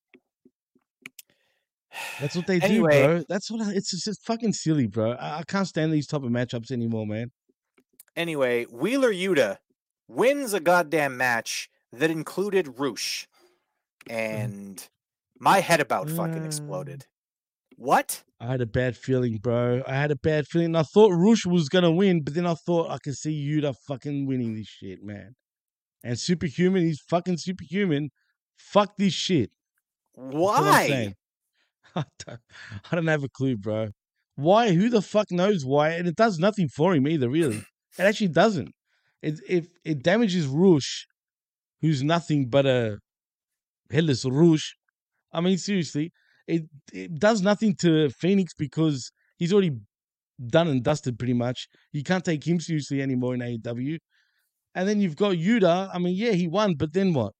That's what they Anyway- do, bro. That's what I, it's just it's fucking silly, bro. I, I can't stand these type of matchups anymore, man. Anyway, Wheeler Yuta wins a goddamn match that included Rush. Mm. And my head about fucking exploded. Mm. What? I had a bad feeling, bro. I had a bad feeling. I thought Rush was gonna win, but then I thought I could see Yuta fucking winning this shit, man. And superhuman, he's fucking superhuman. Fuck this shit. That's what I'm Why? I don't, I don't have a clue, bro. Why? Who the fuck knows why? And it does nothing for him either, really. It actually doesn't. It if it damages Rush, who's nothing but a headless Rush. I mean, seriously, it it does nothing to Fenix because he's already done and dusted pretty much. You can't take him seriously anymore in AEW. And then you've got Yuta. I mean, yeah, he won, but then what?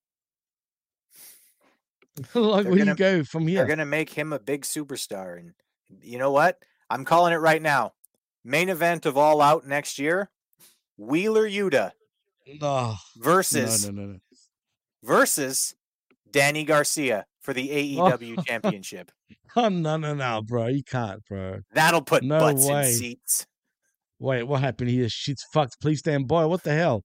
like, They're where do you gonna- go from here? They're going to make him a big superstar. And you know what? I'm calling it right now. Main event of All Out next year Wheeler Yuta No. versus No, no, no, versus Danny Garcia for the AEW championship. Oh, no, no, no, bro. You can't, bro. That'll put No butts way. in seats. Wait, what happened here? Shit's fucked. Please stand by. What the hell?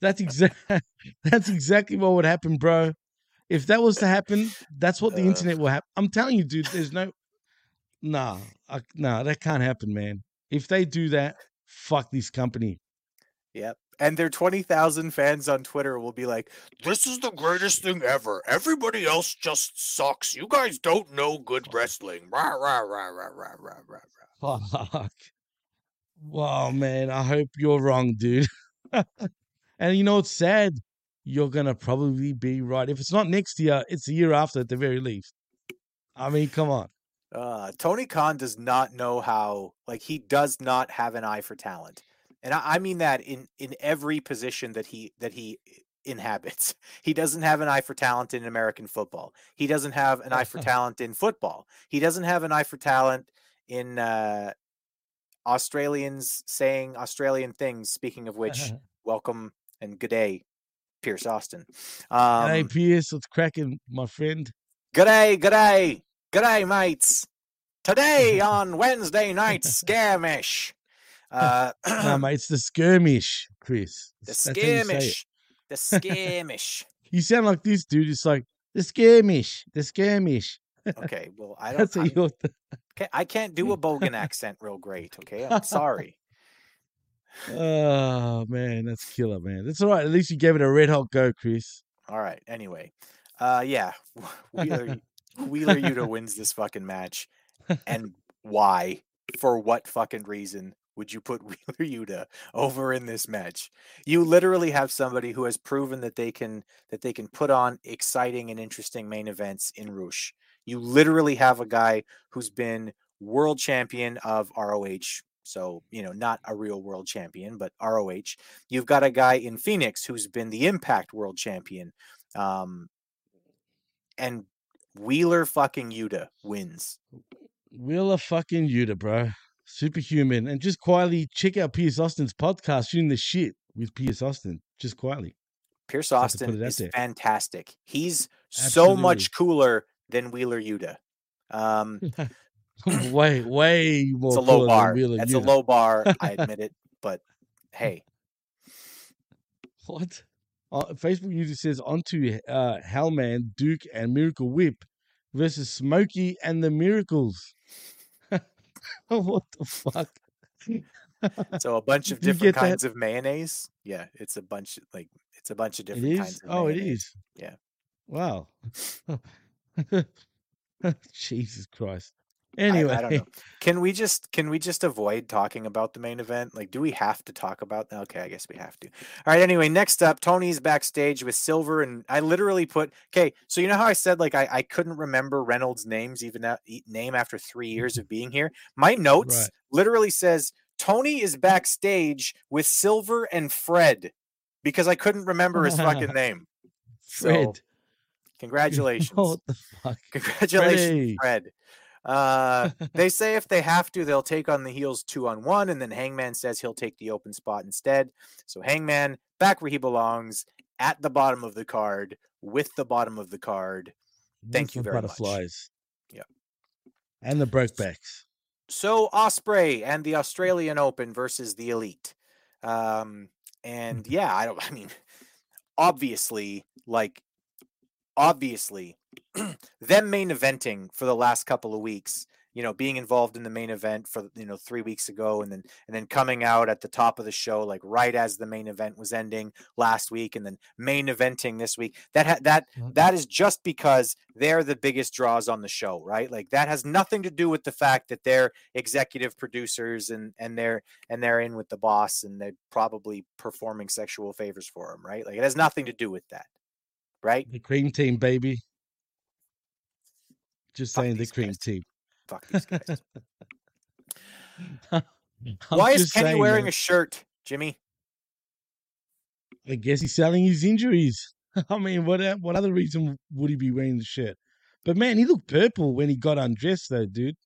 That's exact. That's exactly what would happen, bro. If that was to happen, that's what the uh. internet will happen. I'm telling you, dude. There's no, nah, I, nah, that can't happen, man. If they do that, fuck this company. Yep. And their 20,000 fans on Twitter will be like, This is the greatest thing ever. Everybody else just sucks. You guys don't know good wrestling. Rah, rah, rah, rah, rah, rah, rah. Fuck. Wow, man. I hope you're wrong, dude. and you know it's sad? You're gonna probably be right. If it's not next year, it's the year after at the very least. I mean, come on. Uh, Tony Khan does not know how, like, he does not have an eye for talent. And I, I mean that in, in every position that he that he inhabits. He doesn't have an eye for talent in American football. He doesn't have an eye for talent in football. He doesn't have an eye for talent in uh, Australians saying Australian things. Speaking of which, welcome and good day, Pierce Austin. Um, hey, Pierce, what's cracking, my friend? Good day, good day, good day, mates. Today on Wednesday night skirmish. Uh, no, mate, it's the skirmish, Chris. the That's how you say it. skirmish. The skirmish. You sound like this, dude. It's like the skirmish, the skirmish. Okay, well, I don't. That's you're. ca- I can't do a Bogan accent real great. Okay, I'm sorry. Oh man, that's killer, man. That's all right. At least you gave it a red hot go, Chris. All right. Anyway, uh, yeah, Wheeler Wheeler Yuta wins this fucking match, and why? for what fucking reason would you put Wheeler Yuta over in this match? You literally have somebody who has proven that they can that they can put on exciting and interesting main events in Rush. You literally have a guy who's been world champion of ROH. So, you know, not a real world champion, but ROH. You've got a guy in Fenix who's been the Impact world champion. Um, and Wheeler fucking Yuta wins. Wheeler fucking Yuta, bro. Superhuman. And just quietly check out Pierce Austin's podcast, shooting the shit with Pierce Austin. Just quietly. Pierce Just to put Austin is there. fantastic. He's so much cooler than Wheeler Yuta. Um, way, way more. it's a low bar. That's a low bar. I admit it, but hey, What? Uh, Facebook user says onto uh, Hellman, Duke, and Miracle Whip versus Smokey and the Miracles. what the fuck? so a bunch of different get that? kinds of mayonnaise. Yeah, it's a bunch like it's a bunch of different kinds of Oh, it mayonnaise. is. Yeah. Wow. Jesus Christ. Anyway, I, don't know. Can we just can we just avoid talking about the main event? Like, do we have to talk about? Okay, I guess we have to. All right. Anyway, next up, Tony's backstage with Silver, and I literally put okay. So you know how I said like I, I couldn't remember Reynolds' names even name after three years of being here. My notes Right. literally says Tony is backstage with Silver and Fred because I couldn't remember his fucking name. So, Fred. Congratulations. What the fuck? Congratulations. Fred. Uh, they say if they have to, they'll take on the heels two on one, and then Hangman says he'll take the open spot instead. So Hangman back where he belongs, at the bottom of the card, with the bottom of the card. Thank you very much. butterflies. Yeah. And the Brokebacks. So Ospreay and the Australian Open versus the Elite. Um, and yeah, I don't. I mean, obviously, like, obviously, them main eventing for the last couple of weeks. You know, being involved in the main event for you know three weeks ago, and then and then coming out at the top of the show, like right as the main event was ending last week, and then main eventing this week. That ha- that mm-hmm. that is just because they're the biggest draws on the show, right? Like that has nothing to do with the fact that they're executive producers and and they're and they're in with the boss and they're probably performing sexual favors for him, right? Like it has nothing to do with that, right? The cream team, baby. Just Fuck saying the cream guys. team. Fuck these guys. Why is Kenny wearing man. a shirt, Jimmy? I guess he's selling his injuries. I mean, what e- what other reason would he be wearing the shirt? But man, he looked purple when he got undressed, though, dude.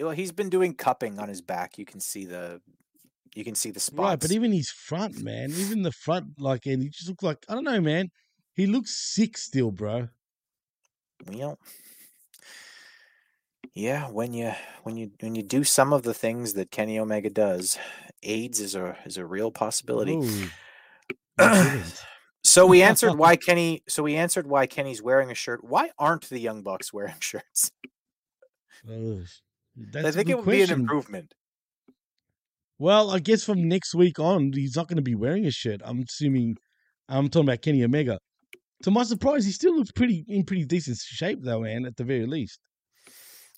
Well, he's been doing cupping on his back. You can see the you can see the spots. Right, but even his front, man, even the front, like, and he just looked like I don't know, man. He looks sick still, bro. Well, yeah, when you when you when you do some of the things that Kenny Omega does, AIDS is a is a real possibility. So we answered why Kenny. So we answered why Kenny's wearing a shirt. Why aren't the Young Bucks wearing shirts? That's I think it would be an improvement. Well, I guess from next week on, he's not going to be wearing a shirt. I'm assuming. I'm talking about Kenny Omega. To my surprise, he still looks pretty in pretty decent shape, though, man. At the very least.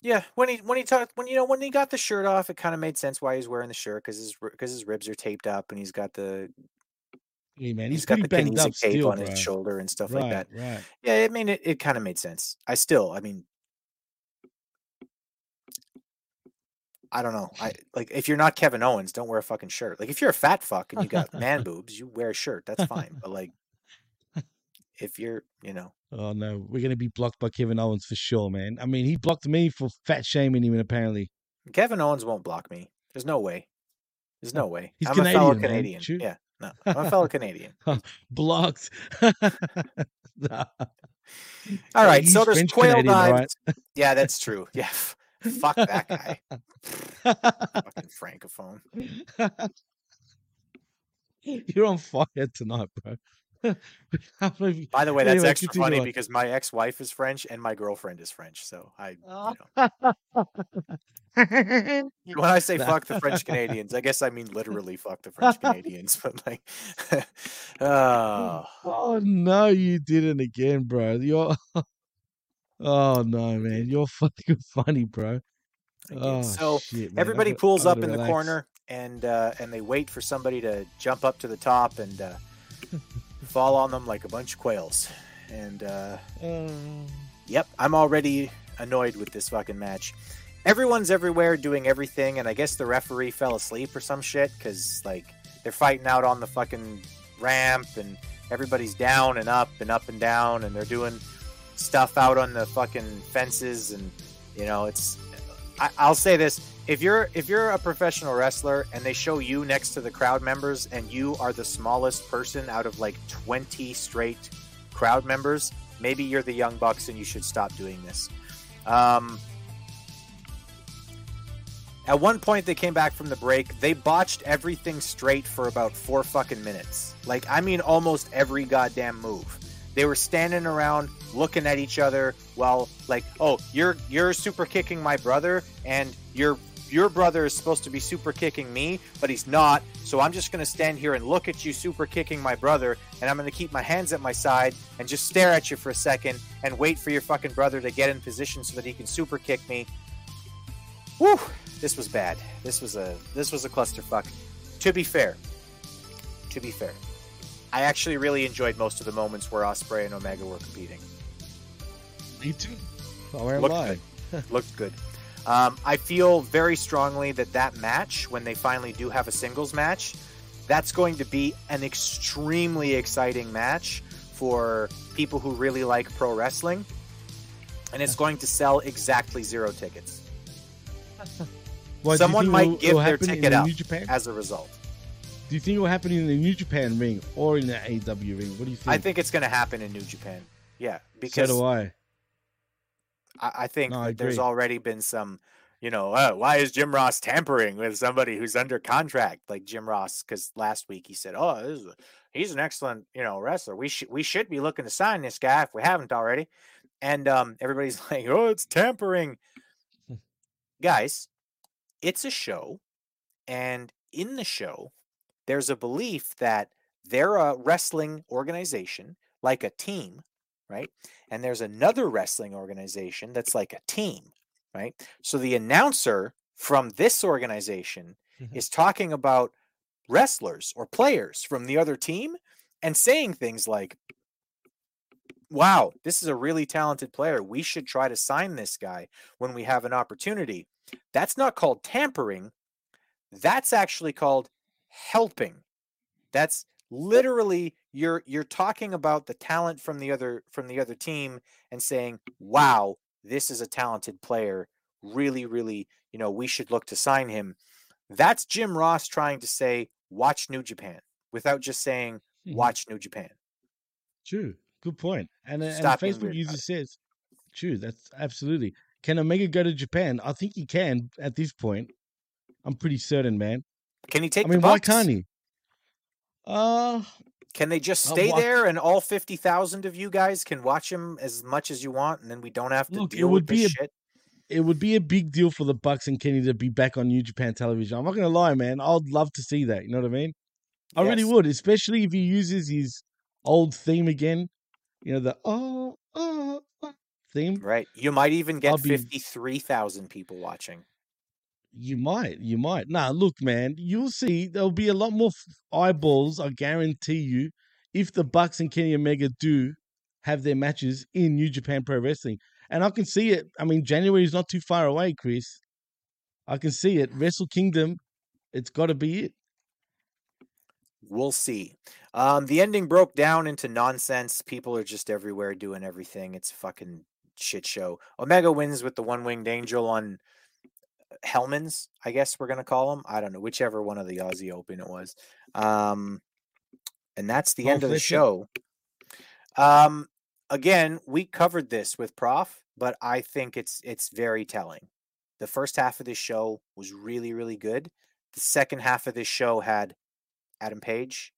Yeah, when he when he talked when you know when he got the shirt off, it kind of made sense why he's wearing the shirt because his because his ribs are taped up and he's got the Yeah, man, he's he's, got the kinesio tape still, on bro. his shoulder and stuff right, like that. Right. Yeah, I mean it, it kind of made sense. I still, I mean, I don't know. I like if you're not Kevin Owens, don't wear a fucking shirt. Like if you're a fat fuck and you got man boobs, you wear a shirt. That's fine. But like if you're, you know, Oh no, we're gonna be blocked by Kevin Owens for sure, man. I mean, he blocked me for fat shaming him, apparently. Kevin Owens won't block me. There's no way. There's oh, no way. He's I'm a fellow Canadian, man. Yeah, no, I'm a fellow Canadian. blocked. Nah. All right, He's so there's French quail Canadian, right? Yeah, that's true. Yeah, fuck that guy. Fucking francophone. You're on fire tonight, bro. By the way, that's Anyway, extra funny on. because my ex-wife is French and my girlfriend is French. So I, you know, when I say fuck the French Canadians, I guess I mean literally fuck the French Canadians. But like, oh, Oh no, you didn't again, bro. You're Oh no, man. You're fucking funny, bro. Oh, so shit, everybody pulls up in the corner and uh, and they wait for somebody to jump up to the top and uh, fall on them like a bunch of quails. And uh, yep, I'm already annoyed with this fucking match. Everyone's everywhere doing everything, and I guess the referee fell asleep or some shit because like they're fighting out on the fucking ramp and everybody's down and up and up and down and they're doing stuff out on the fucking fences and you know it's I, I'll say this: if you're if you're a professional wrestler and they show you next to the crowd members and you are the smallest person out of like 20 straight crowd members, maybe you're the young bucks and you should stop doing this. Um, at one point, they came back from the break. They botched everything straight for about four fucking minutes. Like, I mean, almost every goddamn move. They were standing around looking at each other while, like, oh, you're you're super kicking my brother, and your your brother is supposed to be super kicking me, but he's not. So I'm just gonna stand here and look at you super kicking my brother, and I'm gonna keep my hands at my side and just stare at you for a second and wait for your fucking brother to get in position so that he can super kick me. Whew, this was bad. This was a this was a clusterfuck. To be fair, to be fair, I actually really enjoyed most of the moments where Ospreay and Omega were competing. Me too. I won't Looked lie. good. Looked good. Um, I feel very strongly that that match, when they finally do have a singles match, that's going to be an extremely exciting match for people who really like pro wrestling, and it's going to sell exactly zero tickets. Well, Someone might it'll- give their ticket the up Japan? as a result. Do you think it will happen in the New Japan ring or in the AEW ring? What do you think? I think it's going to happen in New Japan. Yeah, because so do I. I, I think No, I there's already been some, you know, uh, why is Jim Ross tampering with somebody who's under contract like Jim Ross? Because last week he said, "Oh, this is a, he's an excellent, you know, wrestler. We should we should be looking to sign this guy if we haven't already." And um, everybody's like, "Oh, it's tampering." Guys, it's a show, and in the show, there's a belief that they're a wrestling organization, like a team, right? And there's another wrestling organization that's like a team, right? So the announcer from this organization mm-hmm. is talking about wrestlers or players from the other team and saying things like, wow, this is a really talented player. We should try to sign this guy when we have an opportunity. That's not called tampering. That's actually called helping. That's literally you're you're talking about the talent from the other from the other team and saying, "Wow, this is a talented player. Really, really, you know, we should look to sign him." That's Jim Ross trying to say, "Watch New Japan," without just saying, Mhm. "Watch New Japan." True. Good point. And, uh, and Facebook user says, true. That's absolutely. Can Omega go to Japan? I think he can at this point. I'm pretty certain, man. Can he take I the mean, why can't he? Uh, Can they just Uh, stay there and all 50,000 of you guys can watch him as much as you want and then we don't have to Look, it deal would with this be a- shit? it would be a big deal for the Bucks and Kenny to be back on New Japan television. I'm not gonna lie, man. I'd love to see that. You know what I mean? I really would, especially if he uses his old theme again. You know the oh oh, oh theme. Right. You might even get 53,000 people watching. You might, you might. Nah, look, man, you'll see. There'll be a lot more eyeballs. I guarantee you, if the Bucks and Kenny Omega do have their matches in New Japan Pro Wrestling, and I can see it. I mean, January is not too far away, Chris. I can see it. Wrestle Kingdom, it's got to be it. We'll see. Um, the ending broke down into nonsense. People are just everywhere doing everything. It's a fucking shit show. Omega wins with the one winged angel on Hellmann's, I guess we're gonna call him. I don't know, whichever one of the Aussie Open it was. Um, and that's the end of the show. Um, again, we covered this with Prof, but I think it's it's very telling. The first half of this show was really, really good. The second half of this show had Adam Page,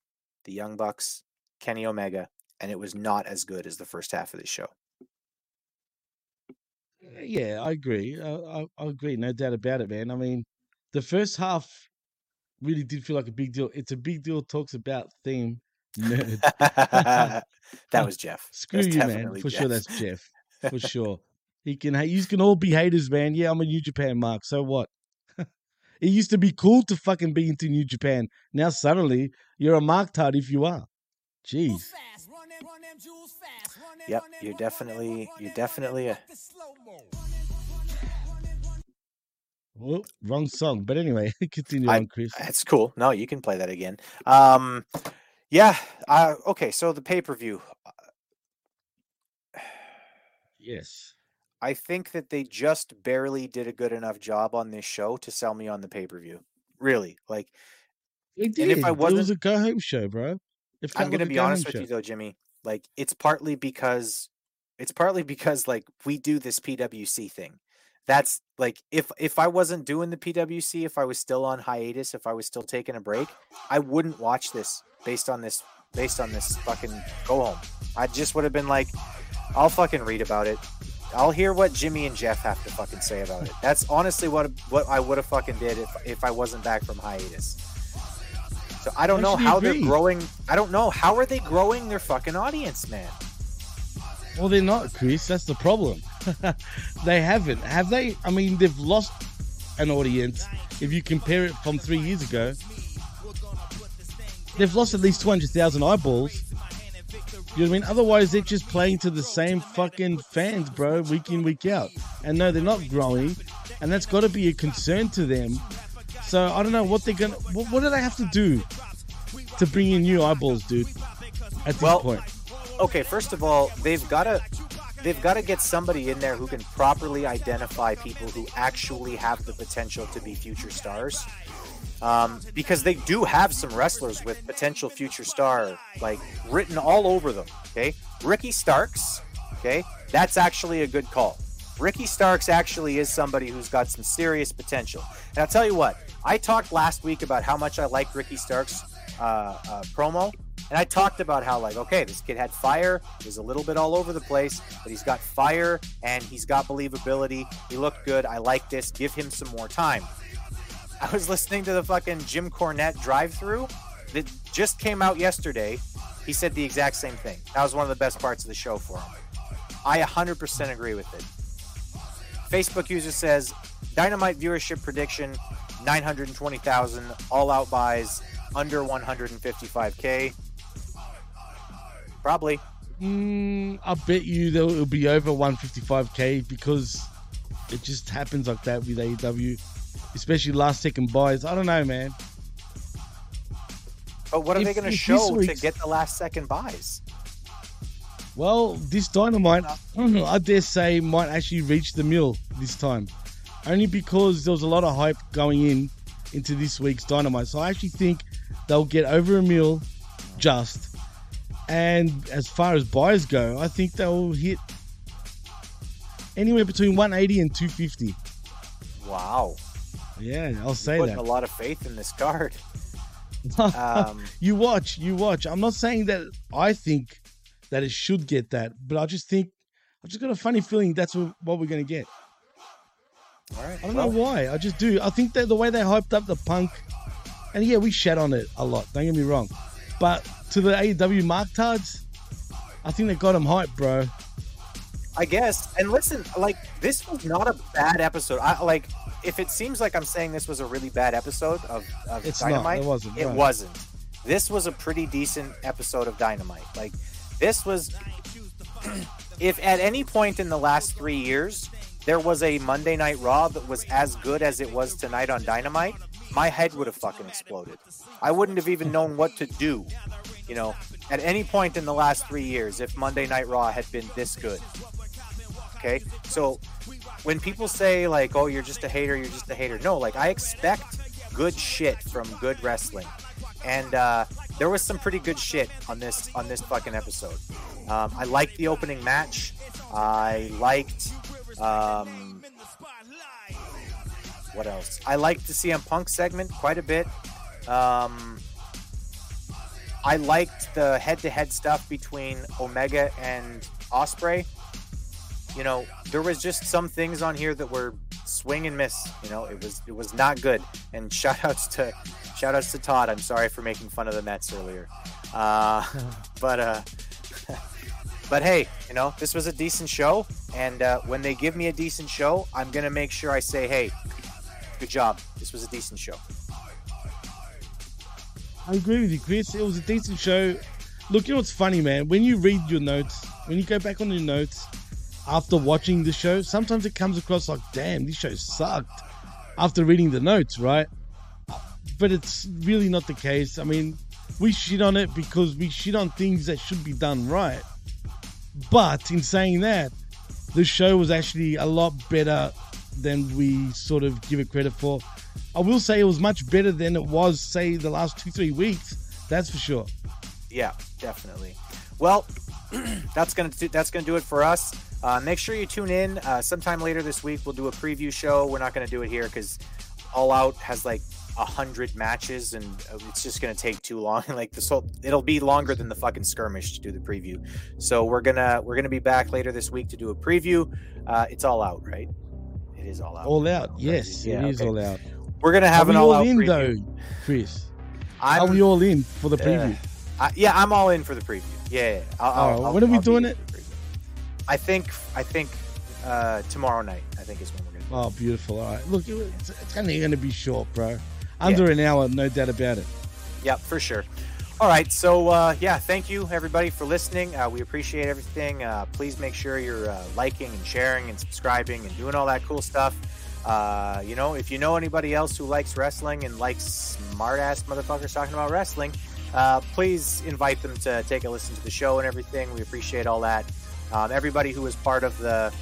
the Young Bucks, Kenny Omega, and it was not as good as the first half of the show. Uh, yeah, I agree. I, I, I agree. No doubt about it, man. I mean, the first half really did feel like a big deal. It's a big deal. Talks about theme nerd. that was Jeff. Screw you, man. For sure, that's Jeff. For sure. He can. You can all be haters, man. Yeah, I'm a New Japan mark. So what? it used to be cool to fucking be into New Japan. Now suddenly you're a mark tard if you are. Jeez. Yep, you're definitely you're definitely a Well, wrong song. But anyway, continue I- on, Chris. It's cool. No, you can play that again. Um, yeah. Uh, okay. So the pay per view. Yes. I think that they just barely did a good enough job on this show to sell me on the pay per view. Really, like. It And did. if I wasn't, it was wasn't, a go home show, bro. It felt I'm gonna be honest with show. you though, Jimmy. Like it's partly because it's partly because like we do this PWC thing. That's like if if I wasn't doing the PWC, if I was still on hiatus, if I was still taking a break, I wouldn't watch this based on this based on this fucking go home. I just would have been like, I'll fucking read about it. I'll hear what Jimmy and Jeff have to fucking say about it. That's honestly what what I would have fucking did if if I wasn't back from hiatus. So I don't know how agree. they're growing. I don't know how are they growing their fucking audience, man. Well, they're not, Chris. That's the problem. they haven't. Have they? I mean, they've lost an audience. If you compare it from three years ago, they've lost at least 200,000 eyeballs. You know what I mean? Otherwise, they're just playing to the same fucking fans, bro, week in, week out. And no, they're not growing. And that's got to be a concern to them. So I don't know what they're to. What, what do they have to do to bring in new eyeballs, dude? At this Well, point. Okay, first of all, they've got to they've got to get somebody in there who can properly identify people who actually have the potential to be future stars. Um, because they do have some wrestlers with potential future star like written all over them. Okay, Ricky Starks. Okay, that's actually a good call. Ricky Starks actually is somebody who's got some serious potential. And I'll tell you what, I talked last week about how much I like Ricky Starks' uh, uh, promo. And I talked about how, like, okay, this kid had fire. He was a little bit all over the place, but he's got fire and he's got believability. He looked good. I like this. Give him some more time. I was listening to the fucking Jim Cornette drive through that just came out yesterday. He said the exact same thing. That was one of the best parts of the show for him. I 100% agree with it. Facebook user says Dynamite viewership prediction 920,000, all out buys under 155k. Probably. Mm, I bet you that it'll be over 155k because it just happens like that with AEW, especially last second buys. I don't know, man. But what are they going to show to get the last second buys? Well, this dynamite, I dare say, might actually reach the mill this time, only because there was a lot of hype going in into this week's dynamite. So I actually think they'll get over a mill, just. And as far as buys go, I think they'll hit anywhere between 180 and 250. Wow. Yeah, I'll say Putting that. a lot of faith in this card. Um, you watch, you watch. I'm not saying that I think that it should get that, but I just think I've just got a funny feeling that's what, what we're going to get. Right. I don't know why. I just do. I think that the way they hyped up the punk, and yeah, we shat on it a lot. Don't get me wrong, but to the AEW marktards, I think they got them hyped, bro. I guess. And listen, like this was not a bad episode. I like if it seems like I'm saying this was a really bad episode of, of It's not. Dynamite. It wasn't, It right. wasn't. This was a pretty decent episode of Dynamite. Like this was if at any point in the last three years there was a Monday Night Raw that was as good as it was tonight on Dynamite, my head would have fucking exploded. I wouldn't have even known what to do. You know, at any point in the last three years, if Monday Night Raw had been this good. Okay, so when people say like, "Oh, you're just a hater," you're just a hater. No, like I expect good shit from good wrestling, and uh, there was some pretty good shit on this on this fucking episode. Um, I liked the opening match. I liked um, what else? I liked the CM Punk segment quite a bit. Um, I liked the head-to-head stuff between Omega and Ospreay. You know, there was just some things on here that were swing and miss. You know, it was it was not good. And shout outs to shout outs to Todd. I'm sorry for making fun of the Mets earlier. Uh, but uh, but hey, you know, this was a decent show, and uh, when they give me a decent show, I'm gonna make sure I say, hey, good job. This was a decent show. I agree with you, Chris. It was a decent show. Look, you know what's funny, man? When you read your notes, when you go back on your notes after watching the show, sometimes it comes across like, damn, this show sucked after reading the notes, right? But it's really not the case. I mean, we shit on it because we shit on things that should be done right. But in saying that, the show was actually a lot better than we sort of give it credit for. I will say it was much better than it was, say, the last two, three weeks. That's for sure. Yeah, definitely. Well, that's gonna do, that's gonna do it for us. Uh, make sure you tune in. Uh, sometime later this week, we'll do a preview show. We're not gonna do it here because All Out has like hundred matches, and uh, it's just gonna take too long. like this whole, it'll be longer than the fucking skirmish to do the preview. So we're gonna we're gonna be back later this week to do a preview. Uh, it's all out, right? It is all out. All out, yes, Yeah, it is okay. all out. We're gonna have Are an all all out in preview. though, Chris? I'm- Are we all in for the preview? I, yeah, I'm all in for the preview. Yeah, yeah. I'll, I'll, Oh, I'll- when are we doing it? for the preview. I think I think uh, tomorrow night. I think is when we're gonna. Oh, beautiful. All right. Look, it's, it's only going to be short, bro. Under an hour, no doubt about it. Yeah, for sure. All right, so uh, yeah, thank you everybody for listening. Uh, we appreciate everything. Uh, please make sure you're uh, liking and sharing and subscribing and doing all that cool stuff. Uh, you know, if you know anybody else who likes wrestling and likes smart ass motherfuckers talking about wrestling, uh, please invite them to take a listen to the show and everything. We appreciate all that. Um, everybody who was part of the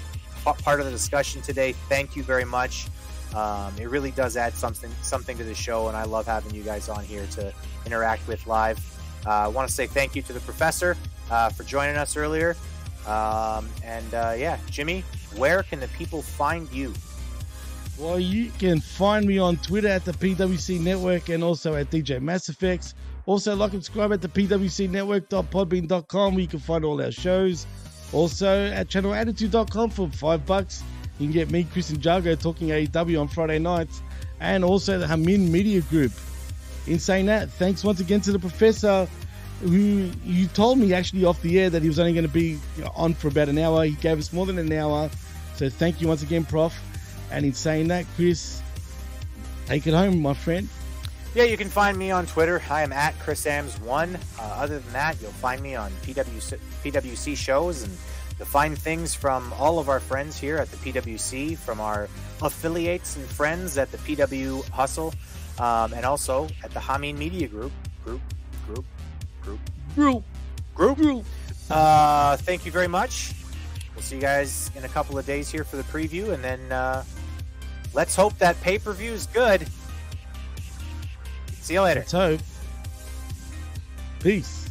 part of the discussion today, thank you very much. Um, it really does add something something to the show, and I love having you guys on here to interact with live. Uh, I want to say thank you to the professor uh, for joining us earlier. Um, and uh, yeah, Jimmy, where can the people find you? Well, you can find me on Twitter at the PWC Network and also at DJ Mass FX. Also, like and subscribe at the PWCNetwork.podbean.com where you can find all our shows. Also, at channelattitude.com for five bucks. You can get me, Chris and Jago, talking AEW on Friday nights. And also the Hamin Media Group. In saying that, thanks once again to the professor who you told me actually off the air that he was only going to be on for about an hour. He gave us more than an hour. So thank you once again, Prof. And in saying that, Chris, take it home, my friend. Yeah, you can find me on Twitter. I am at ChrisAmbs1. Uh, other than that, you'll find me on PWC, PWC shows and you'll find things from all of our friends here at the PWC, from our affiliates and friends at the PW Hustle, um, and also at the Hamin Media Group. Group, group, group, Group. group. group. Uh, thank you very much. We'll see you guys in a couple of days here for the preview, and then uh, let's hope that pay per view is good. See you later. Let's hope. Peace.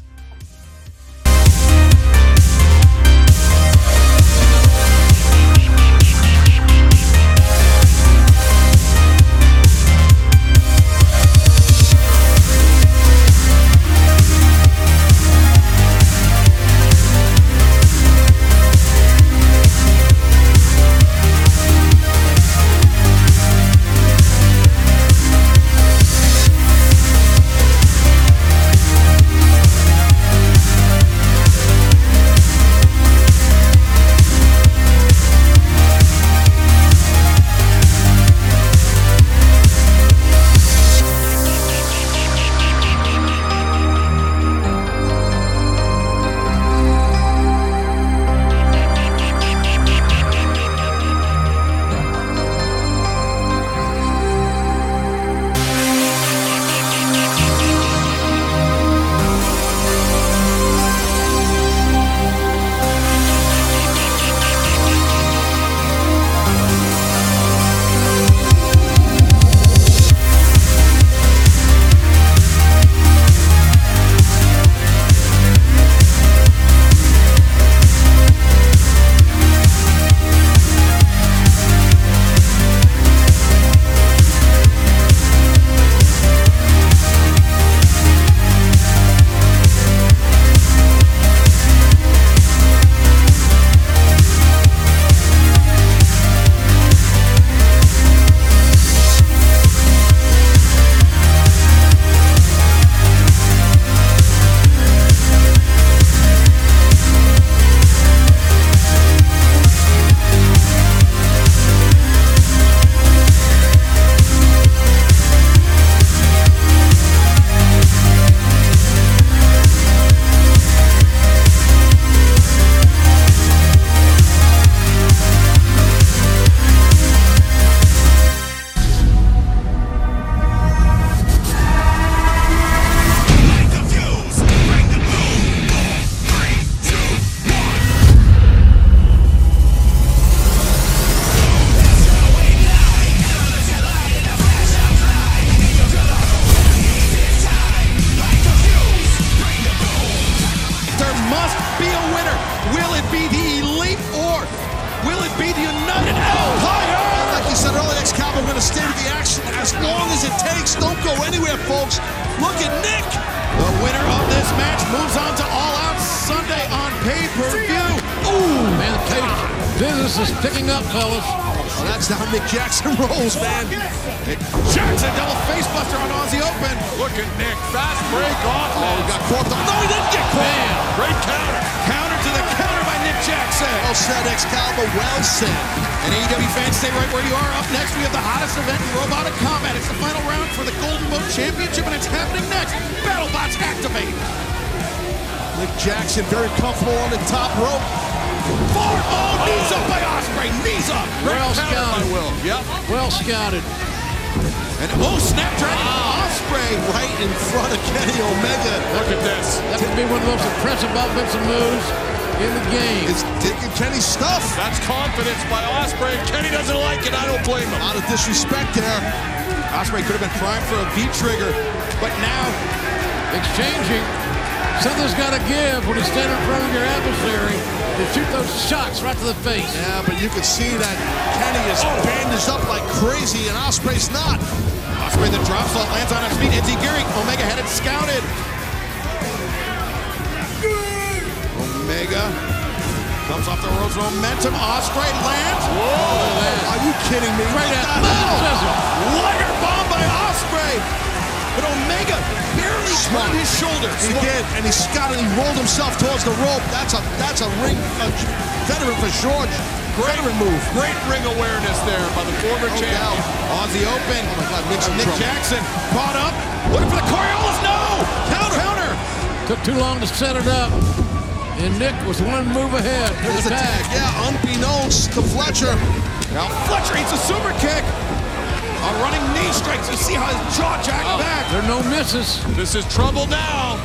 This is trouble now.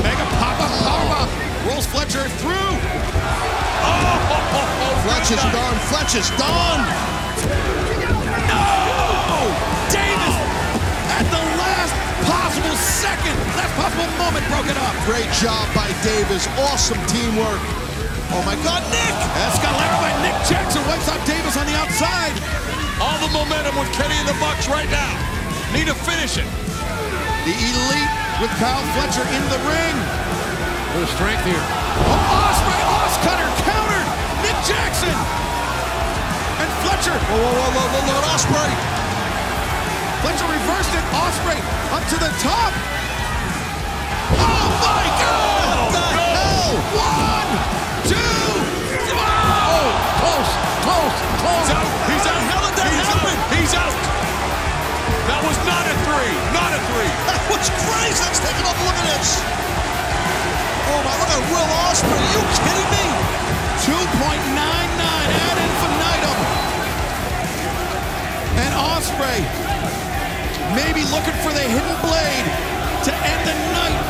Mega pop up powerbomb. Rolls Fletcher through. Oh, Fletcher's good night. done. Fletcher's done. No! Davis at the last possible second, last possible moment broke it up. Great job by Davis. Awesome teamwork. Oh my God, Nick! Escalera by Nick Jackson wipes out Davis on the outside. All the momentum with Kenny and the Bucks right now. Need to finish it. The Elite with Kyle Fletcher in the ring. There's strength here. Oh, Ospreay, Oscutter countered. Nick Jackson. And Fletcher. Whoa, whoa, whoa, whoa, whoa, whoa, Ospreay. Fletcher reversed it. Ospreay up to the top. Will Ospreay. Are you kidding me? 2.99 ad infinitum. And Ospreay maybe looking for the hidden blade to end the night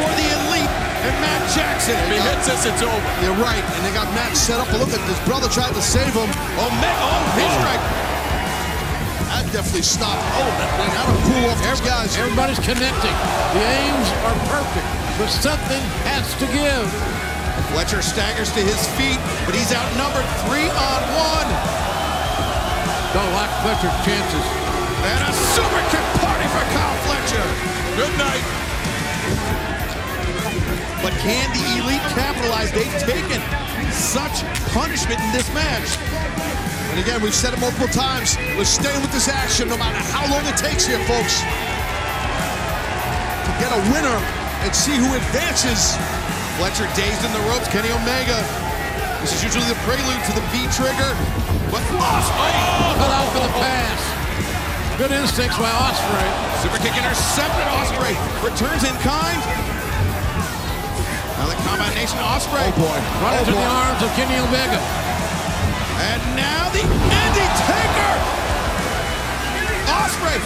for the elite and Matt Jackson. If he hits this, it's over. You're right. And they got Matt set up. Look at his brother tried to save him. Oh, Matt, oh, knee oh. strike. That definitely stopped. Oh, that went out of cool off these guys. Everybody's connecting. The aims are perfect, but something has to give. Fletcher staggers to his feet, but he's outnumbered three on one. Don't like Fletcher's chances. And a super kick party for Kyle Fletcher. Good night. But can the elite capitalize? They've taken such punishment in this match. And again, we've said it multiple times. We're staying with this action no matter how long it takes here, folks. To get a winner and see who advances. Fletcher dazed in the ropes. Kenny Omega. This is usually the prelude to the V trigger. But Ospreay! Cut out for the pass. Good instincts by Ospreay. Super kick intercepted. Ospreay returns in kind. Now the combination Ospreay. Oh boy. Right Oh into the arms of Kenny Omega. And now the Andy Taker. Ospreay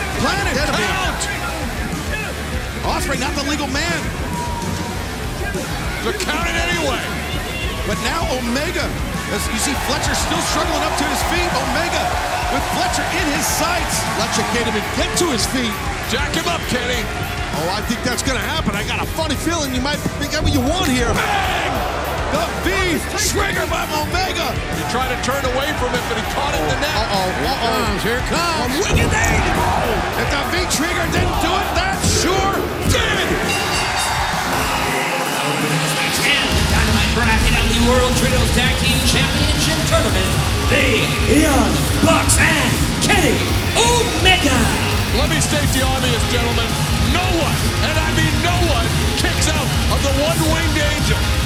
him. count. Ospreay not the legal man. They're counting anyway. But now Omega, as you see Fletcher still struggling up to his feet. Omega with Fletcher in his sights. Fletcher can't even get to his feet. Jack him up, Kenny. Oh, I think that's going to happen. I got a funny feeling you might get what you want here. The V trigger by Omega. He tried to turn away from it, but he caught it in the neck. Uh-oh, Here uh-oh. comes, here comes. A wicked eight. If the V trigger didn't do it, that sure did. And the Dynamite Bracket of the World Trios Tag Team Championship Tournament, the Young Bucks and Kenny Omega. Let me state the obvious, gentlemen. No one, and I mean no one, kicks out of the one-winged angel.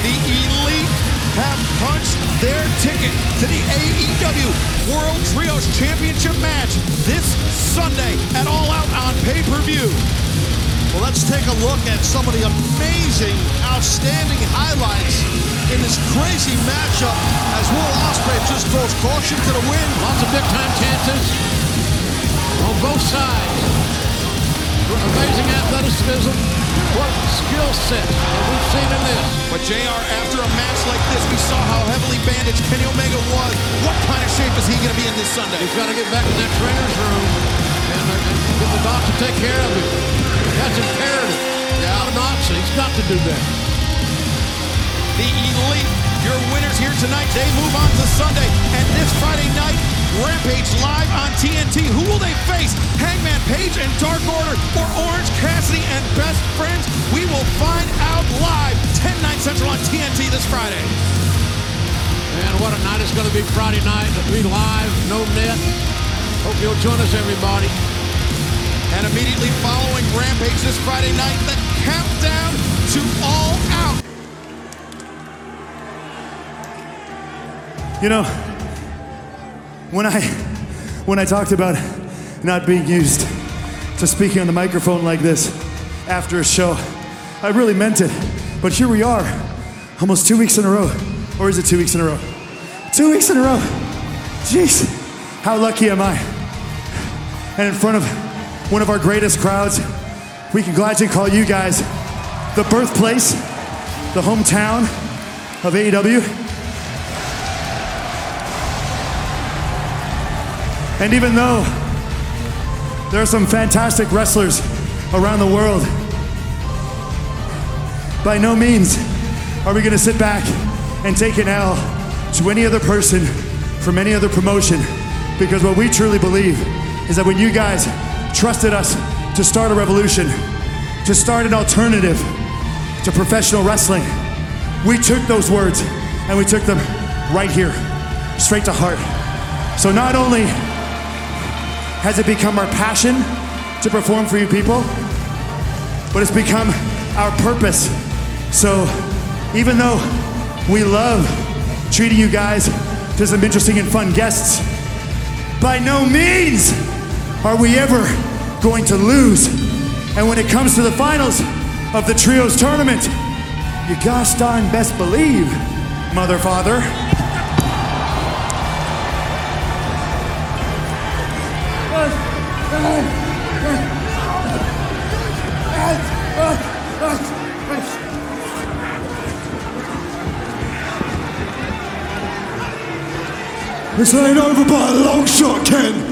The Elite have punched their ticket to the AEW World Trios Championship match this Sunday at All Out on pay-per-view. Well, let's take a look at some of the amazing, outstanding highlights in this crazy matchup as Will Ospreay just throws caution to the wind. Lots of big-time chances on both sides. Amazing athleticism. What skill set that we've seen in this. But JR, after a match like this, we saw how heavily bandaged Kenny Omega was. What kind of shape is he going to be in this Sunday? He's got to get back in that trainer's room and, uh, and get the doctor to take care of him. That's imperative. Yeah. Not He's got to do that. The Elite, your winners here tonight. They move on to Sunday. And this Friday night, Rampage live on TNT. Who will they face? Hangman Page and Dark Order or Orange Cassidy and Best Friends? We will find out live 10 9 Central on TNT this Friday. And what a night it's going to be Friday night. It'll be live, no net. Hope you'll join us, everybody. And immediately following Rampage this Friday night, the countdown to All Out. You know, when I when I talked about not being used to speaking on the microphone like this after a show, I really meant it. But here we are, almost two weeks in a row. Or is it two weeks in a row? Two weeks in a row. Jeez, how lucky am I? And in front of one of our greatest crowds, we can gladly call you guys the birthplace, the hometown of AEW. And even though there are some fantastic wrestlers around the world, by no means are we going to sit back and take an L to any other person from any other promotion. Because what we truly believe is that when you guys trusted us to start a revolution, to start an alternative to professional wrestling, we took those words and we took them right here, straight to heart. So not only has it become our passion to perform for you people, but it's become our purpose. So even though we love treating you guys to some interesting and fun guests, by no means are we ever going to lose. And when it comes to the finals of the Trios tournament, you gosh darn best believe, mother father. This ain't over by a long shot, Ken.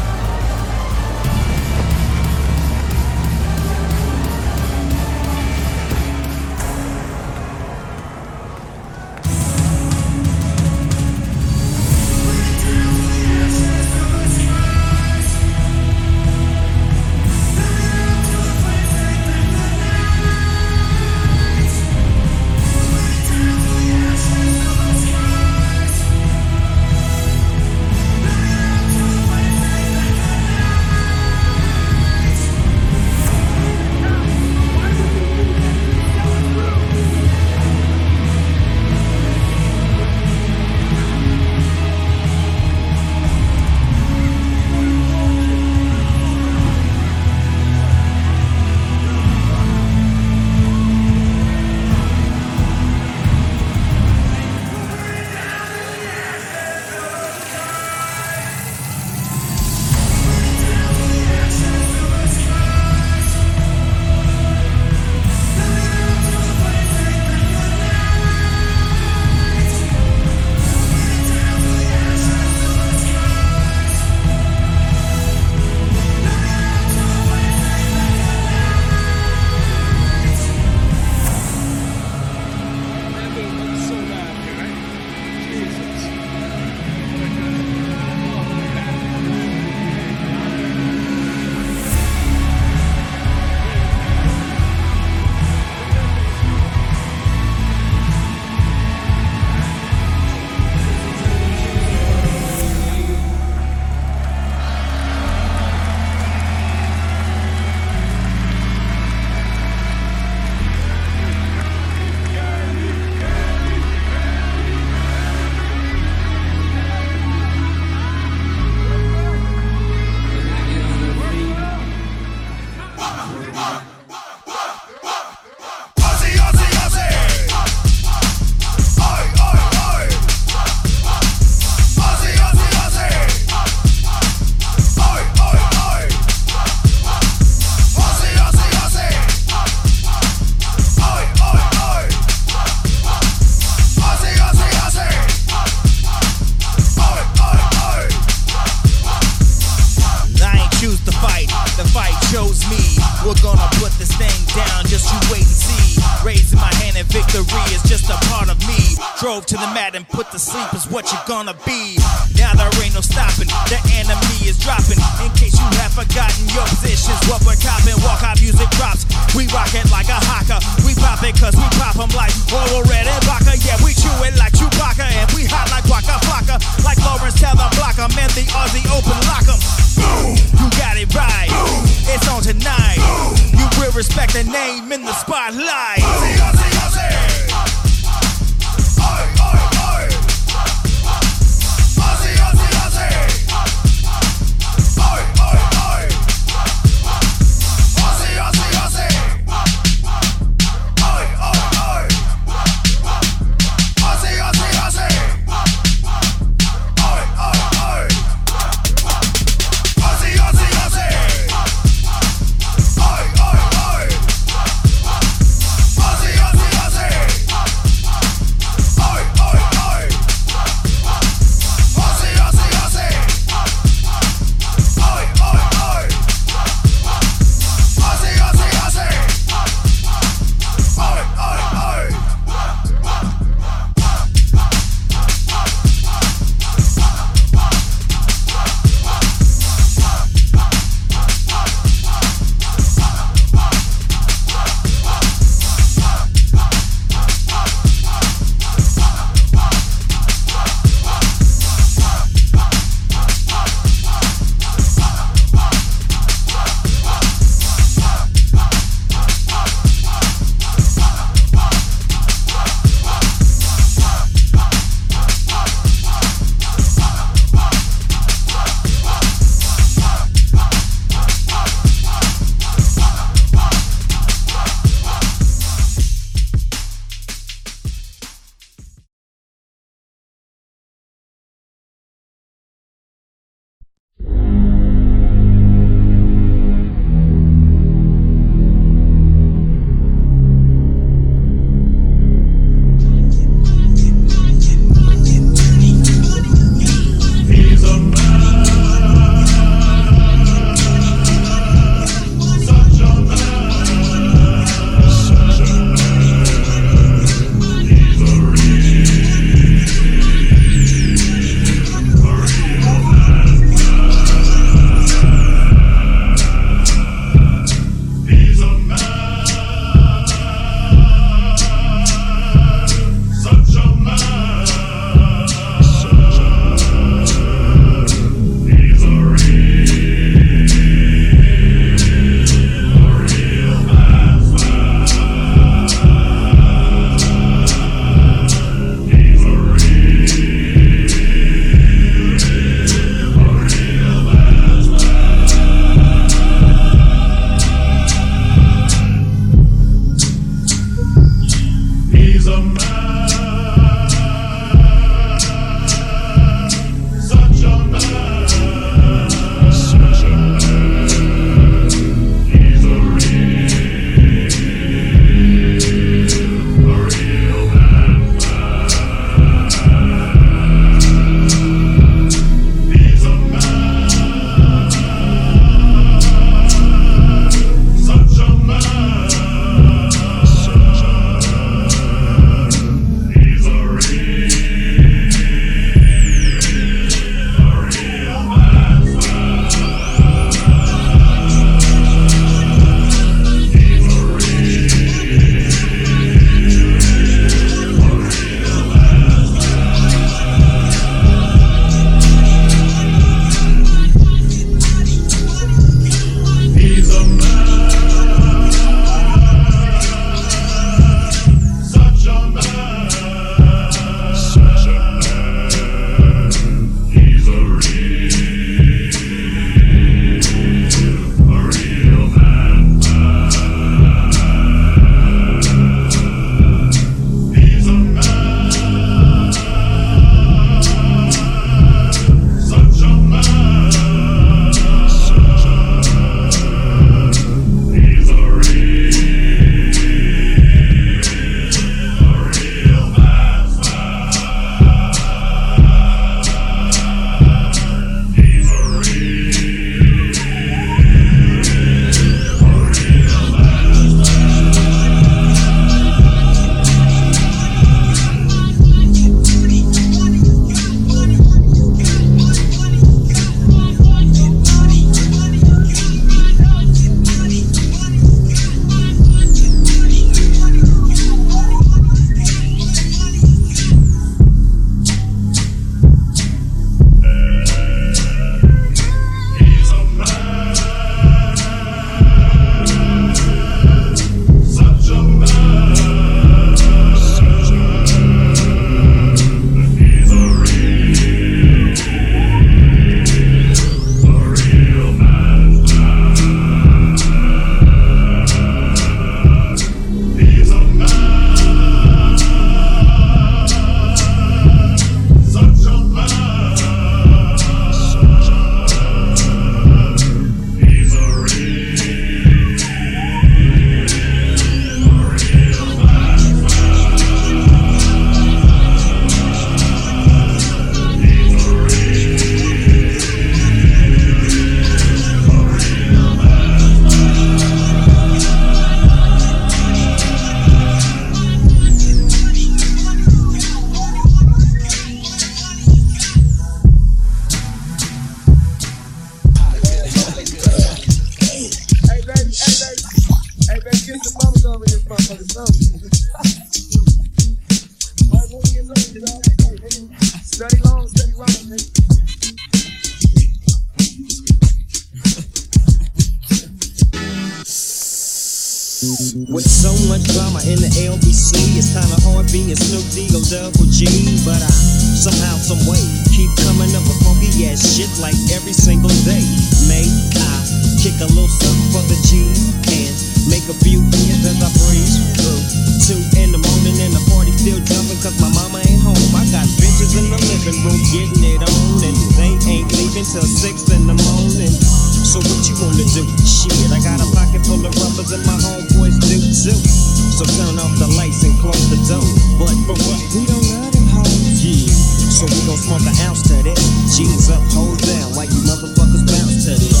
With so much drama in the LBC, it's kinda hard being Snoop D or Double G. But I somehow, someway, keep coming up with funky ass shit like every single day. May I kick a little something for the G and make a few ends as I breeze through. Two in the morning and the party still jumping cause my mama ain't home. I got bitches in the living room getting it on and they ain't leaving till six in the morning. So what you wanna do? Shit, I got a pocket full of rubbers and my homeboys do too. So turn off the lights and close the door. But for what? We don't love them hoes. Yeah. So we gon' smoke the ounce to this. Jeans up, hold down, while you motherfuckers bounce to this.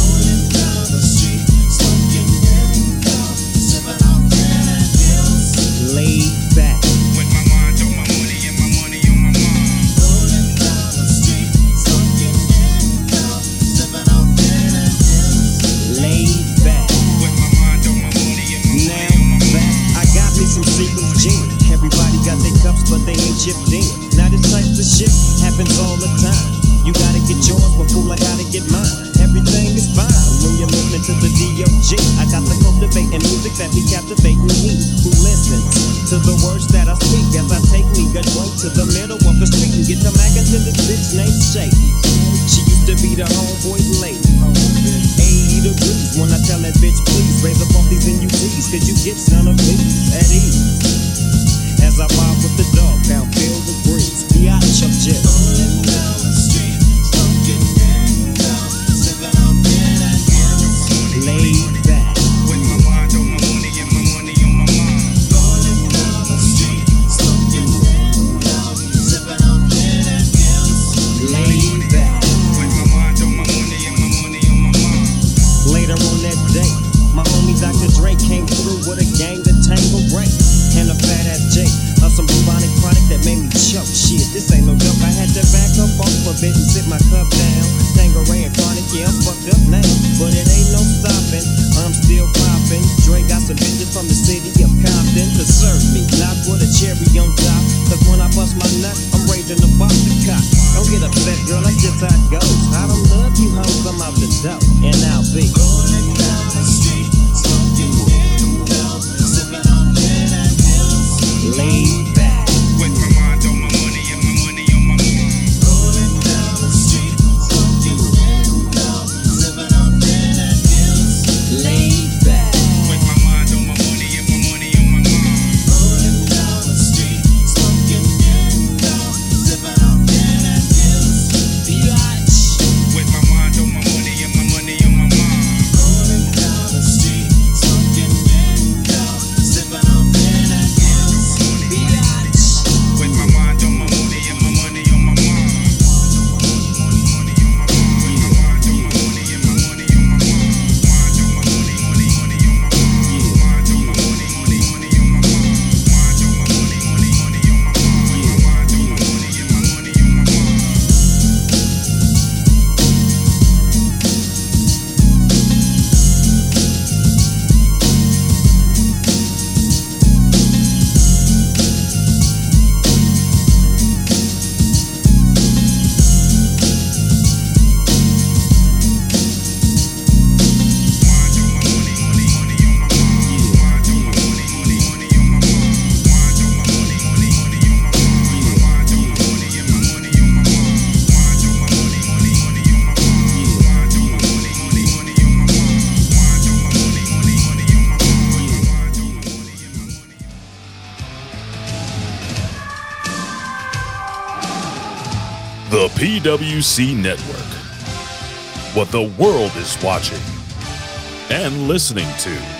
The Laid back. beat up UC Network. What the world is watching and listening to.